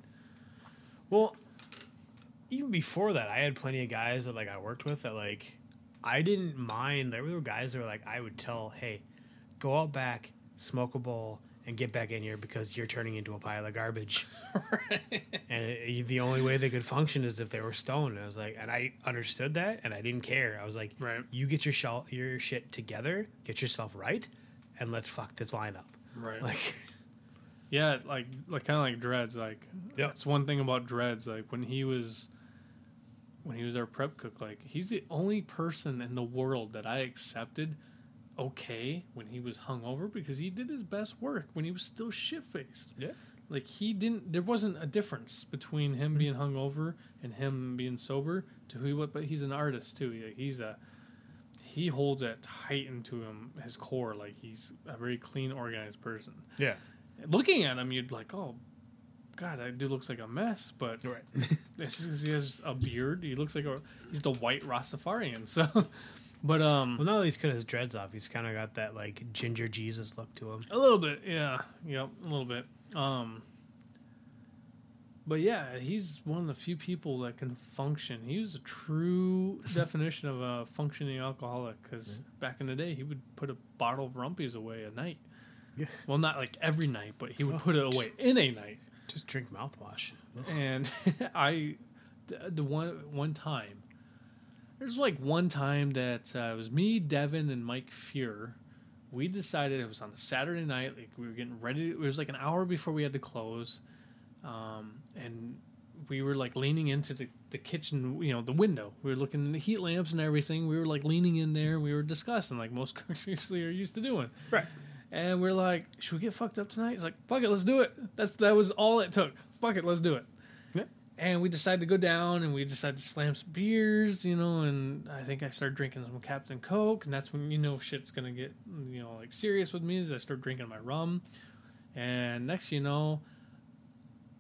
Well, even before that, I had plenty of guys that like I worked with that like I didn't mind. There were guys that were like I would tell, hey, go out back, smoke a bowl, and get back in here because you're turning into a pile of garbage. [LAUGHS] and it, the only way they could function is if they were stoned. And I was like, and I understood that, and I didn't care. I was like, Right. you get your shell, your shit together, get yourself right, and let's fuck this lineup. Right. Like, [LAUGHS] Yeah, like like kind of like Dreads. Like Yeah. that's one thing about Dreads. Like when he was when he was our prep cook, like he's the only person in the world that I accepted okay when he was hungover because he did his best work when he was still shit faced. Yeah. Like he didn't. There wasn't a difference between him being mm-hmm. hungover and him being sober to who he was. But he's an artist too. Like, he's a he holds that tight into him his core. Like he's a very clean, organized person yeah, looking at him, you'd be like, oh, God, that dude looks like a mess. But right. [LAUGHS] it's just he has a beard. He looks like a he's the white Rastafarian. So, [LAUGHS] but um, Well, now that he's cut his dreads off, he's kind of got that like ginger Jesus look to him. a little bit, yeah, yep, a little bit. Um, but yeah, he's one of the few people that can function. He was a true [LAUGHS] definition of a functioning alcoholic. Because back in the day, he would put a bottle of rumpies away a night. Yeah. Well, not like every night, but he would Oh. put it away in a night. Just drink mouthwash. and [LAUGHS] I, the one one time, there's like one time that uh, it was me, Devin, and Mike Fear. We decided it was on a Saturday night. Like we were getting ready. It was like an hour before we had to close, um, and we were like leaning into the, the kitchen, you know, the window. We were looking at the heat lamps and everything. We were like leaning in there. We were discussing like most [LAUGHS] cooks usually are used to doing. Right. And we're like, should we get fucked up tonight? He's like, fuck it, let's do it. That's that was all it took. Fuck it, let's do it. And we decided to go down and we decided to slam some beers, you know, and I think I started drinking some Captain Coke, and that's when you know shit's gonna get you know like serious with me as I start drinking my rum. And next you know,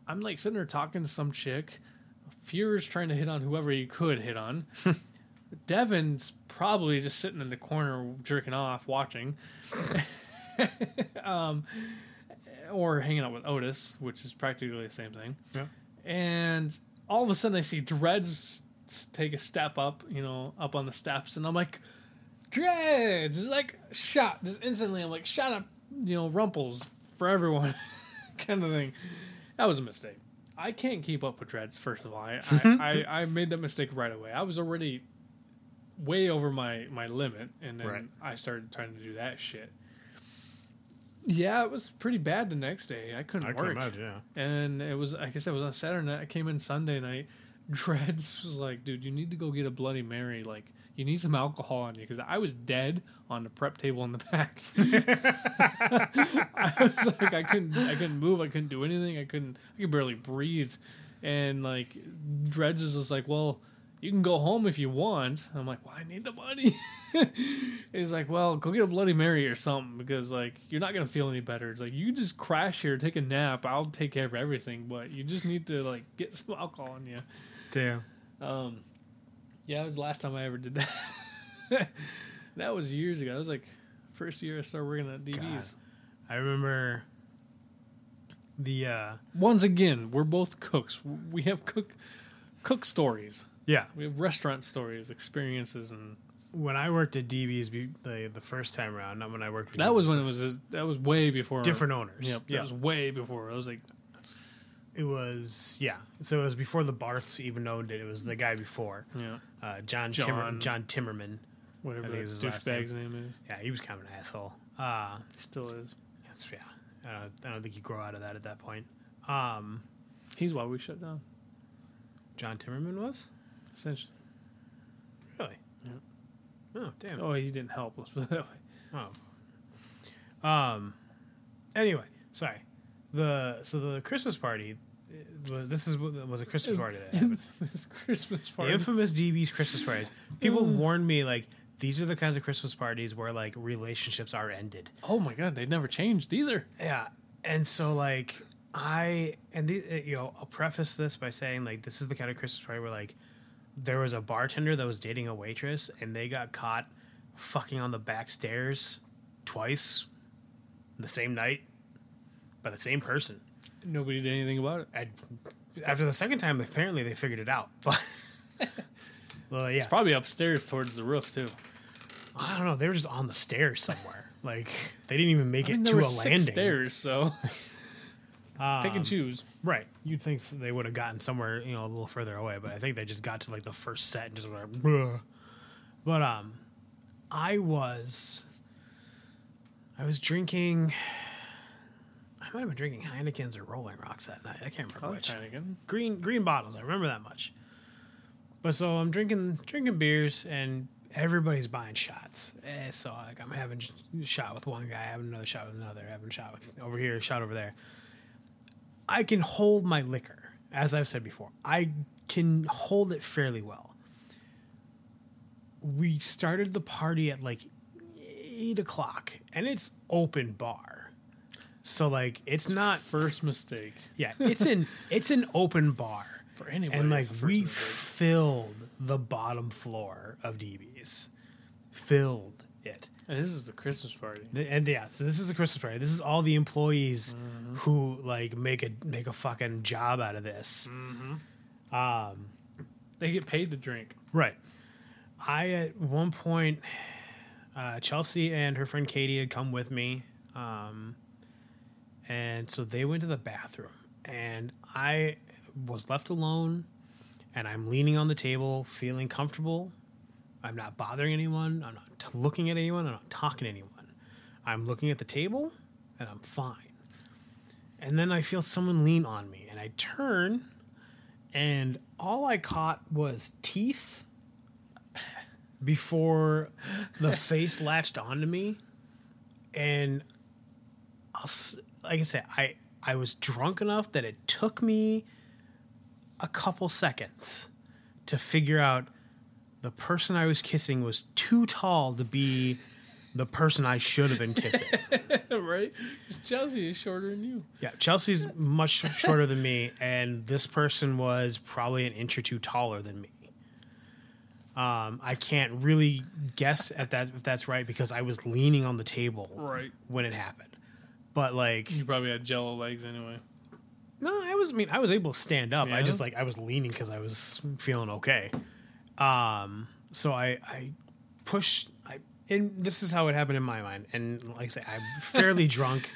I'm like sitting there talking to some chick. Fear's trying to hit on whoever he could hit on. [LAUGHS] Devin's probably just sitting in the corner jerking off, watching. [LAUGHS] um, or hanging out with Otis, which is practically the same thing. Yeah. And all of a sudden, I see Dreads take a step up, you know, up on the steps, and I'm like, Dreads! It's like shot, just instantly. I'm like, shot up, you know, Rumples for everyone, [LAUGHS] kind of thing. That was a mistake. I can't keep up with Dreads. First of all, I I, [LAUGHS] I, I made that mistake right away. I was already way over my my limit, and then Right. I started trying to do that shit. Yeah, it was pretty bad the next day. I couldn't I can work, imagine. Yeah. and it was like I said, it was on Saturday night. I came in Sunday night. [LAUGHS] Dreads was like, "Dude, you need to go get a Bloody Mary. Like, you need some alcohol on you because I was dead on the prep table in the back. [LAUGHS] I was like, I couldn't, I couldn't move. I couldn't do anything. I couldn't, I could barely breathe. And like, Dreads was like, well, you can go home if you want. I'm like, well, I need the money. [LAUGHS] He's like, well, go get a Bloody Mary or something because like you're not gonna feel any better. It's like you just crash here, take a nap. I'll take care of everything, but you just need to like get some alcohol on you. Damn. Um, yeah, it was the last time I ever did that. [LAUGHS] that was years ago. That was like first year I started working at DBs. I remember the uh Once again, we're both cooks. We have cook cook stories. Yeah We have restaurant stories, experiences, and when I worked at DB's the the first time around, not when I worked. With that you, was when it was. That was way before different owners. Yep, that was way before. I was like, it was yeah. So it was before the Barths even owned it. It was the guy before, yeah, uh, John Timmer, John. John Timmerman. whatever I think that it's his douchebag's name is. Yeah, he was kind of an asshole. Uh, still is. that's yeah. I don't, I don't think you grow out of that at that point. Um, He's why we shut down. John Timmerman was Essentially. really. Yeah. Oh damn. Oh, he didn't help. Let's put it that way. Oh. Um. Anyway, sorry. The so the Christmas party. uh, Was, this is was a Christmas party that happened. [LAUGHS] this Christmas The party. infamous DB's Christmas parties. People [LAUGHS] warned me like these are the kinds of Christmas parties where like relationships are ended. oh my god, they never changed either. Yeah, and so like I and the, you know I'll preface this by saying like this is the kind of Christmas party where like there was a bartender that was dating a waitress and they got caught fucking on the back stairs twice the same night by the same person. Nobody did anything about it. And after the second time, apparently they figured it out. [LAUGHS] But well, yeah, It's probably upstairs towards the roof too. I don't know. They were just on the stairs somewhere. Like they didn't even make I mean, it there to a six landing. stairs, so [LAUGHS] Um, pick and choose. Right. You'd think they would have gotten somewhere, you know, a little further away, but I think they just got to like the first set and just were like, Bruh. But um I was I was drinking I might have been drinking Heineken's or Rolling Rocks that night. I can't remember which. Heineken. Green green bottles, I remember that much. But so I'm drinking drinking beers and everybody's buying shots. Eh, so like I'm having a shot with one guy, having another shot with another, having a shot with over here, shot over there. I can hold my liquor, as I've said before. I can hold it fairly well. We started the party at like eight o'clock, and it's open bar. So like it's not [LAUGHS] First mistake yeah, it's an [LAUGHS] it's an open bar. for anybody. And like it's the first we mistake. filled the bottom floor of DB's. Filled it. This is the Christmas party. The- And yeah, so this is the Christmas party. This is all the employees Mm-hmm. who like make a make a fucking job out of this. Mm-hmm. Um They get paid to drink. Right. I at one point, uh, Chelsea and her friend Katie had come with me, um, and so they went to the bathroom, and I was left alone, and I'm leaning on the table, feeling comfortable. I'm not bothering anyone. I'm not t- looking at anyone. I'm not talking to anyone. I'm looking at the table, and I'm fine. And then I feel someone lean on me, and I turn, and all I caught was teeth [SIGHS] before the [LAUGHS] face latched onto me and I'll, like I said I I was drunk enough that it took me a couple seconds to figure out the person I was kissing was too tall to be the person I should have been kissing. [LAUGHS] right? Chelsea is shorter than you. Yeah, Chelsea's much shorter than me, and this person was probably an inch or two taller than me. Um, I can't really guess at that if that's right because I was leaning on the table Right. when it happened. But like, You probably had jello legs anyway. no, I was. I mean, I was able to stand up. I just like I was leaning because I was feeling okay. Um, so I I pushed. I and this is how it happened in my mind. And like I say, I'm [LAUGHS] fairly drunk.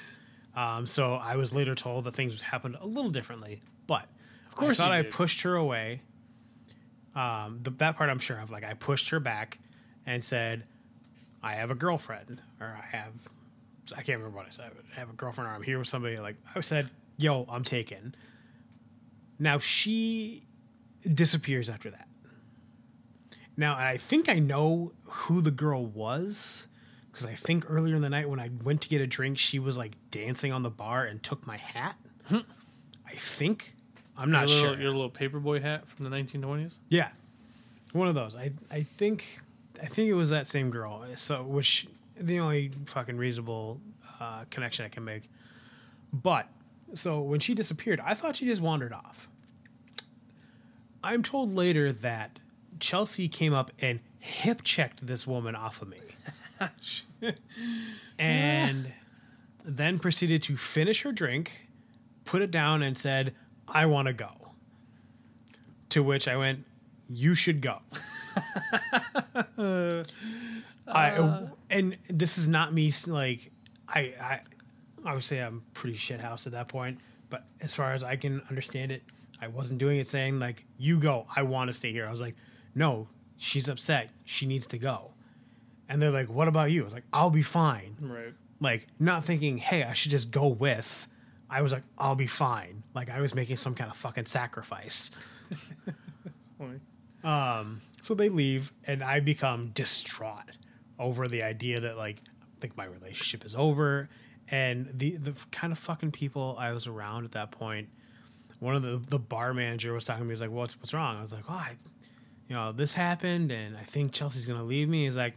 Um, so I was later told that things happened a little differently. But of course I thought I pushed her away. Um, the, that part I'm sure of. Like I pushed her back and said, "I have a girlfriend," or "I have." I can't remember what I said. I have a girlfriend, or I'm here with somebody. Like I said, "Yo, I'm taken." Now she disappears after that. Now I think I know who the girl was because I think earlier in the night when I went to get a drink, she was like dancing on the bar and took my hat. I think I'm not your little, sure. Your little paperboy hat from the 1920s. Yeah, one of those. I I think I think it was that same girl. So which the only fucking reasonable uh, connection I can make. But so when she disappeared, I thought she just wandered off. I'm told later that Chelsea came up and hip checked this woman off of me. [LAUGHS] and then proceeded to finish her drink, put it down, and said, I want to go. To which I went, You should go. [LAUGHS] I, uh. and this is not me like I I obviously I'm pretty shit house at that point, but as far as I can understand it, I wasn't doing it saying like you go, I want to stay here. I was like, no, she's upset, she needs to go. And they're like, what about you? I was like, I'll be fine. Right. Like not thinking, hey, I should just go with. I was like, I'll be fine. Like I was making some kind of fucking sacrifice. Funny. Um, so they leave, and I become distraught over the idea that like I think my relationship is over, and the the kind of fucking people I was around at that point. One of the the bar manager was talking to me. He's like, "What's what's wrong?" I was like, "Oh, I, you know, this happened, and I think Chelsea's gonna leave me." He's like.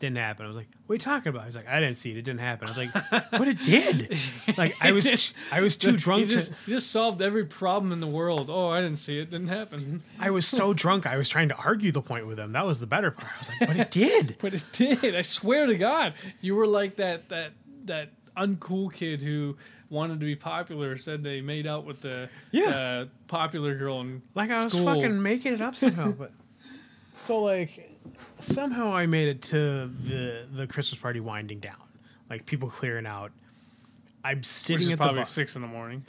Didn't happen. I was like, "What are you talking about?" He's like, "I didn't see it. It didn't happen." I was like, "But it did." [LAUGHS] Like I was, I was too drunk You just, to. just solved every problem in the world. Oh, I didn't see it. Didn't happen. [LAUGHS] I was so drunk. I was trying to argue the point with him. That was the better part. I was like, "But it did." [LAUGHS] But it did. I swear to God, you were like that that that uncool kid who wanted to be popular. Said they made out with the Yeah. uh, popular girl in Like I was school. fucking making it up somehow, but so like somehow I made it to the the Christmas party winding down, like people clearing out. I'm which sitting is at the probably bar, six in the morning.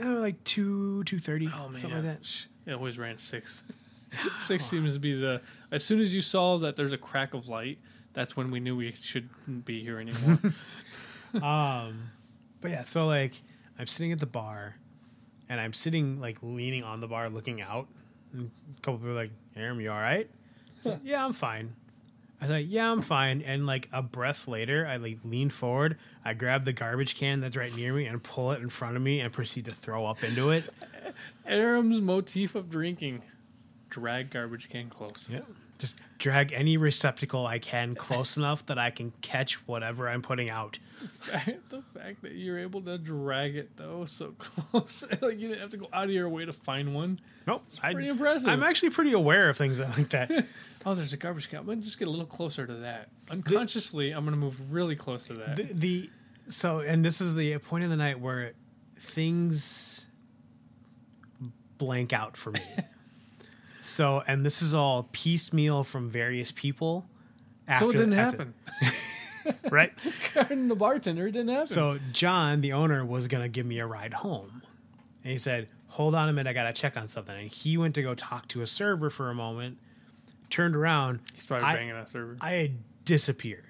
oh, like two two thirty, Oh man, something like that. It always ran six. [LAUGHS] six seems to be the. As soon as you saw that there's a crack of light, that's when we knew we shouldn't be here anymore. [LAUGHS] [LAUGHS] Um, but yeah, so like I'm sitting at the bar, and I'm sitting like leaning on the bar, looking out. And a couple people are like, "Aaron, you all right?" [LAUGHS] Said, yeah, I'm fine. I was like, "Yeah, I'm fine." And like a breath later, I like lean forward, I grab the garbage can that's right near me, and pull it in front of me, and proceed to throw up into it. [LAUGHS] Aaron's motif of drinking: drag garbage can close. Yeah. Just drag any receptacle I can close enough that I can catch whatever I'm putting out. the fact that you're able to drag it though so [LAUGHS] close, [LAUGHS] like you didn't have to go out of your way to find one. Nope, I, Pretty impressive. I'm actually pretty aware of things [LAUGHS] like that. Oh, there's a garbage can. I'm gonna just get a little closer to that. Unconsciously, I'm gonna move really close to that. the, the so and this is the point of the night where things blank out for me so and this is all piecemeal from various people after, so it didn't after- happen. [LAUGHS] right [LAUGHS] the bartender it didn't happen. so john the owner was going to give me a ride home and he said hold on a minute i gotta check on something and he went to go talk to a server for a moment turned around he's probably I- banging that server i had disappeared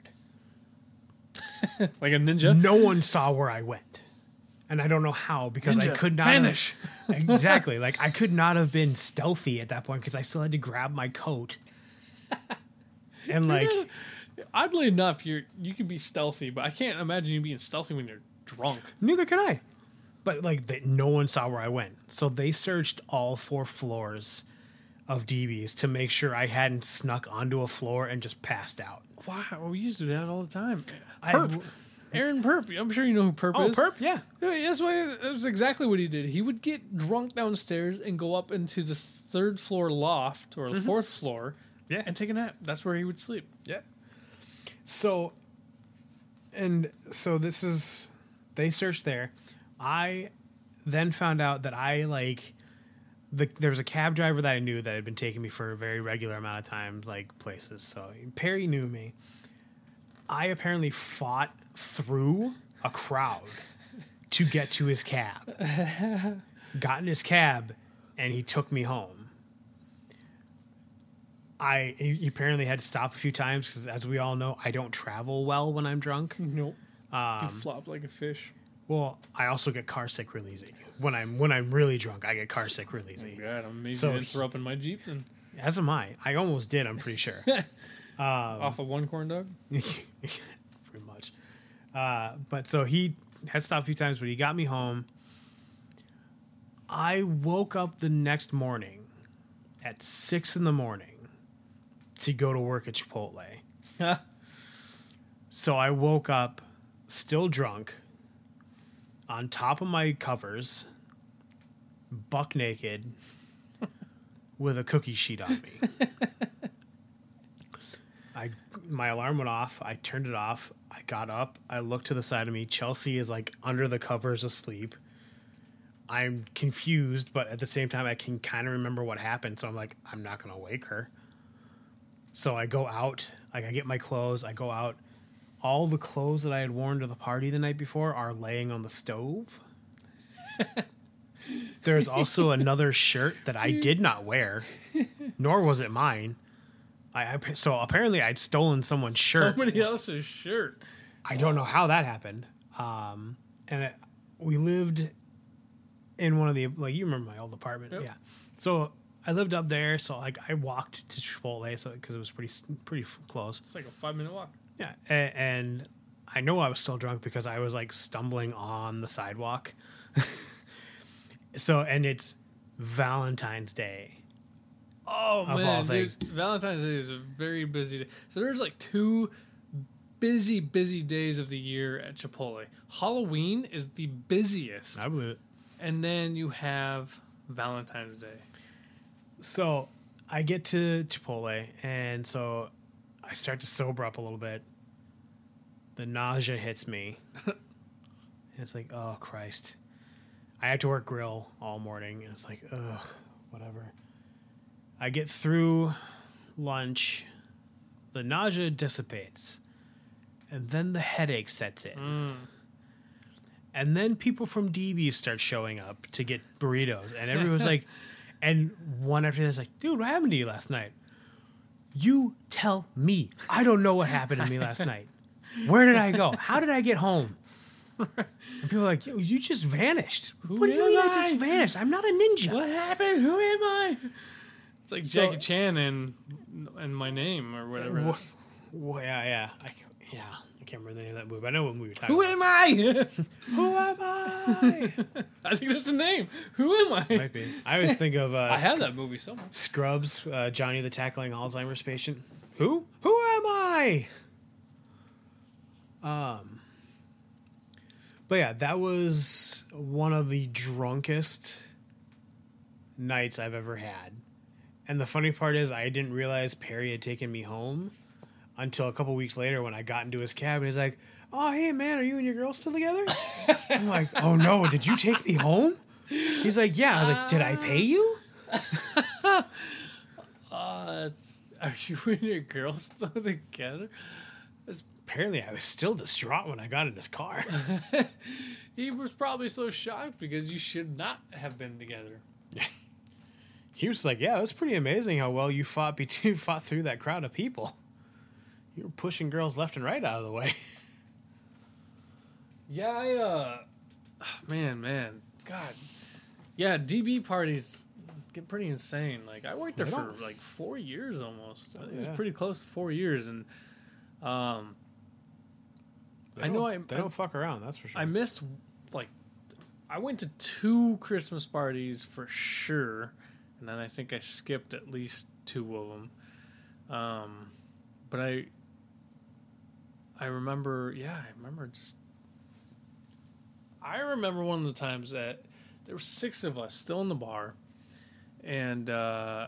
[LAUGHS] like a ninja. no one saw where I went. And I don't know how because I could not vanish. Have, [LAUGHS] exactly. [LAUGHS] Like I could not have been stealthy at that point because I still had to grab my coat. [LAUGHS] And like Oddly enough, you're you can be stealthy, but I can't imagine you being stealthy when you're drunk. neither can I. But like that no one saw where I went. So they searched all four floors of DBs to make sure I hadn't snuck onto a floor and just passed out. Wow, we used to do that all the time. I- Perp, Aaron Perp. I'm sure you know who Perp Oh, is. perp, yeah. Yeah, that's why that's exactly what he did. He would get drunk downstairs and go up into the third floor loft or the fourth floor, Mm-hmm. Yeah. and take a nap. That's where he would sleep. Yeah. So, and so this is, they searched there. I then found out that I like, the, there was a cab driver that I knew that had been taking me for a very regular amount of time, like places. So Perry knew me. I apparently fought through a crowd to get to his cab. [LAUGHS] Got in his cab, and he took me home. I he apparently had to stop a few times because, as we all know, I don't travel well when I'm drunk. Nope. you Um, flop like a fish. well, I also get car sick really easy when I'm when I'm really drunk. I get car sick really easy. God, I'm amazed So you he- throw up in my Jeep and As am I. I almost did. I'm pretty sure. [LAUGHS] off of one corn dog. [LAUGHS] Uh, but so he had stopped a few times, but he got me home. I woke up the next morning at six in the morning to go to work at Chipotle. So I woke up still drunk on top of my covers, buck naked, [LAUGHS] with a cookie sheet on me. [LAUGHS] My alarm went off. I turned it off. I got up. I looked to the side of me. Chelsea is like under the covers asleep. I'm confused, but at the same time, I can kind of remember what happened. So I'm like, I'm not gonna wake her. So I go out. Like I get my clothes. I go out. All the clothes that I had worn to the party the night before are laying on the stove. There's also another shirt that I did not wear, nor was it mine. I, I so apparently I'd stolen someone's shirt. Somebody else's shirt. I don't know how that happened. Um, and it, we lived in one of the like you remember my old apartment, Yep. yeah. So I lived up there, so like I walked to Chipotle, so because it was pretty pretty close. It's like a five minute walk. Yeah, and I know I was still drunk because I was like stumbling on the sidewalk. [LAUGHS] so and it's Valentine's Day. Oh Of all man, things. dude, Valentine's Day is a very busy day. So there's like two busy, busy days of the year at Chipotle. Halloween is the busiest, I believe it. and then you have Valentine's Day. So I get to Chipotle, and so I start to sober up a little bit. The nausea hits me. and [LAUGHS] it's like, oh Christ! I have to work grill all morning, and it's like, ugh, whatever. I get through lunch, the nausea dissipates, and then the headache sets in. Mm. And then people from DB start showing up to get burritos, and everyone's [LAUGHS] like, and one after the other's like, dude, what happened to you last night? You tell me. I don't know what happened to me last night. Where did I go? How did I get home? [LAUGHS] And people are like, Yo, you just vanished. what do you mean I I? just vanished? I'm not a ninja. What happened? Who am I? It's like So- Jackie Chan and and my name or whatever. Wha- Well, yeah, yeah, I, yeah. I can't remember the name of that movie. I know what movie Who about. am I? [LAUGHS] Who am I? [LAUGHS] I think that's the name. Who am I? Might be. I always think of uh, [LAUGHS] I have that movie somewhere. Scrubs, uh, Johnny the Tackling Alzheimer's patient. Who? Who am I? Um. But yeah, that was one of the drunkest nights I've ever had. And the funny part is, I didn't realize Perry had taken me home until a couple weeks later when I got into his cab. And he's like, "Oh, hey man, are you and your girl still together?" [LAUGHS] I'm like, "Oh no, did you take me home?" He's like, "Yeah." I was like, "Did I pay you?" [LAUGHS] Uh, are you and your girl still together? Apparently, I was still distraught when I got in his car. [LAUGHS] He was probably so shocked because you should not have been together. He was like, "Yeah, it was pretty amazing how well you fought be- [LAUGHS] you fought through that crowd of people. You were pushing girls left and right out of the way." [LAUGHS] Yeah, I, uh, man, man, God, yeah, DB parties get pretty insane. Like I worked there They for don't- like four years almost. I think it was pretty close to four years, and um, They I know I- they I- don't fuck around. That's for sure. I missed like I went to two Christmas parties for sure, and then I think I skipped at least two of them. Um, but I, I remember, yeah, I remember just. I remember one of the times that there were six of us still in the bar, and uh,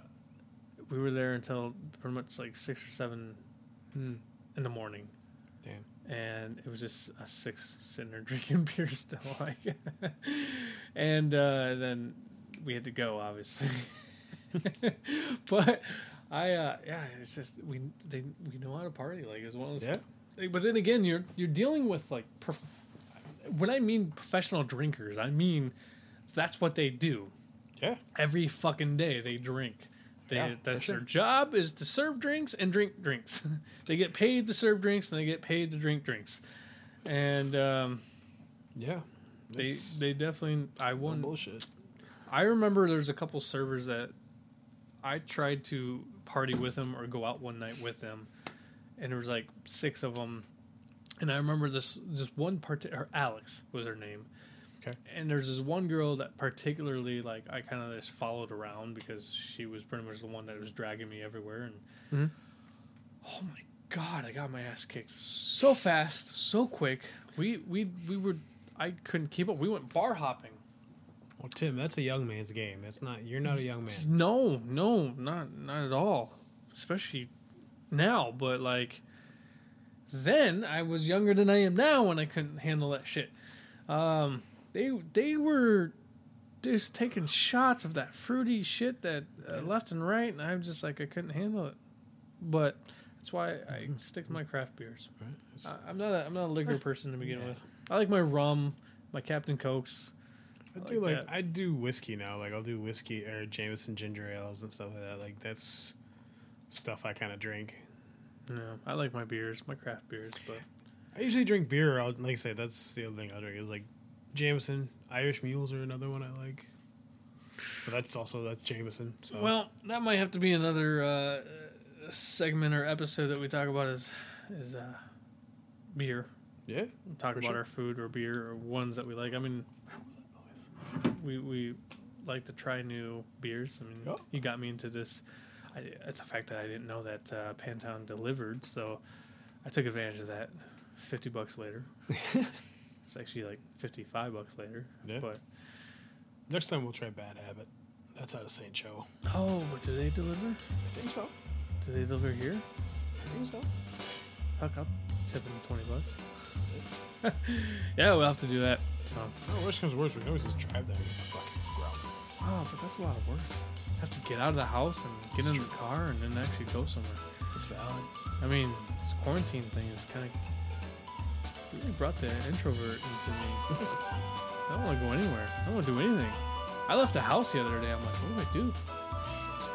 we were there until pretty much like six or seven Hmm. in the morning Damn. and it was just us six sitting there [LAUGHS] drinking beer still like [LAUGHS] and uh, then we had to go obviously [LAUGHS] but i uh yeah it's just we they we know how to party like as well as Yeah. like, but then again you're you're dealing with like prof- when i mean professional drinkers i mean that's what they do Yeah. every fucking day they drink. They, Yeah, that's their job is to serve drinks and drink drinks. [LAUGHS] they get paid to serve drinks and they get paid to drink drinks. And um, Yeah. they they definitely I won. bullshit. I remember there's a couple servers that I tried to party with them or go out one night with them, and there was like six of them. And I remember this this one part, or Alex was her name. Okay. And there's this one girl that particularly like I kind of just followed around because she was pretty much the one that was dragging me everywhere. And Mhm. oh my god, I got my ass kicked so fast, so quick. We we we were I couldn't keep up. We went bar hopping. Well, Tim, that's a young man's game. That's not. You're not a young man. [LAUGHS] No, no, not not at all. Especially now, but like then I was younger than I am now and I couldn't handle that shit. Um they they were just taking shots of that fruity shit that uh, left and right and I'm just like I couldn't handle it. But that's why I stick to my craft beers. Right? I, I'm not a I'm not a liquor person to begin Yeah. with. I like my rum, my Captain Cokes. I I do like like. I do whiskey now. Like I'll do whiskey or Jameson ginger ales and stuff like that. Like that's stuff I kind of drink. Yeah, I like my beers, my craft beers, but I usually drink beer. I'll, like I say, that's the other thing I drink is like Jameson. Irish mules are another one I like. But that's also that's Jameson. So Well, that might have to be another uh, segment or episode that we talk about is is uh, beer. yeah, talk about sure. our food or beer or ones that we like. I mean, we we like to try new beers. I mean, you got me into this. I, it's the fact that I didn't know that uh, Pantown delivered, so I took advantage of that. Fifty bucks later. [LAUGHS] it's actually like fifty-five bucks later. Yeah. But Next time we'll try Bad Habit. That's out of St. Joe. oh, but do they deliver? I think so. Do they deliver here? I think so. Fuck, I'll tip him 20 bucks. [LAUGHS] yeah, we'll have to do that. So, Oh, worst comes to worst, we can always just drive there and get the fucking ground. oh, but that's a lot of work. Have to get out of the house and get That's in true. the car and then actually go somewhere. It's valid. I mean, this quarantine thing is kind of really brought the introvert into me. [LAUGHS] I don't want to go anywhere. I don't want to do anything. I left the house the other day. I'm like, what do I do?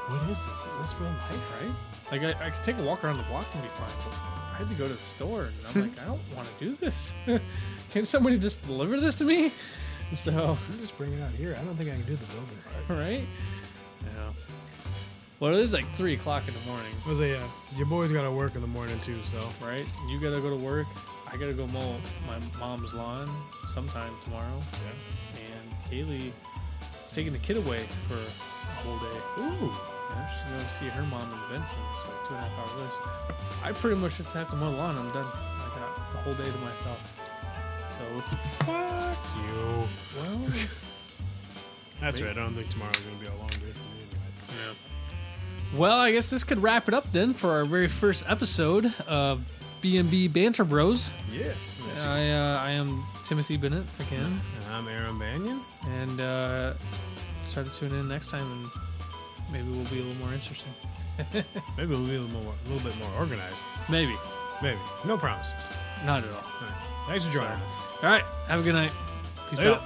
What is this? Is this real life? Right? Like, I, I could take a walk around the block and be fine, but I had to go to the store, and I'm like, I don't want to do this. [LAUGHS] Can somebody just deliver this to me? So, I'm just bring it out here. I don't think I can do the building part. [LAUGHS] right? Yeah. Well, it is like three o'clock in the morning, I was like, yeah, your boy's got to work in the morning too, so right? You gotta go to work. I gotta go mow my mom's lawn sometime tomorrow, yeah. and Kaylee is taking the kid away for a whole day. Ooh, Yeah, she's going to see her mom in Benson. It's like two and a half hour list. I pretty much just have to mow the lawn. I'm done. I got the whole day to myself. So it's fuck you. well, [LAUGHS] That's Maybe. right. I don't think tomorrow's gonna be a long day for me anyway. yeah. Well, I guess this could wrap it up then for our very first episode of B&B Banter Bros. Yeah. I uh, I am Timothy Bennett again, And I'm Aaron Banyan. and uh, try to tune in next time, and maybe we'll be a little more interesting. [LAUGHS] Maybe we'll be a little more, a little bit more organized. Maybe, Maybe. No promises. not at all. All right. Thanks for joining So- us. All right, have a good night. Peace Later. out.